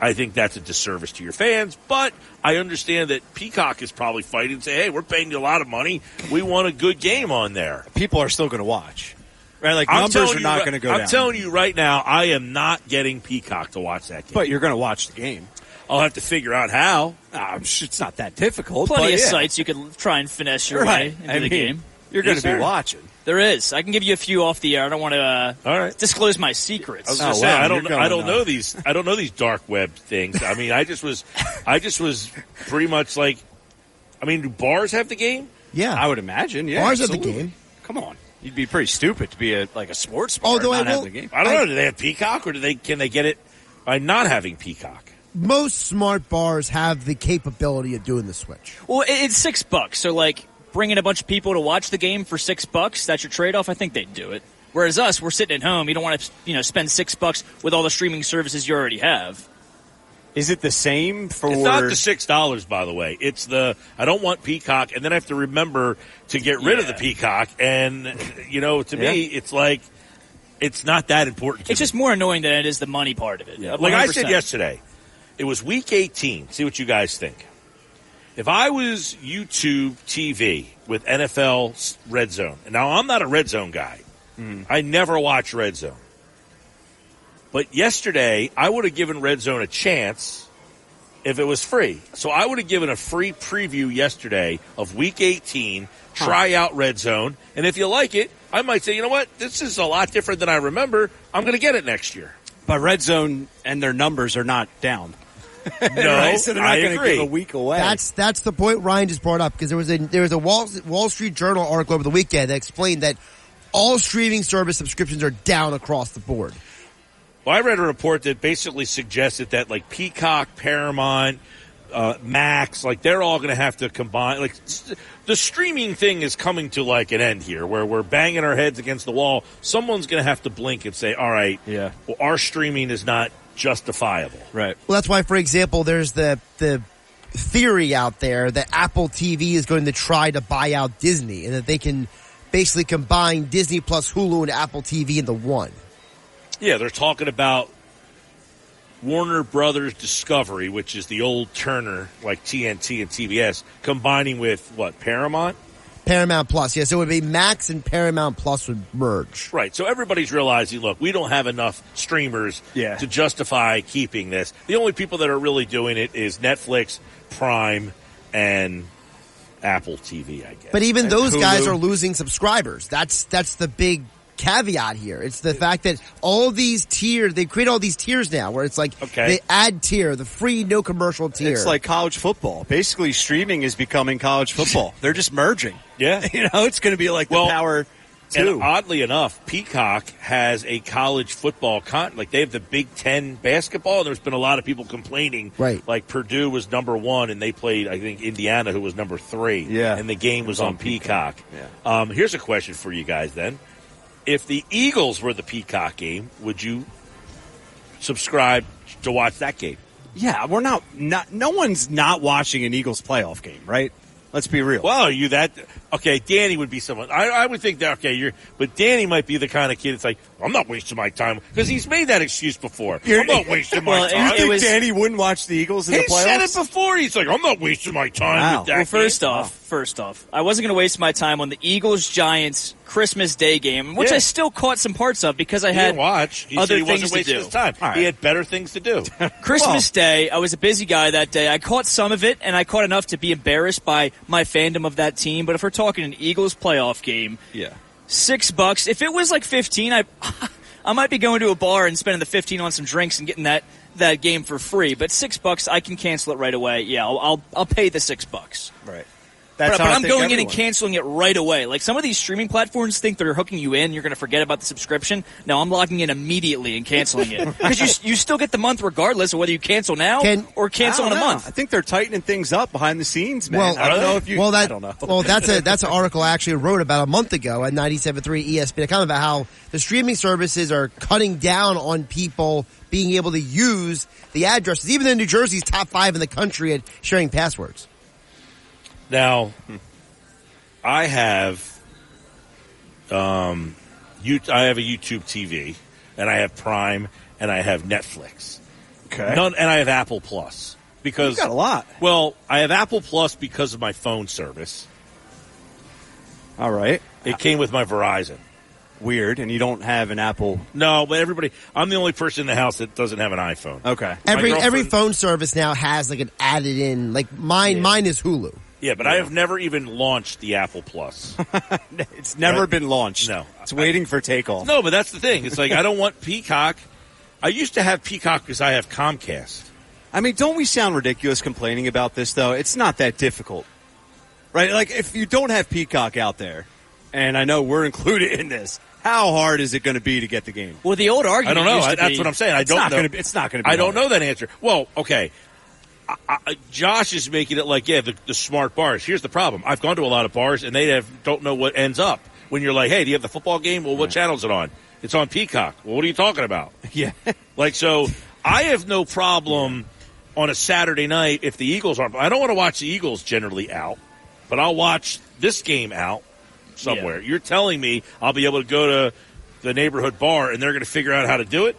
I think that's a disservice to your fans, but I understand that Peacock is probably fighting and say, "Hey, we're paying you a lot of money. We want a good game on there." People are still going to watch, right? Like I'm numbers are not going to go I'm down. telling you right now, I am not getting Peacock to watch that game. But you're going to watch the game. I'll have to figure out how. I'm it's not that difficult. Plenty but of yeah. sites you could try and finesse your Right. way into I the mean, game. you're gonna Yes, be sir. watching. There is. I can give you a few off the air. I don't want to uh, All right. disclose my secrets. I was Oh, gonna I don't, I don't know these, I don't know these dark web things. I mean, I just was, I just was pretty much like, I mean, do bars have the game? Yeah, I would imagine. Yeah, Bars have the game. Come on, you'd be pretty stupid to be a like a sports bar Although and I not will- have the game. I don't know. Do they have Peacock, or do they can they get it by not having Peacock? Most smart bars have the capability of doing the switch. Well, it's six bucks. So, like, bringing a bunch of people to watch the game for six bucks, that's your trade off. I think they'd do it. Whereas us, we're sitting at home. You don't want to, you know, spend six bucks with all the streaming services you already have. Is it the same for? It's not the six dollars, by the way. It's the I don't want Peacock, and then I have to remember to get rid of the Peacock. And you know, to me, it's like it's not that important. To It's me. just more annoying than it is the money part of it. Yeah. Like I said yesterday, it was week 18. See what you guys think. If I was YouTube TV with NFL Red Zone, now I'm not a Red Zone guy, hmm. I never watch Red Zone. But yesterday, I would have given Red Zone a chance if it was free. So I would have given a free preview yesterday of week 18, try out Red Zone, and if you like it, I might say, you know what, this is a lot different than I remember. I'm going to get it next year. But Red Zone and their numbers are not down. No, Right? so they're not I going to agree. give a week away. That's that's the point Ryan just brought up because there was a there was a Wall Wall Street Journal article over the weekend that explained that all streaming service subscriptions are down across the board. Well, I read a report that basically suggested that like Peacock, Paramount, uh, Max, like they're all going to have to combine. Like s- the streaming thing is coming to like an end here, where we're banging our heads against the wall. Someone's going to have to blink and say, "All right, yeah, well, our streaming is not justifiable." Right. Well, that's why, for example, there's the the theory out there that Apple TV is going to try to buy out Disney and that they can basically combine Disney plus Hulu and Apple TV into one. Yeah, they're talking about Warner Brothers Discovery, which is the old Turner, like TNT and TBS, combining with what Paramount. Paramount Plus, Yes, it would be Max and Paramount Plus would merge. Right. So everybody's realizing, look, we don't have enough streamers Yeah. to justify keeping this. The only people that are really doing it is Netflix, Prime, and Apple TV, I guess. But even And those guys are losing subscribers. That's that's the big caveat here. It's the fact that all these tiers, they create all these tiers now where it's like Okay. they add tier, the free no commercial tier. It's like college football. Basically, streaming is becoming college football. They're just merging. Yeah. You know, it's going to be like the Well, power And two. oddly enough, Peacock has a college football con like they have the Big Ten basketball, and there's been a lot of people complaining. Right. Like Purdue was number one, and they played, I think, Indiana, who was number three. Yeah. And the game was on Peacock. Um, here's a question for you guys then. If the Eagles were the Peacock game, would you subscribe to watch that game? Yeah, we're not, not. No one's not watching an Eagles playoff game, right? Let's be real. Well, are you that okay? Danny would be someone. I, I would think that okay, you're, but Danny might be the kind of kid. that's like I'm not wasting my time because he's made that excuse before. I'm not wasting my Well, time. you think Danny wouldn't watch the Eagles in he the playoffs? said it before. He's like, I'm not wasting my time with that. Well, first game." off, first off, I wasn't going to waste my time on the Eagles Giants Christmas Day game, which Yeah. I still caught some parts of because I He had didn't watch. He other said he things wasn't to do. his time. All right. He had better things to do. Christmas Day, I was a busy guy that day. I caught some of it, and I caught enough to be embarrassed by my fandom of that team. But if we're talking an Eagles playoff game, yeah, six bucks. If it was like fifteen, I I might be going to a bar and spending the fifteen on some drinks and getting that that game for free. But six bucks, I can cancel it right away. Yeah, I'll I'll, I'll pay the six bucks. Right. But, That's but how I I'm think going in and canceling it right away. Like some of these streaming platforms think they're hooking you in. You're going to forget about the subscription. No, I'm logging in immediately and canceling it because you you still get the month regardless of whether you cancel now or cancel in a know. month. I think they're tightening things up behind the scenes, man. Well, I don't know uh, if you. Well, that, I don't know. well, that's a that's an article I actually wrote about a month ago at 97.3 ESPN. Kind of about how the streaming services are cutting down on people being able to use the addresses. Even in New Jersey's top five in the country at sharing passwords. Now, I have, um, you, I have a YouTube TV, and I have Prime, and I have Netflix. Okay. None, and I have Apple Plus because You got a lot. Well, I have Apple Plus because of my phone service. All right. It came with my Verizon. Weird, and you don't have an Apple. No, but everybody, I'm the only person in the house that doesn't have an iPhone. Okay. My Every girlfriend- every phone service now has like an added in. Like mine, mine is Hulu. Yeah, but I have never even launched the Apple Plus. It's never Right. been launched. No. It's waiting for takeoff. No, but that's the thing. It's like I don't want Peacock. I used to have Peacock because I have Comcast. I mean, don't we sound ridiculous complaining about this though? It's not that difficult. Right? Like if you don't have Peacock out there, and I know we're included in this, how hard is it going to be to get the game? Well, the old argument. I don't know. used to That's be- what I'm saying. I It's don't not know. gonna be- it's not gonna be I don't hard. know that answer. Well, okay. I, I, Josh is making it like, yeah, the, the smart bars. Here's the problem. I've gone to a lot of bars and they have don't know what ends up when you're like, hey, do you have the football game? Well, what channel is it on? It's on Peacock. Well, what are you talking about? Yeah. Like, so I have no problem on a Saturday night if the Eagles aren't. I don't want to watch the Eagles generally out, but I'll watch this game out somewhere. You're telling me I'll be able to go to the neighborhood bar and they're going to figure out how to do it?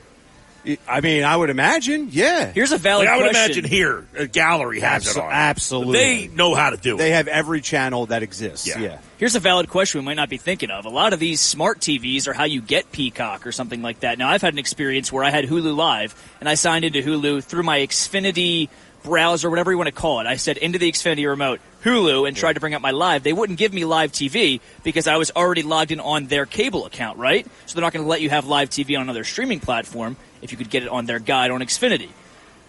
I mean, I would imagine, yeah. Here's a valid Like, I would question. imagine here, a gallery has it on. absolutely. They know how to do it. They have every channel that exists. Yeah. Yeah. Here's a valid question we might not be thinking of. A lot of these smart TVs are how you get Peacock or something like that. Now, I've had an experience where I had Hulu Live and I signed into Hulu through my Xfinity browser, whatever you want to call it. I said into the Xfinity remote Hulu and tried to bring up my live. They wouldn't give me live TV because I was already logged in on their cable account, right? So they're not going to let you have live TV on another streaming platform if you could get it on their guide on Xfinity.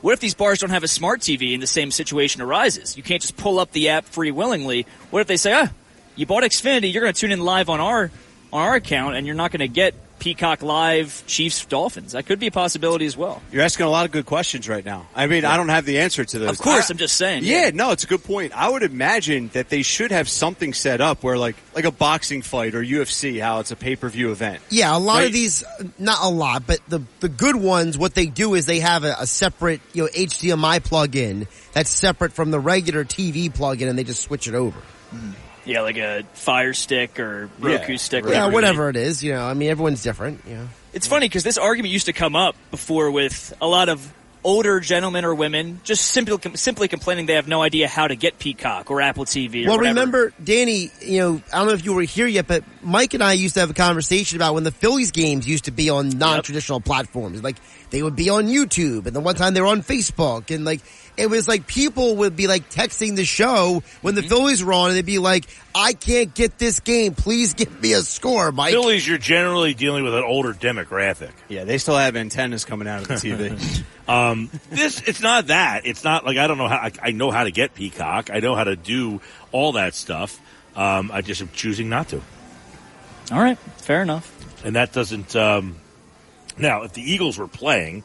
What if these bars don't have a smart TV and the same situation arises? You can't just pull up the app free willingly. What if they say, ah, you bought Xfinity, you're going to tune in live on our on our account, and you're not going to get Peacock Live Chiefs Dolphins? That could be a possibility as well. You're asking a lot of good questions right now. I mean, I don't have the answer to those. Of course, I- I'm just saying. Yeah, no, it's a good point. I would imagine that they should have something set up where, like, like a boxing fight or UFC, how it's a pay per view event. Yeah, a lot Right. of these, not a lot, but the the good ones, what they do is they have a, a separate, you know, HDMI plug-in that's separate from the regular TV plug-in, and they just switch it over. Mm-hmm. Yeah, like a Fire Stick or Roku Stick. yeah, whatever it is. You know, I mean, everyone's different. You know. It's funny because this argument used to come up before with a lot of older gentlemen or women just simply simply complaining they have no idea how to get Peacock or Apple TV. Or Well, whatever. remember, Danny, you know, I don't know if you were here yet, but Mike and I used to have a conversation about when the Phillies games used to be on non-traditional platforms. Like, they would be on YouTube, and the one time they were on Facebook, and like, it was like people would be like texting the show when Mm-hmm. the Phillies were on, and they'd be like, I can't get this game. Please give me a score, Mike. Phillies, you're generally dealing with an older demographic. Yeah, they still have antennas coming out of the TV. Um, this it's not that. It's not like I don't know how. I, I know how to get Peacock. I know how to do all that stuff. Um, I just am choosing not to. All right, fair enough. And that doesn't. Um, now, if the Eagles were playing,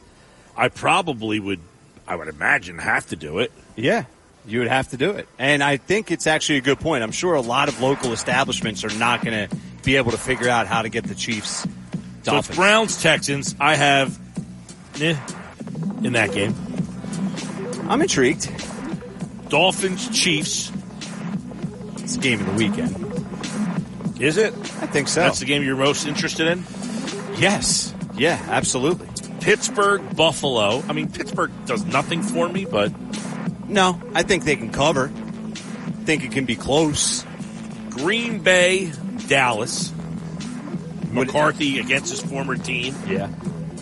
I probably would. I would imagine have to do it. yeah, you would have to do it. And I think it's actually a good point. I'm sure a lot of local establishments are not going to be able to figure out how to get the Chiefs. So it's Dolphins. Browns Texans. I have eh, in that game. I'm intrigued. Dolphins, Chiefs. It's a game of the weekend. Is it? I think so. That's the game you're most interested in? Yes. Yeah, absolutely. Pittsburgh, Buffalo. I mean, Pittsburgh does nothing for me, but. No, I think they can cover. think it can be close. Green Bay, Dallas. McCarthy against his former team. Yeah.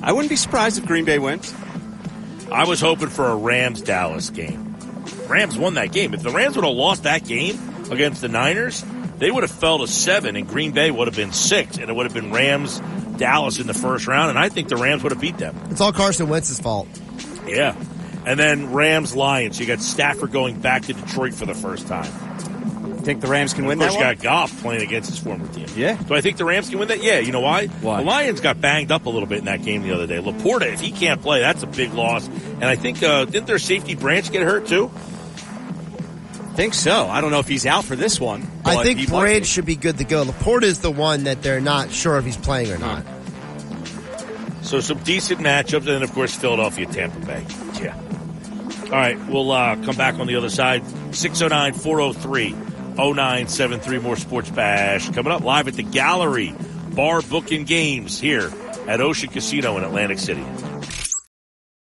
I wouldn't be surprised if Green Bay wins. I was hoping for a Rams Dallas game. Rams won that game. If the Rams would have lost that game against the Niners, they would have fell to seven, and Green Bay would have been six, and it would have been Rams Dallas in the first round, and I think the Rams would have beat them. It's all Carson Wentz's fault. Yeah. And then Rams Lions. You got Stafford going back to Detroit for the first time. Think the Rams can win Of course, that you one? got Goff playing against his former team. Yeah. Do I think the Rams can win that? Yeah. You know why? Why? The Lions got banged up a little bit in that game the other day. LaPorta, if he can't play, that's a big loss. And I think uh, didn't their safety Branch get hurt too? Think so. I don't know if he's out for this one. I think Branch should be good to go. LaPorta is the one that they're not sure if he's playing or not. So some decent matchups, and then of course Philadelphia, Tampa Bay. Yeah. All right, we'll uh, come back on the other side. 609 403 0973. More Sports Bash coming up live at the Gallery Bar Booking Games here at Ocean Casino in Atlantic City.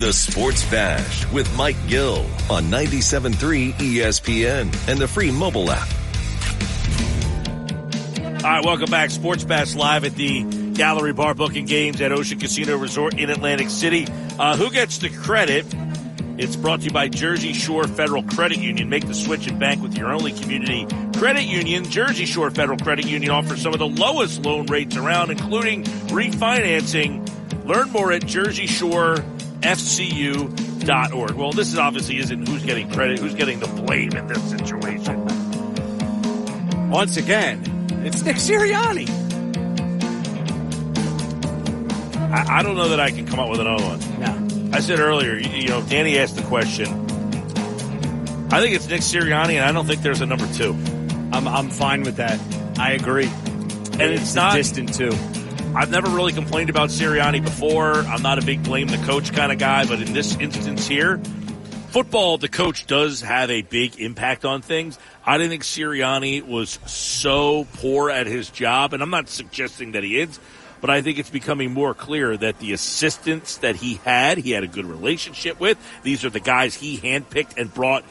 The Sports Bash with Mike Gill on 97.3 ESPN and the free mobile app. All right, welcome back. Sports Bash live at the Gallery Bar Booking Games at Ocean Casino Resort in Atlantic City. Uh, who gets the credit? It's brought to you by Jersey Shore Federal Credit Union. Make the switch and bank with your only community credit union. Jersey Shore Federal Credit Union offers some of the lowest loan rates around, including refinancing. Learn more at jerseyshorefcu.org. Well, this is obviously isn't who's getting credit, who's getting the blame in this situation. Once again, it's Nick Sirianni. I, I don't know that I can come up with another one. No. I said earlier, you, you know, Danny asked the question. I think it's Nick Sirianni, and I don't think there's a number two. I'm I'm fine with that. I agree. And it's, It's not distant too. I've never really complained about Sirianni before. I'm not a big blame the coach kind of guy, but in this instance here, football, the coach does have a big impact on things. I didn't think Sirianni was so poor at his job, and I'm not suggesting that he is, but I think it's becoming more clear that the assistants that he had, he had a good relationship with. These are the guys he handpicked and brought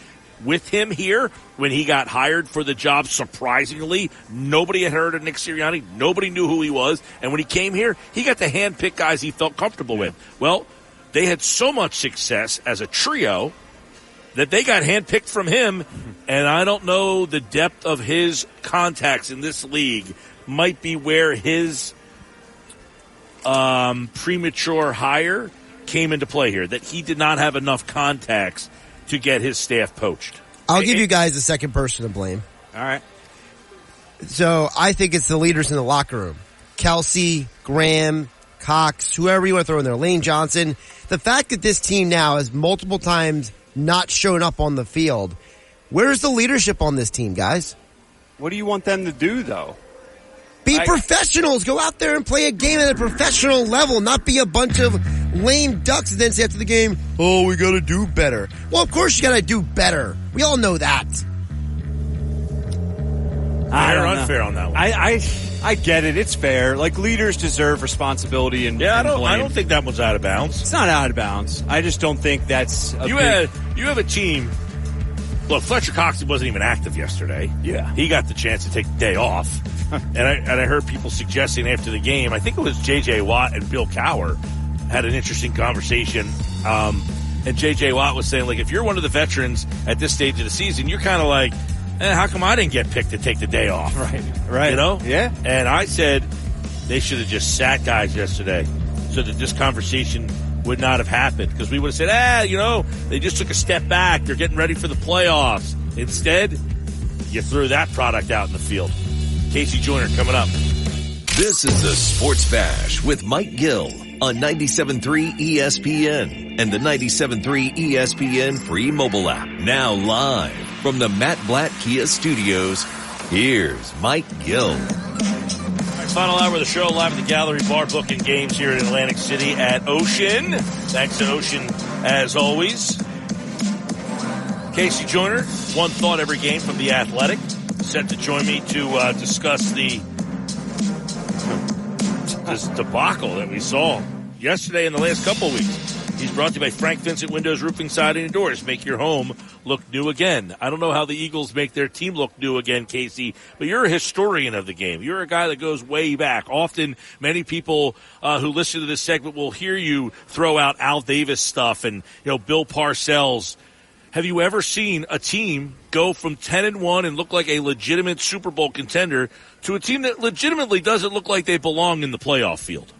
with him here when he got hired for the job. Surprisingly, nobody had heard of Nick Sirianni. Nobody knew who he was. And when he came here, he got to handpick guys he felt comfortable with. Well, they had so much success as a trio that they got handpicked from him. And I don't know the depth of his contacts in this league might be where his um, premature hire came into play here. That he did not have enough contacts to get his staff poached. I'll give you guys the second person to blame. All right. So I think it's the leaders in the locker room. Kelce, Graham, Cox, whoever you want to throw in there, Lane Johnson. The fact that this team now has multiple times not shown up on the field, where's the leadership on this team, guys? What do you want them to do though? Be I- professionals. Go out there and play a game at a professional level, not be a bunch of lame ducks and then say after the game, oh, we gotta do better. Well, of course you gotta do better. We all know that. I Fair or don't know. unfair on that one? I, I I get it. It's fair. Like leaders deserve responsibility and yeah, I don't. I don't think that one's out of bounds. it's not out of bounds. I just don't think that's a You big- had you have a team. Look, Fletcher Cox wasn't even active yesterday. Yeah. he got the chance to take the day off, and I and I heard people suggesting after the game. I think it was J.J. Watt and Bill Cowher had an interesting conversation. Um, and J.J. Watt was saying, like, if you're one of the veterans at this stage of the season, you're kind of like, eh, how come I didn't get picked to take the day off? Right, right. You know? Yeah. And I said they should have just sat guys yesterday so that this conversation would not have happened because we would have said, ah, you know, they just took a step back. They're getting ready for the playoffs. Instead, you threw that product out in the field. Casey Joyner coming up. This is the Sports Bash with Mike Gill on 97.3 ESPN and the 97.3 ESPN free mobile app. Now live from the Matt Blatt Kia Studios, here's Mike Gill. Final hour of the show live at the Gallery Bar booking games here in Atlantic City at Ocean. Thanks to Ocean as always. Casey Joyner, one thought every game from the Athletic, set to join me to uh, discuss the this debacle that we saw yesterday and the last couple of weeks. He's brought to you by Frank Vincent Windows, Roofing, Siding, and Doors. Make your home look new again. I don't know how the Eagles make their team look new again, Casey, but you're a historian of the game. You're a guy that goes way back. Often, many people uh, who listen to this segment will hear you throw out Al Davis stuff and you know Bill Parcells. Have you ever seen a team go from 10 and 1 and look like a legitimate Super Bowl contender to a team that legitimately doesn't look like they belong in the playoff field?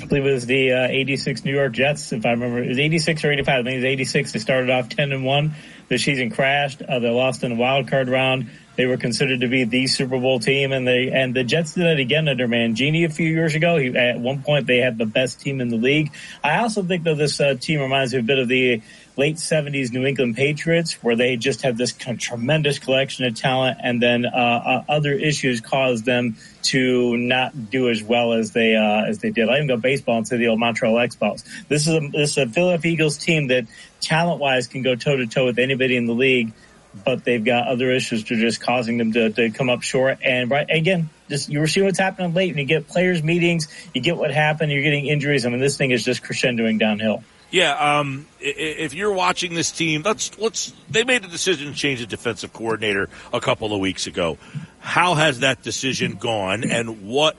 I believe it was the uh, 86 New York Jets, if I remember. It was 86 or 85. I think it was 86. They started off 10 and 1. The season crashed. Uh, they lost in the wild card round. They were considered to be the Super Bowl team, and they and the Jets did it again under Mangini a few years ago. He, at one point, they had the best team in the league. I also think that this uh, team reminds me a bit of the late 70s New England Patriots, where they just had this kind of tremendous collection of talent, and then uh, uh, other issues caused them to not do as well as they uh, as they did. I even go baseball say the old Montreal Expos. This is a, this is a Philadelphia Eagles team that talent wise can go toe to toe with anybody in the league, but they've got other issues that are just causing them to, to come up short. And right again, just you were seeing what's happening late, and you get players meetings, you get what happened, you're getting injuries. I mean, this thing is just crescendoing downhill. Yeah, um, if you're watching this team, let's let's. They made a decision to change the defensive coordinator a couple of weeks ago. How has that decision gone, and what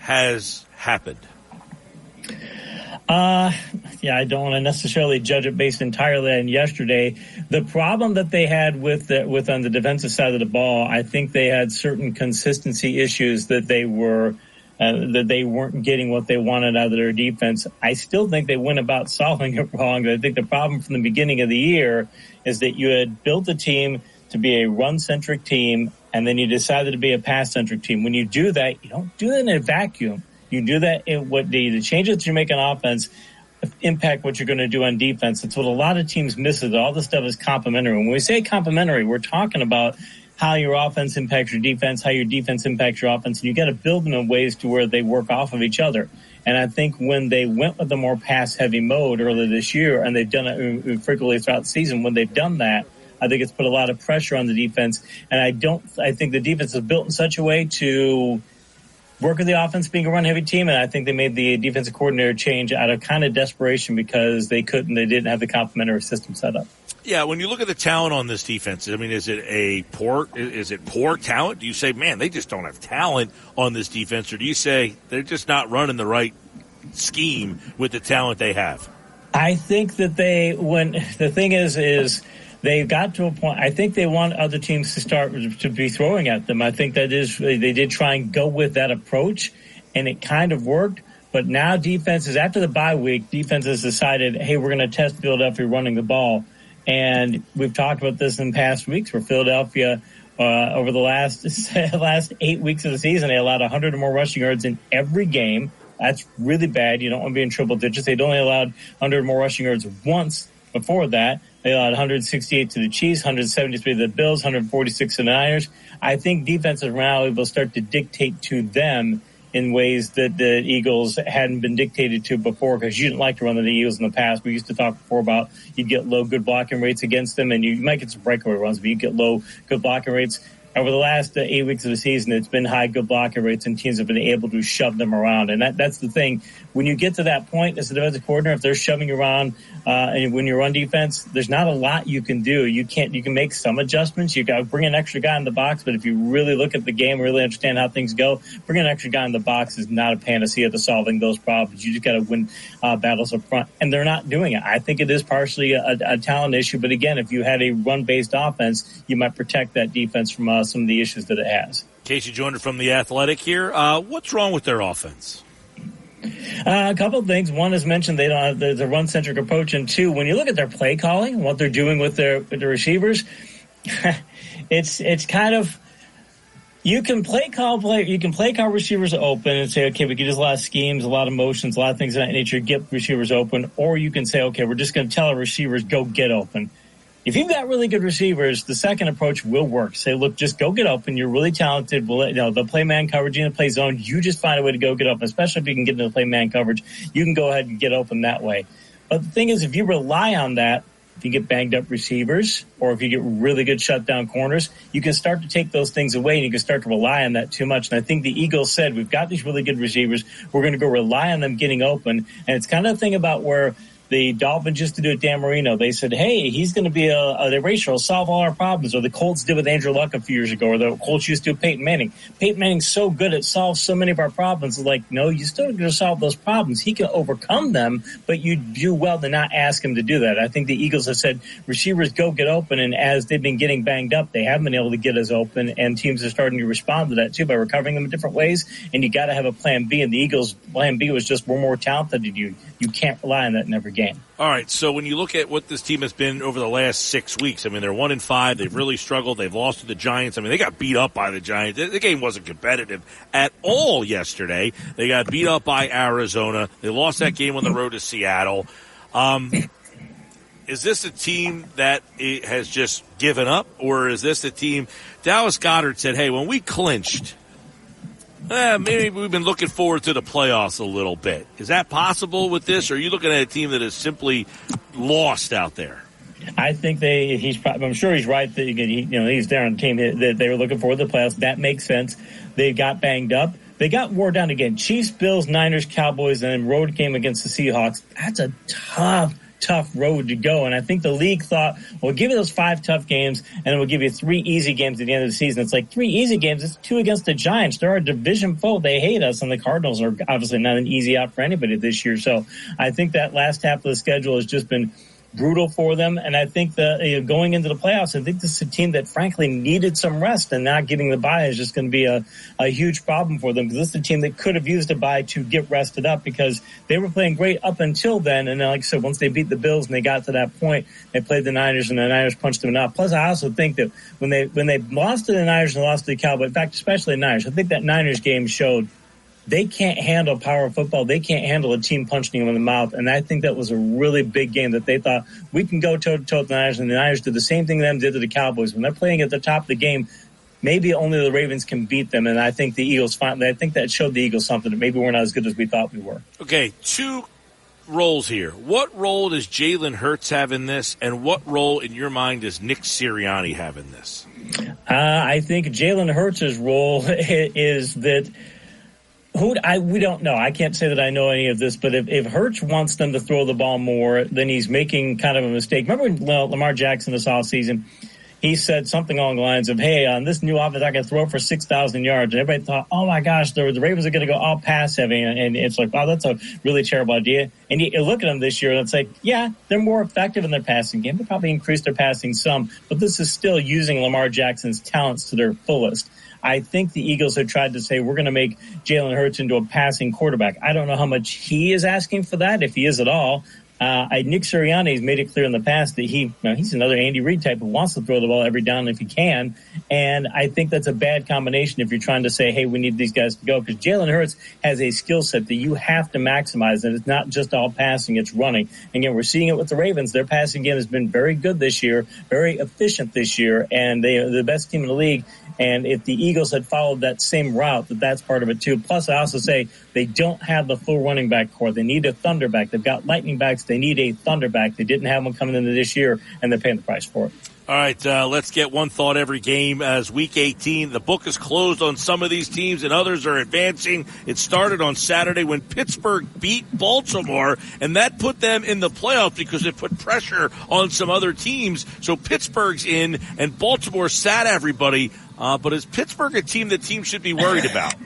has happened? Uh, yeah, I don't want to necessarily judge it based entirely on yesterday. The problem that they had with the, with on the defensive side of the ball, I think they had certain consistency issues that they were uh, that they weren't getting what they wanted out of their defense. I still think they went about solving it wrong. I think the problem from the beginning of the year is that you had built a team to be a run centric team and then you decided to be a pass centric team. When you do that, you don't do it in a vacuum. You do that in what the, the changes you make on offense impact what you're going to do on defense. That's what a lot of teams miss is all this stuff is complementary. When we say complementary, we're talking about how your offense impacts your defense, how your defense impacts your offense, and you got to build them in ways to where they work off of each other. And I think when they went with a more pass heavy mode earlier this year, and they've done it uh, uh, frequently throughout the season, when they've done that, I think it's put a lot of pressure on the defense. And I don't, I think the defense is built in such a way to work with the offense being a run heavy team. And I think they made the defensive coordinator change out of kind of desperation because they couldn't, they didn't have the complementary system set up. Yeah, when you look at the talent on this defense, I mean, is it a poor is it poor talent? Do you say, man, they just don't have talent on this defense, or do you say they're just not running the right scheme with the talent they have? I think that they when the thing is is they got to a point. I think they want other teams to start to be throwing at them. I think that is they did try and go with that approach, and it kind of worked. But now defenses after the bye week, defenses decided, hey, we're going to test Philadelphia running the ball and we've talked about this in past weeks where Philadelphia, uh, over the last last eight weeks of the season, they allowed 100 or more rushing yards in every game. That's really bad. You don't want to be in triple digits. They'd only allowed 100 or more rushing yards once before that. They allowed 168 to the Chiefs, 173 to the Bills, 146 to the Niners. I think defensive morality will start to dictate to them in ways that the Eagles hadn't been dictated to before because you didn't like to run the Eagles in the past. We used to talk before about you'd get low good blocking rates against them and you might get some breakaway runs, but you get low good blocking rates. Over the last uh, eight weeks of the season, it's been high good blocking rates and teams have been able to shove them around. And that, that's the thing. When you get to that point as a defensive coordinator, if they're shoving you around, uh, and when you're on defense, there's not a lot you can do. You can't, you can make some adjustments. You got to bring an extra guy in the box. But if you really look at the game, really understand how things go, bringing an extra guy in the box is not a panacea to solving those problems. You just got to win uh, battles up front. And they're not doing it. I think it is partially a, a talent issue. But again, if you had a run based offense, you might protect that defense from uh, some of the issues that it has. Casey Joyner from the Athletic here. Uh, what's wrong with their offense? Uh, a couple of things. One is mentioned they don't have the, the run centric approach, and two, when you look at their play calling, what they're doing with their with their receivers, it's it's kind of you can play call play you can play call receivers open and say okay we can just a lot of schemes a lot of motions a lot of things of that nature get receivers open. Or you can say okay we're just going to tell our receivers go get open if you've got really good receivers, the second approach will work. Say, look, just go get open. You're really talented. We'll, you know, they'll play man coverage in the play zone. You just find a way to go get open, especially if you can get into the play man coverage. You can go ahead and get open that way. But the thing is, if you rely on that, if you get banged up receivers or if you get really good shutdown corners, you can start to take those things away and you can start to rely on that too much. And I think the Eagles said, we've got these really good receivers. We're going to go rely on them getting open. And it's kind of a thing about where the Dolphins used to do it Dan Marino. They said, hey, he's going to be a, a erasure, solve all our problems. Or the Colts did with Andrew Luck a few years ago, or the Colts used to do Peyton Manning. Peyton Manning's so good at solves so many of our problems. It's like, no, you still going to solve those problems. He can overcome them, but you do well to not ask him to do that. I think the Eagles have said receivers go get open, and as they've been getting banged up, they haven't been able to get as open, and teams are starting to respond to that too by recovering them in different ways. And you got to have a plan B, and the Eagles' plan B was just we're more talented than you. You can't rely on that in every game. All right. So when you look at what this team has been over the last six weeks, I mean, they're one in five. They've really struggled. They've lost to the Giants. I mean, they got beat up by the Giants. The game wasn't competitive at all yesterday. They got beat up by Arizona. They lost that game on the road to Seattle. Um, is this a team that has just given up, or is this a team? Dallas Goedert said, "Hey, when we clinched." Eh, maybe we've been looking forward to the playoffs a little bit. Is that possible with this, or are you looking at a team that is simply lost out there? I think they. He's. Probably, I'm sure he's right. That you know he's there on the team that they were looking for the playoffs. That makes sense. They got banged up. They got wore down again. Chiefs, Bills, Niners, Cowboys, and then road game against the Seahawks. That's a tough tough road to go. And I think the league thought, we'll give you those five tough games and we'll give you three easy games at the end of the season. It's like three easy games. It's two against the Giants. They're our division foe. They hate us. And the Cardinals are obviously not an easy out for anybody this year. So I think that last half of the schedule has just been brutal for them. And I think that you know, going into the playoffs, I think this is a team that frankly needed some rest and not getting the bye is just going to be a, a huge problem for them because this is a team that could have used a bye to get rested up because they were playing great up until then. And like I said, once they beat the Bills and they got to that point, they played the Niners and the Niners punched them enough. Plus, I also think that when they, when they lost to the Niners and lost to the Cowboys, in fact, especially the Niners, I think that Niners game showed they can't handle power football. They can't handle a team punching them in the mouth. And I think that was a really big game that they thought we can go toe to toe with the Niners. And the Niners did the same thing them did to the Cowboys. When they're playing at the top of the game, maybe only the Ravens can beat them. And I think the Eagles finally, I think that showed the Eagles something that maybe we're not as good as we thought we were. Okay. Two roles here. What role does Jalen Hurts have in this? And what role in your mind does Nick Sirianni have in this? Uh, I think Jalen Hurts' role is that who I we don't know. I can't say that I know any of this, but if, if Hurts wants them to throw the ball more, then he's making kind of a mistake. Remember when Lamar Jackson this offseason, he said something along the lines of, "Hey, on this new offense, I can throw for six thousand yards." And everybody thought, "Oh my gosh, the, the Ravens are going to go all pass heavy," and, it's like, "Wow, that's a really terrible idea." And you, you look at them this year, and it's like, yeah, they're more effective in their passing game. They probably increased their passing some, but this is still using Lamar Jackson's talents to their fullest. I think the Eagles have tried to say we're going to make Jalen Hurts into a passing quarterback. I don't know how much he is asking for that, if he is at all. Uh, I, Nick Sirianni has made it clear in the past that he, you know, he's another Andy Reid type who wants to throw the ball every down if he can. And I think that's a bad combination if you're trying to say, hey, we need these guys to go. Because Jalen Hurts has a skill set that you have to maximize. And it's not just all passing, it's running. Again, we're seeing it with the Ravens. Their passing game has been very good this year, very efficient this year. And they are the best team in the league. And if the Eagles had followed that same route, that that's part of it too. Plus, I also say they don't have the full running back core. They need a thunderback. They've got lightning backs. They need a thunderback. They didn't have one coming into this year, and they're paying the price for it. All right, uh, let's get one thought every game as week 18. The book is closed on some of these teams and others are advancing. It started on Saturday when Pittsburgh beat Baltimore and that put them in the playoffs because it put pressure on some other teams. So Pittsburgh's in and Baltimore sat everybody. Uh, but is Pittsburgh a team that teams should be worried about?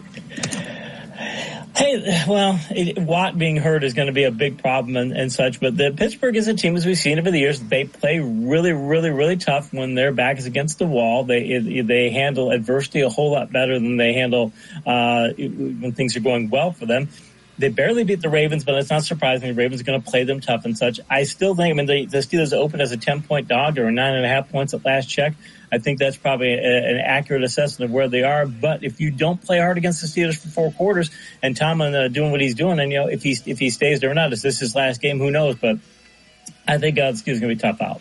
Hey, well, it, Watt being hurt is going to be a big problem and, and, such, but the Pittsburgh is a team, as we've seen over the years, they play really, really, really tough when their back is against the wall. They they handle adversity a whole lot better than they handle uh, when things are going well for them. They barely beat the Ravens, but it's not surprising. The Ravens are going to play them tough and such. I still think, I mean, the, the Steelers open as a 10 point dog or nine and a half points at last check. I think that's probably a, an accurate assessment of where they are. But if you don't play hard against the Steelers for four quarters and Tomlin uh, doing what he's doing, and you know, if he, if he stays there or not, is this his last game? Who knows? But I think uh, Steelers going to be tough out.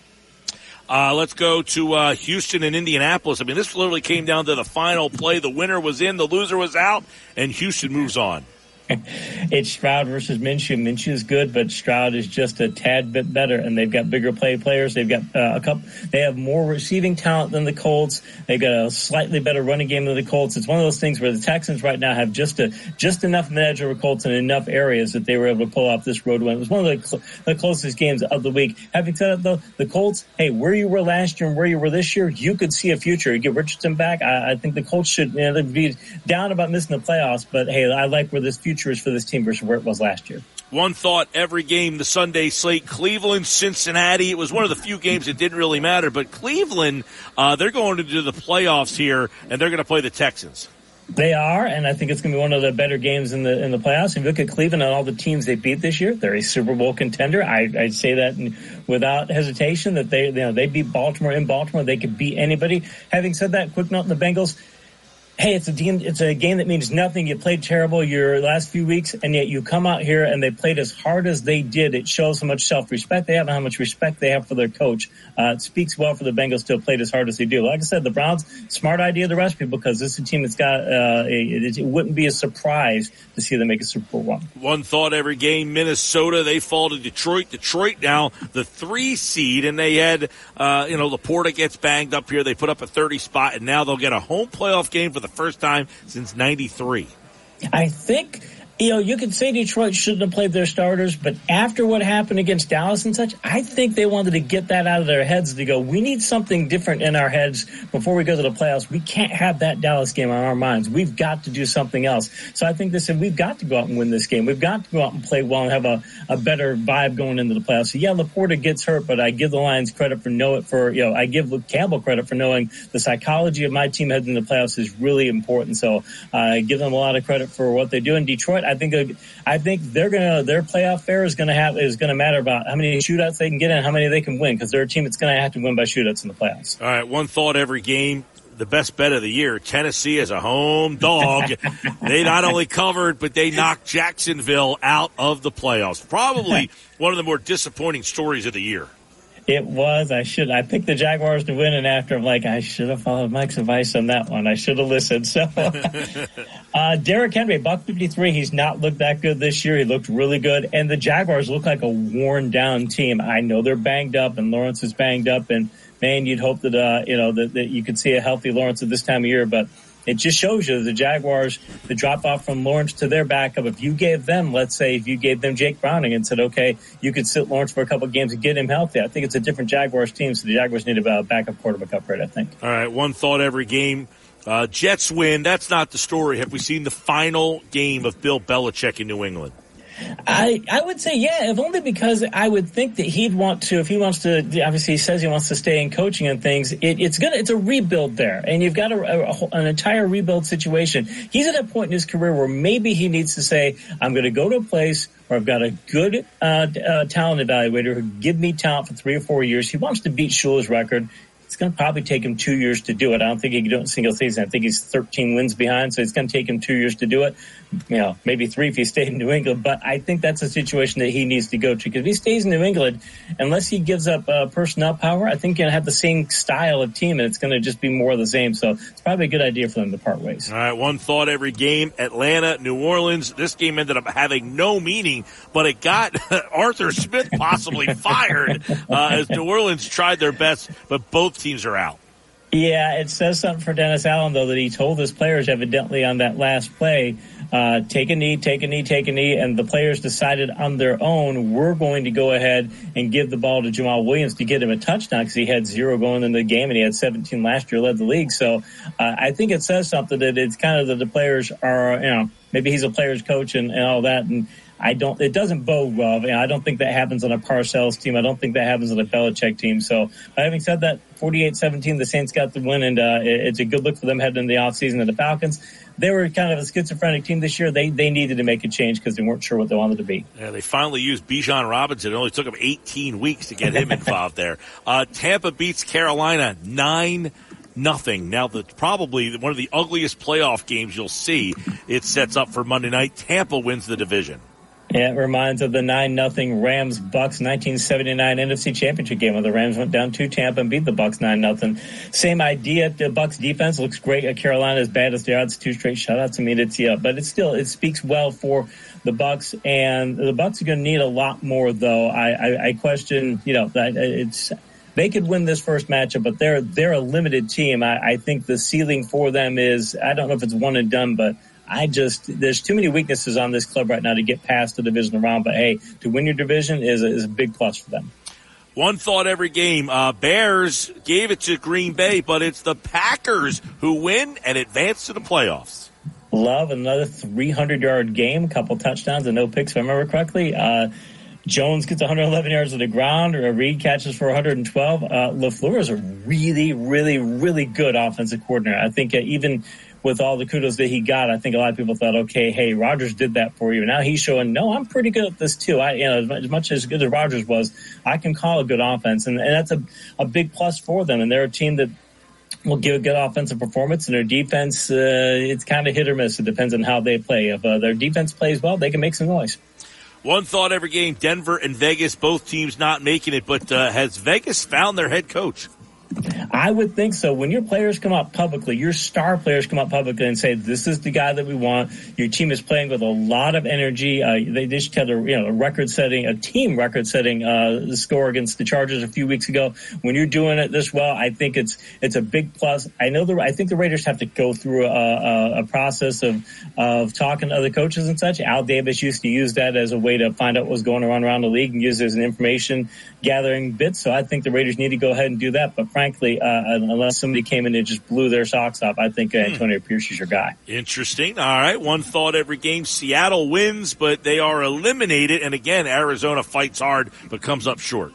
Uh, let's go to uh, Houston and Indianapolis. I mean, this literally came down to the final play. The winner was in, the loser was out, and Houston moves on. It's Stroud versus Minshew. Minshew is good, but Stroud is just a tad bit better, and they've got bigger play players. They've got uh, a couple. They have more receiving talent than the Colts. They've got a slightly better running game than the Colts. It's one of those things where the Texans right now have just a just enough edge over Colts in enough areas that they were able to pull off this road win. It was one of the, cl- the closest games of the week. Having said that, though, the Colts, hey, where you were last year and where you were this year, you could see a future. You get Richardson back. I, I think the Colts should you know, be down about missing the playoffs, but hey, I like where this future is for this team versus where it was last year. One thought every game, the Sunday slate, Cleveland, Cincinnati. It was one of the few games that didn't really matter, but Cleveland, uh, they're going to do the playoffs here, and they're going to play the Texans. They are, and I think it's going to be one of the better games in the in the playoffs. If you look at Cleveland and all the teams they beat this year, they're a Super Bowl contender. I, I'd say that without hesitation that they you know they beat Baltimore in Baltimore. They could beat anybody. Having said that, quick note: the Bengals hey, it's a game, it's a game that means nothing. You played terrible your last few weeks, and yet you come out here and they played as hard as they did. It shows how much self-respect they have and how much respect they have for their coach. Uh, it speaks well for the Bengals to have played as hard as they do. Like I said, the Browns, smart idea of the people because this is a team that's got, uh, it, it, wouldn't be a surprise to see them make a Super Bowl run. One thought every game, Minnesota, they fall to Detroit. Detroit now the three seed, and they had, uh, you know, LaPorta gets banged up here. They put up a 30 spot, and now they'll get a home playoff game for the first time since 93. I think you know, you could say Detroit shouldn't have played their starters, but after what happened against Dallas and such, I think they wanted to get that out of their heads to go, we need something different in our heads before we go to the playoffs. We can't have that Dallas game on our minds. We've got to do something else. So I think they said, we've got to go out and win this game. We've got to go out and play well and have a, a better vibe going into the playoffs. So yeah, LaPorta gets hurt, but I give the Lions credit for know it for, you know, I give Campbell credit for knowing the psychology of my team heading into the playoffs is really important. So uh, I give them a lot of credit for what they do in Detroit. I think, I think they're gonna their playoff fare is gonna have is gonna matter about how many shootouts they can get and how many they can win because they're a team that's gonna have to win by shootouts in the playoffs. All right, one thought every game. The best bet of the year, Tennessee as a home dog. they not only covered, but they knocked Jacksonville out of the playoffs. Probably one of the more disappointing stories of the year. It was. I should. I picked the Jaguars to win, and after I'm like, I should have followed Mike's advice on that one. I should have listened. So, uh, Derrick Henry, buck 53. He's not looked that good this year. He looked really good, and the Jaguars look like a worn down team. I know they're banged up, and Lawrence is banged up, and man, you'd hope that uh, you know that, that you could see a healthy Lawrence at this time of year, but it just shows you the Jaguars, the drop off from Lawrence to their backup. If you gave them, let's say, if you gave them Jake Browning and said, okay, you could sit Lawrence for a couple games and get him healthy, I think it's a different Jaguars team. So the Jaguars need a backup quarterback upgrade, I think. All right. One thought every game. Uh, Jets win. That's not the story. Have we seen the final game of Bill Belichick in New England? I I would say yeah, if only because I would think that he'd want to if he wants to. Obviously, he says he wants to stay in coaching and things. It, it's gonna it's a rebuild there, and you've got a, a, an entire rebuild situation. He's at a point in his career where maybe he needs to say, "I'm going to go to a place where I've got a good uh, uh, talent evaluator who give me talent for three or four years." He wants to beat Shula's record. It's going to probably take him two years to do it. I don't think he can do it in single season. I think he's 13 wins behind, so it's going to take him two years to do it you know, maybe three if he stayed in New England. But I think that's a situation that he needs to go to because if he stays in New England, unless he gives up uh, personnel power, I think he'll have the same style of team and it's going to just be more of the same. So it's probably a good idea for them to part ways. All right, one thought every game: Atlanta, New Orleans. This game ended up having no meaning, but it got Arthur Smith possibly fired uh, as New Orleans tried their best, but both teams are out. Yeah, it says something for Dennis Allen though that he told his players evidently on that last play uh, take a knee, take a knee, take a knee, and the players decided on their own we're going to go ahead and give the ball to Jamaal Williams to get him a touchdown because he had zero going into the game and he had 17 last year, led the league. So uh, I think it says something that it's kind of that the players are, you know, maybe he's a player's coach and, and all that, and I don't. It doesn't bode well. I don't think that happens on a Parcells team. I don't think that happens on a Belichick team. So, having said that, 48-17, the Saints got the win, and uh, it's a good look for them heading into the offseason. of the Falcons, they were kind of a schizophrenic team this year. They they needed to make a change because they weren't sure what they wanted to be. Yeah, they finally used Bijan Robinson. It only took them 18 weeks to get him involved there. Uh, Tampa beats Carolina nine nothing. Now, the probably one of the ugliest playoff games you'll see. It sets up for Monday night. Tampa wins the division. Yeah, it reminds of the 9 nothing Rams Bucks 1979 NFC Championship game where the Rams went down to Tampa and beat the Bucks 9 nothing. Same idea. The Bucks defense looks great. At Carolina as bad as the odds. Two straight shutouts. I mean, it's yeah, but it still it speaks well for the Bucks and the Bucks are going to need a lot more though. I I, I question you know that it's they could win this first matchup, but they're they're a limited team. I, I think the ceiling for them is I don't know if it's one and done, but I just there's too many weaknesses on this club right now to get past the division round. But hey, to win your division is a, is a big plus for them. One thought every game. Uh, Bears gave it to Green Bay, but it's the Packers who win and advance to the playoffs. Love another 300 yard game, couple touchdowns and no picks, if I remember correctly. Uh, Jones gets 111 yards on the ground, or Reed catches for 112. Uh, LaFleur is a really, really, really good offensive coordinator. I think uh, even with all the kudos that he got, I think a lot of people thought, okay, hey, Rodgers did that for you. Now he's showing, no, I'm pretty good at this too. I, you know, as much as good as Rodgers was, I can call a good offense, and, and that's a, a big plus for them. And they're a team that will give a good offensive performance, and their defense, uh, it's kind of hit or miss. It depends on how they play. If uh, their defense plays well, they can make some noise. One thought every game, Denver and Vegas, both teams not making it, but uh, has Vegas found their head coach? I would think so. When your players come out publicly, your star players come out publicly and say, "This is the guy that we want." Your team is playing with a lot of energy. Uh, they just had a you know a record-setting, a team record-setting uh, score against the Chargers a few weeks ago. When you're doing it this well, I think it's it's a big plus. I know the I think the Raiders have to go through a, a, a process of of talking to other coaches and such. Al Davis used to use that as a way to find out what was going on around the league and use it as an information gathering bit. So I think the Raiders need to go ahead and do that. But frankly, uh, unless somebody came in and just blew their socks off, I think uh, hmm. Antonio Pierce is your guy. Interesting. All right. One thought every game. Seattle wins, but they are eliminated. And again, Arizona fights hard, but comes up short.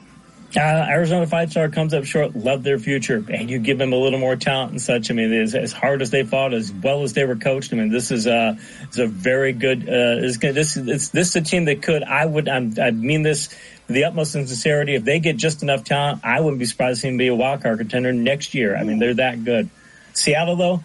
Uh, Arizona five star comes up short. Love their future, and you give them a little more talent and such. I mean, as, as hard as they fought, as well as they were coached. I mean, this is a is a very good. Uh, is this it's this is a team that could. I would. I'm, I mean this the utmost sincerity. If they get just enough talent, I wouldn't be surprised to see them be a wild card contender next year. I mean, they're that good. Seattle, though,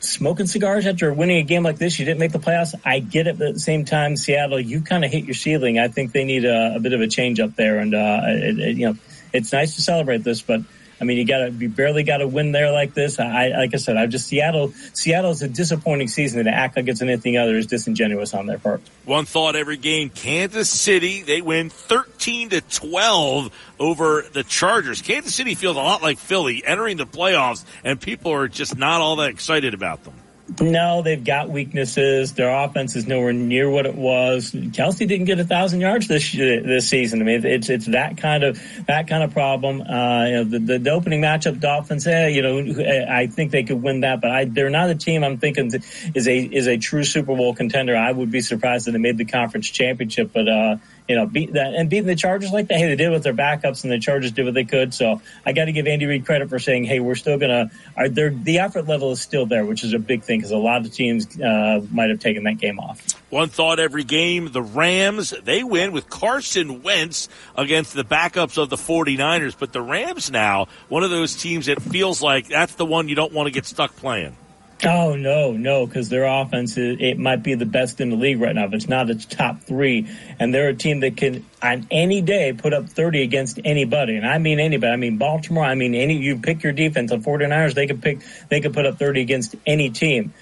smoking cigars after winning a game like this, you didn't make the playoffs. I get it, but at the same time, Seattle, you kind of hit your ceiling. I think they need a, a, bit of a change up there, and uh, it, it, you know, it's nice to celebrate this, but I mean, you got to, you barely got to win there like this. I, like I said, I just Seattle. Seattle's a disappointing season. and To act like it's anything other is disingenuous on their part. One thought every game: Kansas City they win thirteen to twelve over the Chargers. Kansas City feels a lot like Philly entering the playoffs, and people are just not all that excited about them. No, they've got weaknesses. Their offense is nowhere near what it was. Kelce didn't get a thousand yards this this season. I mean, it's it's that kind of that kind of problem. Uh, you know, the, the, opening matchup, Dolphins. Hey, you know, I think they could win that, but I, they're not a team I'm thinking is a is a true Super Bowl contender. I would be surprised if they made the conference championship, but uh, you know, beat that and beating the Chargers like that. Hey, they did with their backups, and the Chargers did what they could. So I got to give Andy Reid credit for saying, "Hey, we're still gonna." The effort level is still there, which is a big thing because a lot of teams uh, might have taken that game off. One thought every game: the Rams they win with Carson Wentz against the backups of the 49ers, but the Rams now one of those teams that feels like that's the one you don't want to get stuck playing. Oh no, no, because their offense is, it might be the best in the league right now. If it's not, it's top three, and they're a team that can on any day put up thirty against anybody, and I mean anybody. I mean Baltimore. I mean any. You pick your defense. on 49ers, they could pick. They could put up thirty against any team.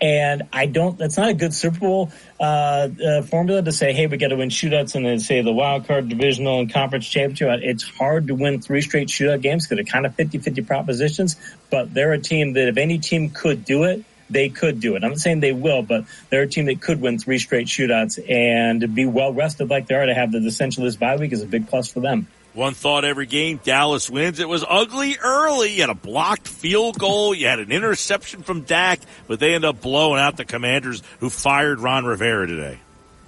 And I don't, that's not a good Super Bowl uh, uh, formula to say, hey, we got to win shootouts and then say the wild card, divisional, and conference championship. It's hard to win three straight shootout games because they're kind of 50 50 propositions, but they're a team that if any team could do it, they could do it. I'm not saying they will, but they're a team that could win three straight shootouts and be well rested like they are to have the essentialist bye week is a big plus for them. One thought every game, Dallas wins. It was ugly early. You had a blocked field goal. You had an interception from Dak, but they end up blowing out the Commanders who fired Ron Rivera today.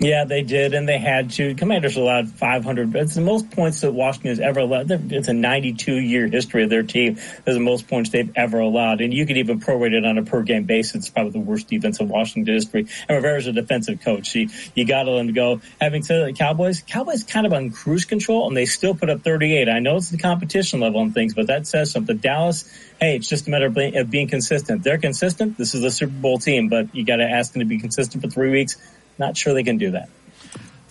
Yeah, they did, and they had to. Commanders allowed 500. It's the most points that Washington has ever allowed. It's a 92 year history of their team. That's the most points they've ever allowed, and you could even prorate it on a per game basis. It's probably the worst defense of Washington history. And Rivera's a defensive coach. You, you got to let him go. Having said that, Cowboys, Cowboys kind of on cruise control, and they still put up 38. I know it's the competition level and things, but that says something. Dallas, hey, it's just a matter of being, of being consistent. They're consistent. This is a Super Bowl team, but you got to ask them to be consistent for three weeks. Not sure they can do that.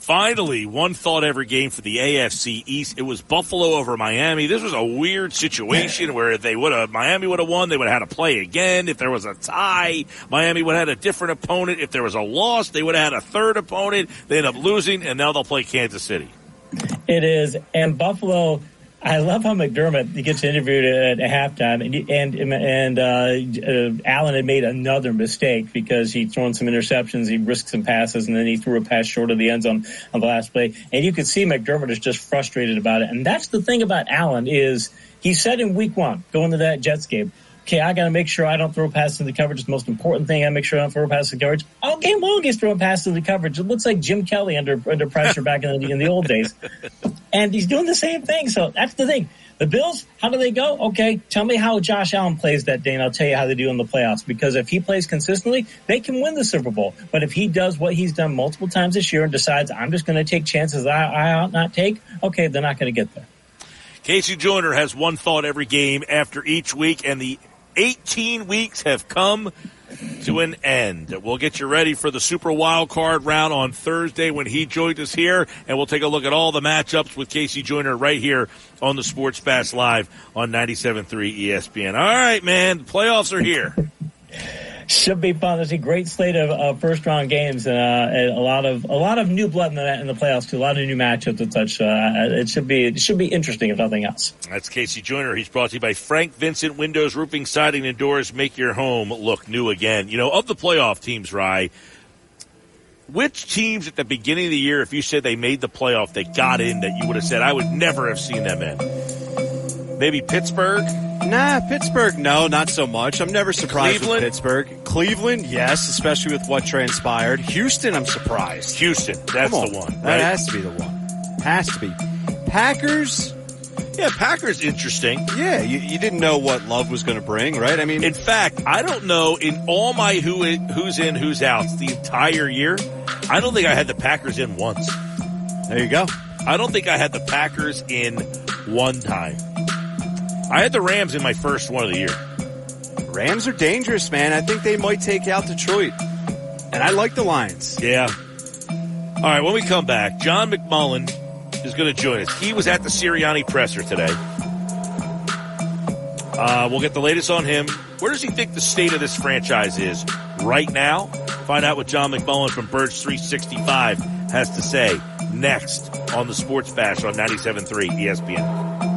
Finally, one thought every game for the AFC East. It was Buffalo over Miami. This was a weird situation where if they would have, Miami would have won, they would have had to play again. If there was a tie, Miami would have had a different opponent. If there was a loss, they would have had a third opponent. They end up losing, and now they'll play Kansas City. It is, and Buffalo I love how McDermott gets interviewed at, halftime, and and and uh, uh, Allen had made another mistake because he'd thrown some interceptions, he risked some passes, and then he threw a pass short of the end zone on the last play. And you could see McDermott is just frustrated about it. And that's the thing about Allen is he said in week one, going to that Jets game, okay, I got to make sure I don't throw passes into coverage. It's the most important thing. I make sure I don't throw passes into coverage. All game long, he's throwing passes into the coverage. It looks like Jim Kelly under under pressure back in the, in the old days, and he's doing the same thing. So that's the thing. The Bills, how do they go? Okay, tell me how Josh Allen plays that day, and I'll tell you how they do in the playoffs. Because if he plays consistently, they can win the Super Bowl. But if he does what he's done multiple times this year and decides I'm just going to take chances I, I ought not take, okay, they're not going to get there. Casey Joyner has one thought every game after each week, and the 18 weeks have come to an end. We'll get you ready for the Super Wild Card round on Thursday when he joins us here, and we'll take a look at all the matchups with Casey Joyner right here on the Sports Bash Live on 97.3 ESPN. All right, man, the playoffs are here. Should be fun. There's a great slate of uh, first round games, uh, and a lot of a lot of new blood in the in the playoffs too. A lot of new matchups and such. Uh, it should be it should be interesting if nothing else. That's Casey Joyner. He's brought to you by Frank Vincent Windows, Roofing, Siding, and Doors. Make your home look new again. You know of the playoff teams, Rye. Which teams at the beginning of the year, if you said they made the playoff, they got in, that you would have said I would never have seen them in? Maybe Pittsburgh. Nah, Pittsburgh, no, not so much. I'm never surprised Cleveland? with Pittsburgh. Cleveland, yes, especially with what transpired. Houston, I'm surprised. Houston, that's on. the one. That has to be the one. Has to be. Packers, Yeah, Packers interesting. yeah, you, you didn't know what love was going to bring, right? I mean, In fact, I don't know in all my who in, who's in, who's out the entire year. I don't think I had the Packers in once. there you go. I don't think I had the Packers in one time. I had the Rams in my first one of the year. Rams are dangerous, man. I think they might take out Detroit. And I like the Lions. Yeah. All right, when we come back, John McMullen is going to join us. He was at the Sirianni presser today. Uh, we'll get the latest on him. Where does he think the state of this franchise is right now? Find out what John McMullen from Birds 365 has to say next on the Sports Bash on 97.3 ESPN.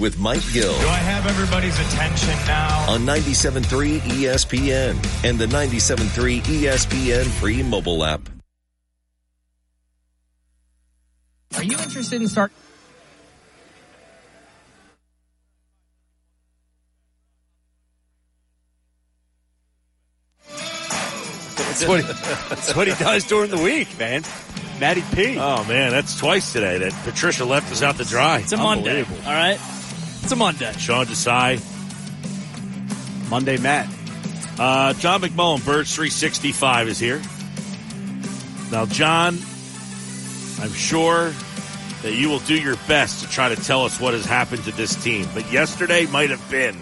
With Mike Gill Do I have everybody's attention now? on 97.3 ESPN and the 97.3 ESPN free mobile app. Are you interested in starting? That's what, he, that's what he does during the week, man. Matty P. Oh, man, that's twice today that Patricia left us out to dry. It's a Monday, all right? It's a Monday. Sean Desai. Monday Matt. Uh, John McMullen, Birds 365 is here. Now, John, I'm sure that you will do your best to try to tell us what has happened to this team. But yesterday might have been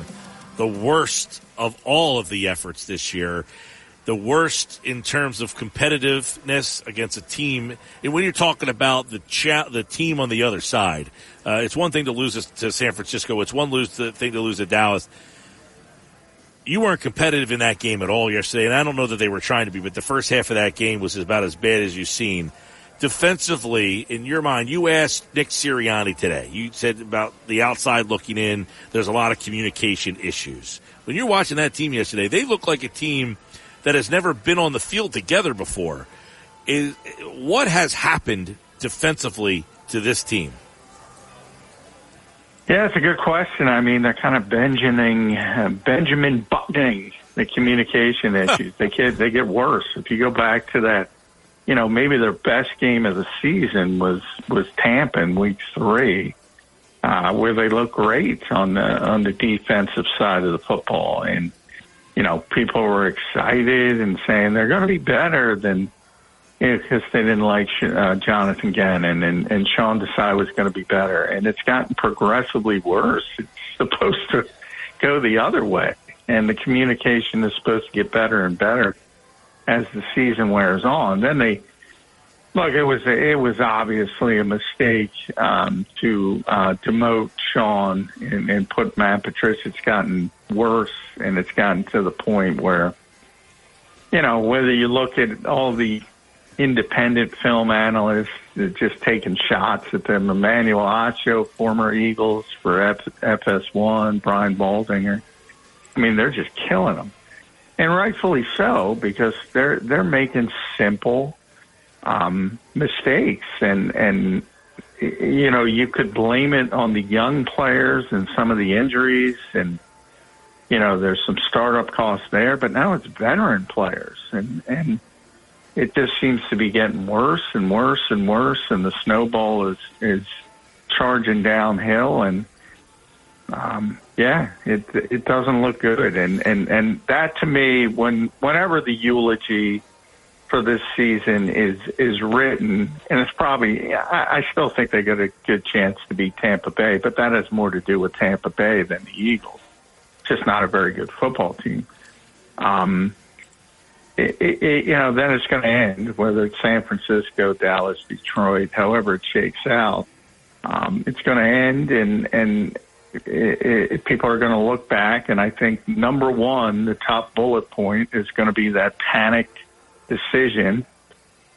the worst of all of the efforts this year. The worst in terms of competitiveness against a team. And when you're talking about the cha- the team on the other side, uh, it's one thing to lose to San Francisco. It's one lose to, thing to lose to Dallas you weren't competitive in that game at all yesterday, and I don't know that they were trying to be, but the first half of that game was about as bad as you've seen. Defensively, in your mind, you asked Nick Sirianni today. You said about the outside looking in, there's a lot of communication issues. When you're watching that team yesterday, they look like a team that has never been on the field together before. Is what has happened defensively to this team? Yeah, it's a good question. I mean, they're kind of Benjamin uh, Benjamin buttoning the communication issues. they get they get worse. If you go back to that, you know, maybe their best game of the season was was Tampa in Week Three, uh, where they look great on the on the defensive side of the football, and you know, people were excited and saying they're going to be better than because they didn't like uh, Jonathan Gannon and, and Sean Desai was going to be better. And it's gotten progressively worse. It's supposed to go the other way. And the communication is supposed to get better and better as the season wears on. Then they, look, it was, a, it was obviously a mistake, um, to, uh, demote Sean and, and put Matt Patricia. It's gotten worse and it's gotten to the point where, you know, whether you look at all the independent film analysts just taking shots at them. Emmanuel Acho, former Eagles for F- FS1, Brian Baldinger. I mean, they're just killing them, and rightfully so because they're they're making simple um, mistakes, and and you know you could blame it on the young players and some of the injuries, and you know there's some startup costs there, but now it's veteran players, and and it just seems to be getting worse and worse and worse, and the snowball is is charging downhill, and um, yeah, it it doesn't look good, and and and that to me, when whenever the eulogy for this season is is written, and it's probably I, I still think they got a good chance to beat Tampa Bay, but that has more to do with Tampa Bay than the Eagles. Just not a very good football team. Um, it, it, you know, then it's going to end, whether it's San Francisco, Dallas, Detroit, however it shakes out. Um, it's going to end, and and it, people are going to look back. And I think number one, the top bullet point is going to be that panicked decision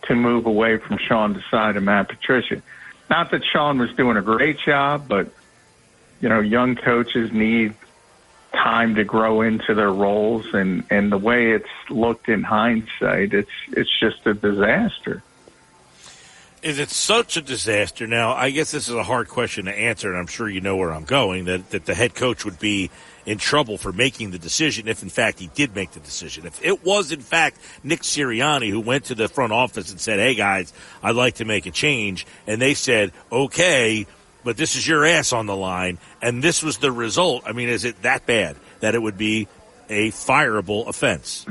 to move away from Sean Desai to Matt Patricia. Not that Sean was doing a great job, but you know, young coaches need time to grow into their roles and and the way it's looked in hindsight it's it's just a disaster. Is it such a disaster? Now i guess this is a hard question to answer and i'm sure you know where i'm going that that the head coach would be in trouble for making the decision if in fact he did make the decision. If it was in fact nick sirianni who went to the front office and said hey guys i'd like to make a change and they said okay but this is your ass on the line, and this was the result. I mean, is it that bad that it would be a fireable offense?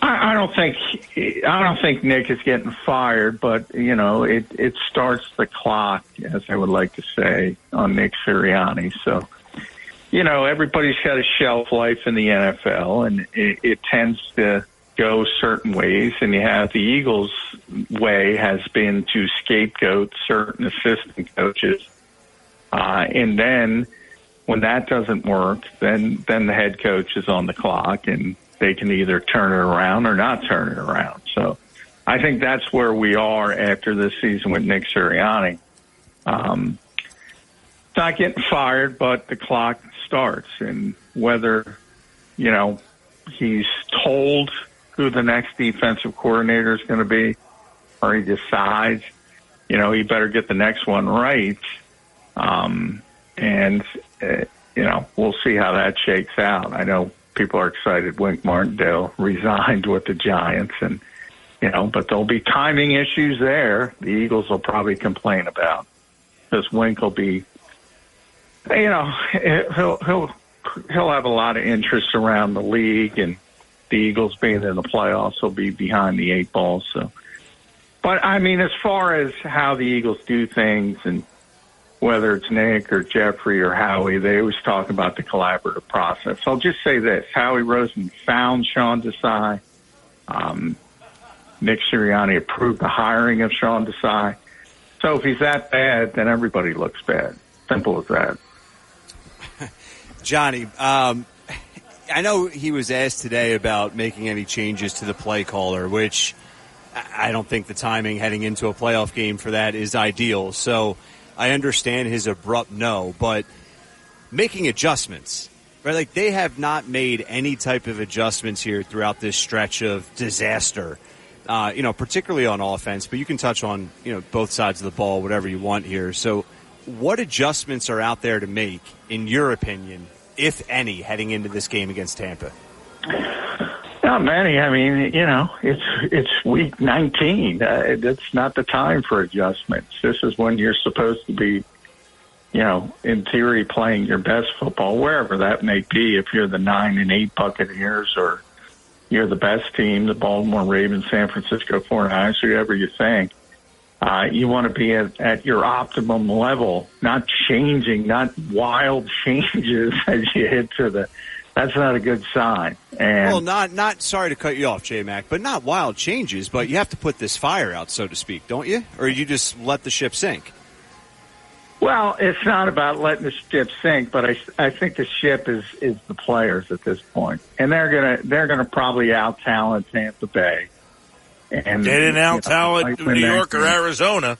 I, I don't think I don't think Nick is getting fired, but you know, it it starts the clock, as I would like to say, on Nick Sirianni. So, you know, everybody's got a shelf life in the NFL, and it, it tends to go certain ways, and you have the Eagles' way has been to scapegoat certain assistant coaches, uh, and then when that doesn't work, then then the head coach is on the clock, and they can either turn it around or not turn it around. So, I think that's where we are after this season with Nick Sirianni. Um, not getting fired, but the clock starts, and whether you know he's told who the next defensive coordinator is going to be, or he decides, you know, he better get the next one right. Um, and, uh, you know, we'll see how that shakes out. I know people are excited. Wink Martindale resigned with the Giants and, you know, but there'll be timing issues there. The Eagles will probably complain about because Wink will be, you know, he'll, he'll, he'll have a lot of interest around the league and, the Eagles being in the playoffs will be behind the eight ball. So, but I mean, as far as how the Eagles do things and whether it's Nick or Jeffrey or Howie, they always talk about the collaborative process. I'll just say this: Howie Roseman found Sean Desai. Um, Nick Sirianni approved the hiring of Sean Desai. So if he's that bad, then everybody looks bad. Simple as that. Johnny, um, I know he was asked today about making any changes to the play caller, which I don't think the timing heading into a playoff game for that is ideal. So I understand his abrupt no, but making adjustments, right? Like they have not made any type of adjustments here throughout this stretch of disaster. Uh, you know, particularly on offense, but you can touch on, you know, both sides of the ball, whatever you want here. So what adjustments are out there to make, in your opinion, if any, heading into this game against Tampa? Not many. I mean, you know, it's it's week 19. Uh, it's not the time for adjustments. This is when you're supposed to be, you know, in theory, playing your best football, wherever that may be. If you're the nine and eight Buccaneers, or you're the best team, the Baltimore Ravens, San Francisco 49ers, whoever you think. Uh, you want to be at, at your optimum level, not changing, not wild changes as you hit to the. That's not a good sign. And well, not not sorry to cut you off, J Mac, but not wild changes. But you have to put this fire out, so to speak, don't you? Or you just let the ship sink. Well, it's not about letting the ship sink, but I, I think the ship is is the players at this point, and they're gonna they're gonna probably out talent Tampa Bay. And they didn't out talent you know, New York or Arizona.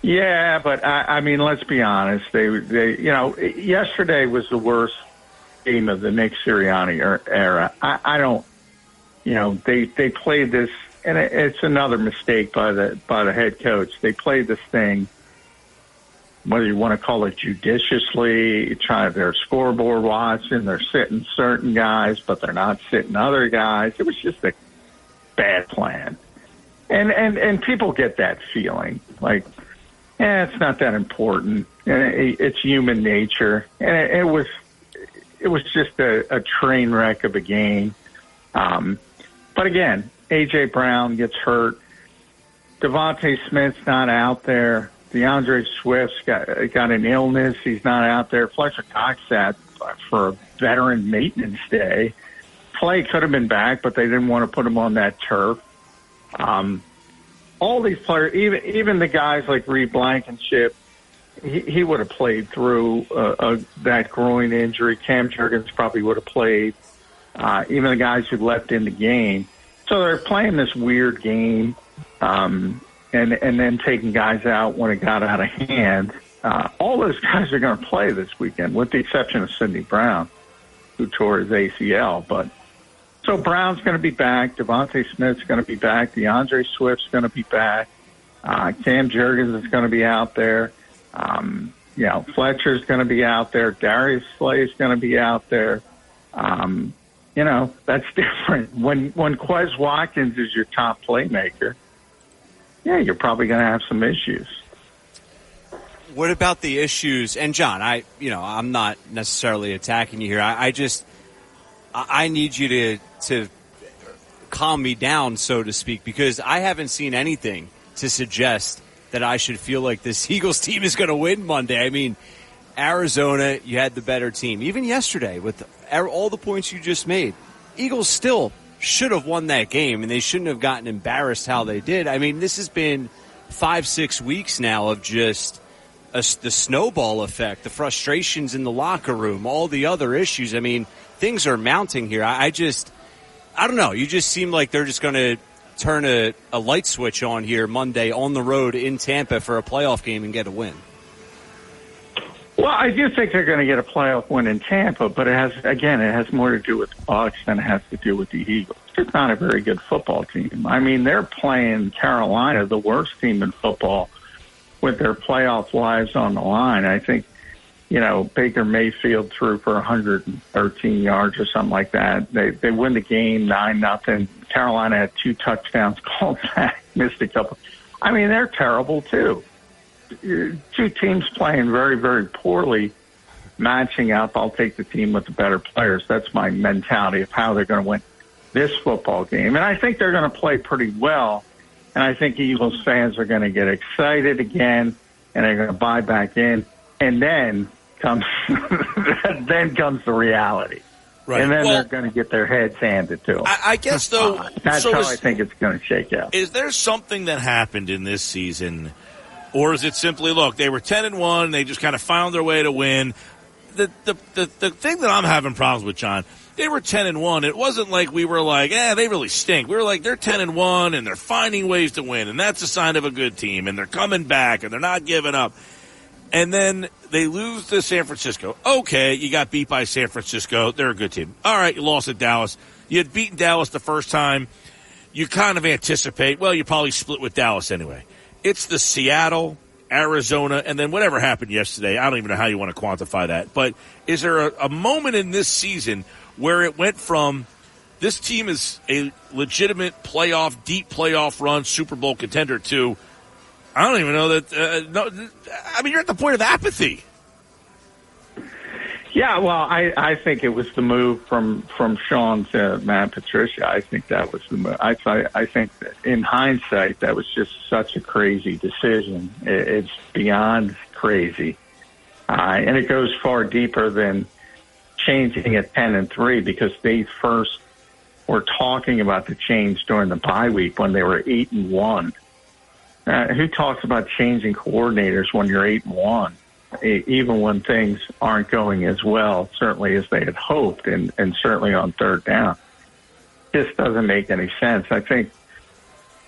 Yeah, but I, I mean, let's be honest. They, they, you know, yesterday was the worst game of the Nick Sirianni er, era. I, I don't, you know, they they played this, and it, it's another mistake by the by the head coach. They played this thing, whether you want to call it judiciously, trying their scoreboard watching, they're sitting certain guys, but they're not sitting other guys. It was just a bad plan. And and and people get that feeling like, eh, it's not that important. And it's human nature, and it, it was it was just a, a train wreck of a game. Um, but again, AJ Brown gets hurt. DeVonta Smith's not out there. D'Andre Swift's got got an illness. He's not out there. Fletcher Cox sat for a veteran maintenance day. Clay could have been back, but they didn't want to put him on that turf. Um, all these players, even even the guys like Reed Blankenship, he, he would have played through uh, uh, that groin injury. Cam Jurgens probably would have played. Uh, even the guys who left in the game. So they're playing this weird game, um, and and then taking guys out when it got out of hand. Uh, all those guys are going to play this weekend, with the exception of Sydney Brown, who tore his ACL. But so Brown's going to be back. DeVonta Smith's going to be back. D'Andre Swift's going to be back. Uh, Cam Jurgens is going to be out there. Um, you know, Fletcher's going to be out there. Darius Slay's going to be out there. Um, you know, that's different. When when Quez Watkins is your top playmaker, yeah, you're probably going to have some issues. What about the issues? And John, I, you know, I'm not necessarily attacking you here. I, I just, I need you to to calm me down, so to speak, because I haven't seen anything to suggest that I should feel like this Eagles team is going to win Monday. I mean, Arizona, you had the better team. Even yesterday, with er, all the points you just made, Eagles still should have won that game, and they shouldn't have gotten embarrassed how they did. I mean, this has been five, six weeks now of just a, the snowball effect, the frustrations in the locker room, all the other issues. I mean, things are mounting here. I, I just, I don't know. You just seem like they're just going to turn a, a light switch on here Monday on the road in Tampa for a playoff game and get a win. Well, I do think they're going to get a playoff win in Tampa, but it has again, it has more to do with the Bucks than it has to do with the Eagles. It's not a very good football team. I mean, they're playing Carolina, the worst team in football, with their playoff lives on the line. I think, you know, Baker Mayfield threw for 113 yards or something like that. They they win the game nine nothing. Carolina had two touchdowns called back, missed a couple. I mean, they're terrible too two teams playing very, very poorly, matching up. I'll take the team with the better players. That's my mentality of how they're going to win this football game. And I think they're going to play pretty well. And I think Eagles fans are going to get excited again and they're going to buy back in. And then comes, then comes the reality. Right. And then Well- they're going to get their heads handed to them. I, I guess though, That's so how is- I think it's going to shake out. Is there something that happened in this season, or is it simply look they were ten and one, they just kind of found their way to win? the, the, the, the thing that I'm having problems with, John, they were 10 and 1. It wasn't like we were like, eh, they really stink. We were like, they're 10 and 1 and they're finding ways to win. And that's a sign of a good team. And they're coming back and they're not giving up. And then they lose to San Francisco. Okay, you got beat by San Francisco. They're a good team. All right, you lost at Dallas. You had beaten Dallas the first time. You kind of anticipate, well, you probably split with Dallas anyway. It's the Seattle, Arizona, and then whatever happened yesterday. I don't even know how you want to quantify that. But is there a, a moment in this season where it went from this team is a legitimate playoff, deep playoff run, Super Bowl contender to I don't even know that. Uh, no, I mean, you're at the point of apathy. Yeah, well, I, I think it was the move from from Sean to Matt Patricia. I think that was the move. I I think in hindsight that was just such a crazy decision. It, it's beyond crazy, uh, and it goes far deeper than changing at ten and three because they first were talking about the change during the bye week when they were eight and one. Uh, who talks about changing coordinators when you're eight and one? even when things aren't going as well, certainly as they had hoped, and, and certainly on third down. This doesn't make any sense. I think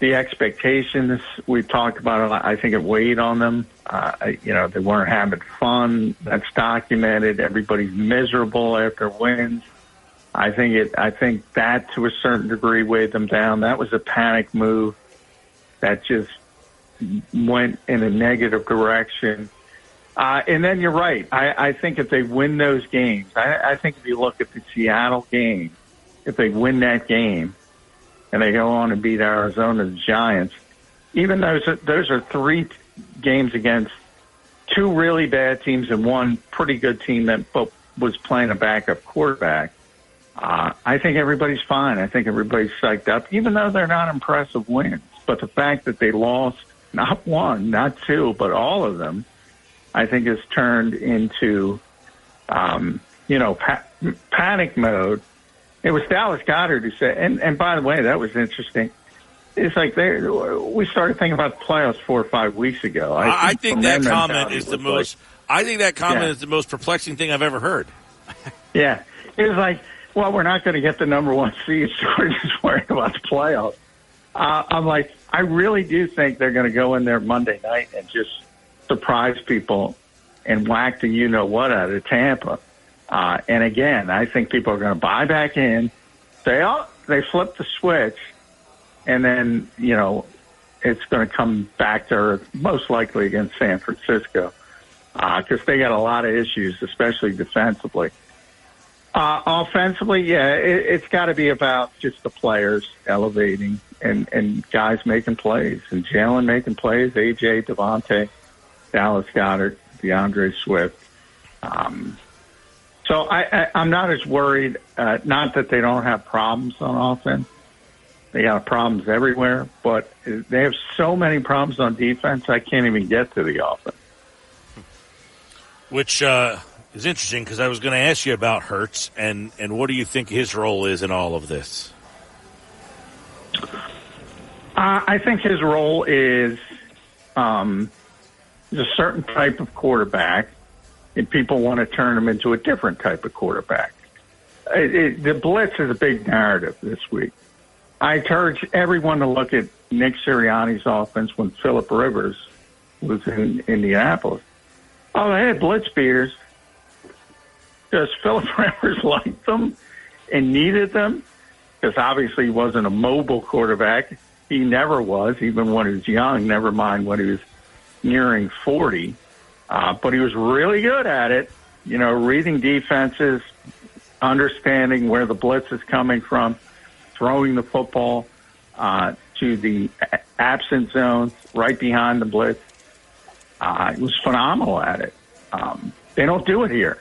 the expectations we talked about, I think it weighed on them. Uh, you know, they weren't having fun. That's documented. Everybody's miserable after wins. I think it. I think that to a certain degree weighed them down. That was a panic move that just went in a negative direction. Uh, and then you're right. I, I think if they win those games, I, I think if you look at the Seattle game, if they win that game and they go on and beat Arizona, the Giants, even those those are three games against two really bad teams and one pretty good team that was playing a backup quarterback. Uh, I think everybody's fine. I think everybody's psyched up, even though they're not impressive wins. But the fact that they lost not one, not two, but all of them, I think has turned into, um, you know, pa- panic mode. It was Dallas Goedert who said, and, and by the way, that was interesting. It's like they we started thinking about the playoffs four or five weeks ago. I think, I think that comment is the most. Like, I think that comment yeah. is the most perplexing thing I've ever heard. yeah, it was like, well, we're not going to get the number one seed, so we're just worried about the playoffs. Uh, I'm like, I really do think they're going to go in there Monday night and just surprise people and whack the you know what out of Tampa. Uh, and again, I think people are going to buy back in, say, oh, they flipped the switch, and then, you know, it's going to come back to earth, most likely against San Francisco, because uh, they got a lot of issues, especially defensively. Uh, offensively, yeah, it, it's got to be about just the players elevating and, and guys making plays and Jalen making plays, AJ, DeVonta, Dallas Goedert, D'Andre Swift. Um, so I, I, I'm not as worried. Uh, not that they don't have problems on offense. They got problems everywhere, but they have so many problems on defense. I can't even get to the offense. Which uh, is interesting because I was going to ask you about Hurts and and what do you think his role is in all of this? Uh, I think his role is um, a certain type of quarterback, and people want to turn him into a different type of quarterback. It, it, the blitz is a big narrative this week. I encourage everyone to look at Nick Sirianni's offense when Philip Rivers was in Indianapolis. Oh, they had blitz beaters. Does Philip Rivers like them and needed them? Because obviously he wasn't a mobile quarterback. He never was, even when he was young, never mind when he was nearing 40. Uh, but he was really good at it, you know, reading defenses, understanding where the blitz is coming from, throwing the football uh, to the absent zone right behind the blitz. Uh, he was phenomenal at it. Um, they don't do it here.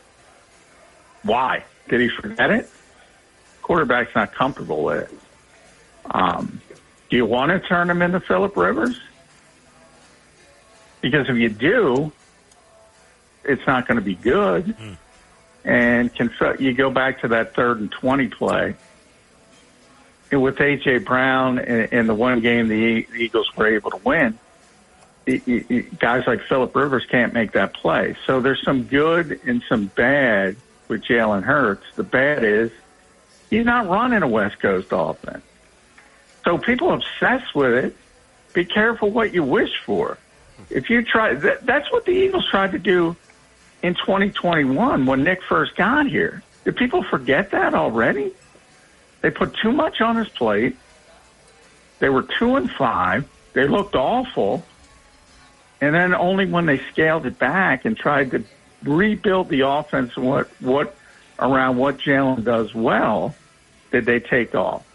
Why? Did he forget it? Quarterback's not comfortable with it. Um, do you want to turn him into Philip Rivers? Because if you do, it's not going to be good. Mm. And can, you go back to that third and 20 play. And with A.J. Brown in, in the one game the Eagles were able to win, it, it, it, guys like Philip Rivers can't make that play. So there's some good and some bad with Jalen Hurts. The bad is he's not running a West Coast offense. So people obsessed with it. Be careful what you wish for. If you try, that, that's what the Eagles tried to do in 2021 when Nick first got here. Did people forget that already? They put too much on his plate. They were two and five. They looked awful. And then only when they scaled it back and tried to rebuild the offense what what around what Jalen does well did they take off.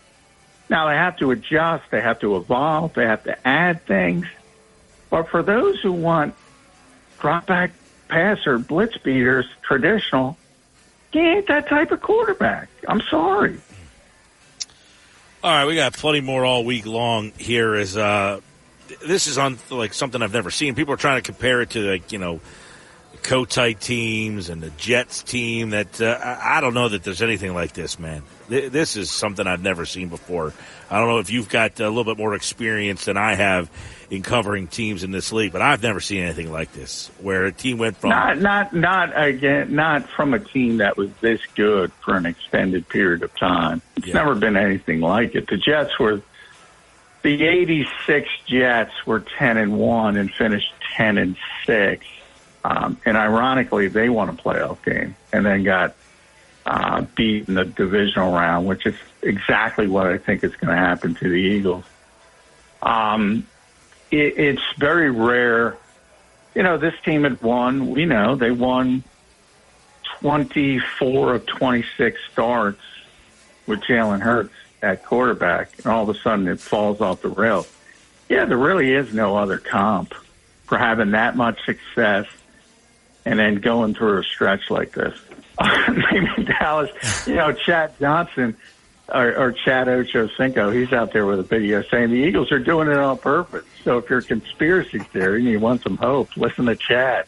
Now they have to adjust, they have to evolve, they have to add things. But for those who want drop back passer, blitz beaters, traditional, he ain't that type of quarterback. I'm sorry. All right, we got plenty more all week long here. Is uh, this is on like something I've never seen. People are trying to compare it to like you know, Kotite teams and the Jets team. That uh, I don't know that there's anything like this, man. This is something I've never seen before. I don't know if you've got a little bit more experience than I have in covering teams in this league, but I've never seen anything like this, where a team went from not not not again not from a team that was this good for an extended period of time. It's yeah. never been anything like it. The Jets were the '86 Jets were ten and one and finished ten and six, um, and ironically, they won a playoff game and then got uh, beat in the divisional round, which is exactly what I think is going to happen to the Eagles. Um, it, it's very rare. You know, this team had won. We know they won 24 of 26 starts with Jalen Hurts at quarterback, and all of a sudden it falls off the rails. Yeah, there really is no other comp for having that much success and then going through a stretch like this. maybe Dallas, you know, Chad Johnson or, or Chad Ochocinco, he's out there with a video saying the Eagles are doing it on purpose. So if you're a conspiracy theory and you want some hope, listen to Chad.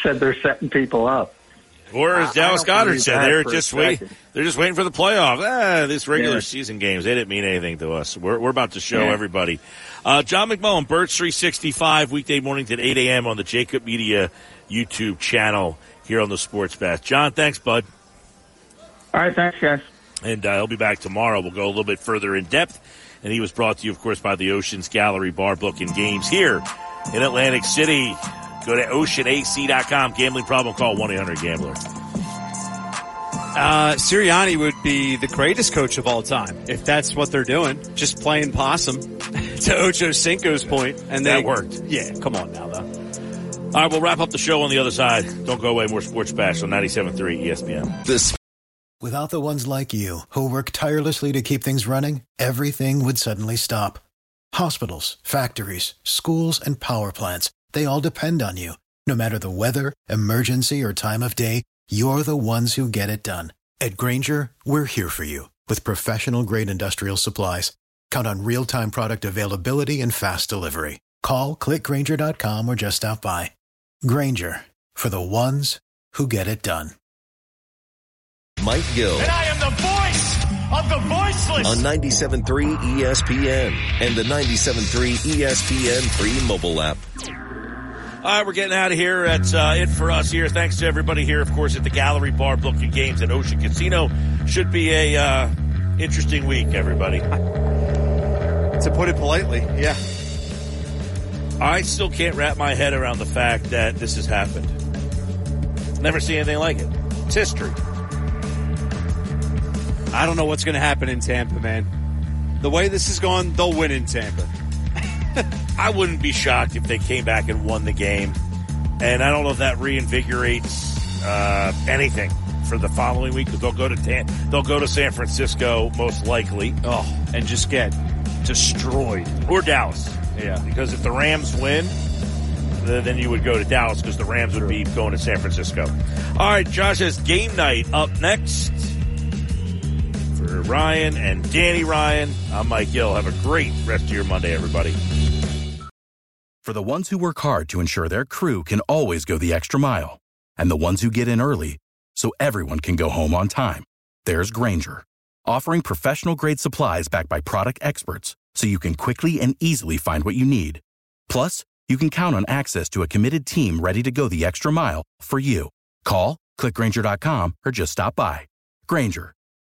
Said they're setting people up. Or as Dallas Goedert said, they're just waiting. They're just waiting for the playoffs. Ah, this regular yeah. season games they didn't mean anything to us. We're, we're about to show yeah. everybody. Uh, John McMullen, Birds 365, weekday mornings at 8 a.m. on the JAKIB Media YouTube channel here on the Sports Bash. John, thanks, bud. All right, thanks, guys. And uh, he'll be back tomorrow. We'll go a little bit further in depth. And he was brought to you, of course, by the Oceans Gallery Bar Book and Games here in Atlantic City. Go to oceanac.com. Gambling problem, call 1-800-GAMBLER. Uh, Sirianni would be the greatest coach of all time if that's what they're doing. Just playing possum to Ochocinco's point, and that worked. Yeah, come on now, though. All right, we'll wrap up the show on the other side. Don't go away. More Sports Bash on 97.3 ESPN. This. Without the ones like you, who work tirelessly to keep things running, everything would suddenly stop. Hospitals, factories, schools, and power plants, they all depend on you. No matter the weather, emergency, or time of day, you're the ones who get it done. At Grainger, we're here for you with professional grade industrial supplies. Count on real time product availability and fast delivery. Call clickgrainger.com or just stop by. Grainger, for the ones who get it done. Mike Gill. And I am the voice of the voiceless. On 97.3 ESPN and the 97.3 ESPN free mobile app. All right, we're getting out of here. That's uh, it for us here. Thanks to everybody here, of course, at the Gallery Bar Booking Games at Ocean Casino. Should be a uh, interesting week, everybody. To put it politely, yeah. I still can't wrap my head around the fact that this has happened. Never seen anything like it. It's history. I don't know what's going to happen in Tampa, man. The way this is going, they'll win in Tampa. I wouldn't be shocked if they came back and won the game. And I don't know if that reinvigorates uh, anything for the following week. They'll go to Tam- they'll go to San Francisco most likely. Oh, and just get destroyed. Or Dallas. Yeah. Because if the Rams win, then you would go to Dallas because the Rams would be going to San Francisco. All right, Josh has game night up next for Ryan and Danny Ryan. I'm Mike Gill. Have a great rest of your Monday, everybody. For the ones who work hard to ensure their crew can always go the extra mile, and the ones who get in early so everyone can go home on time, there's Grainger, offering professional grade supplies backed by product experts so you can quickly and easily find what you need. Plus, you can count on access to a committed team ready to go the extra mile for you. Call, clickgrainger.com, or just stop by. Grainger,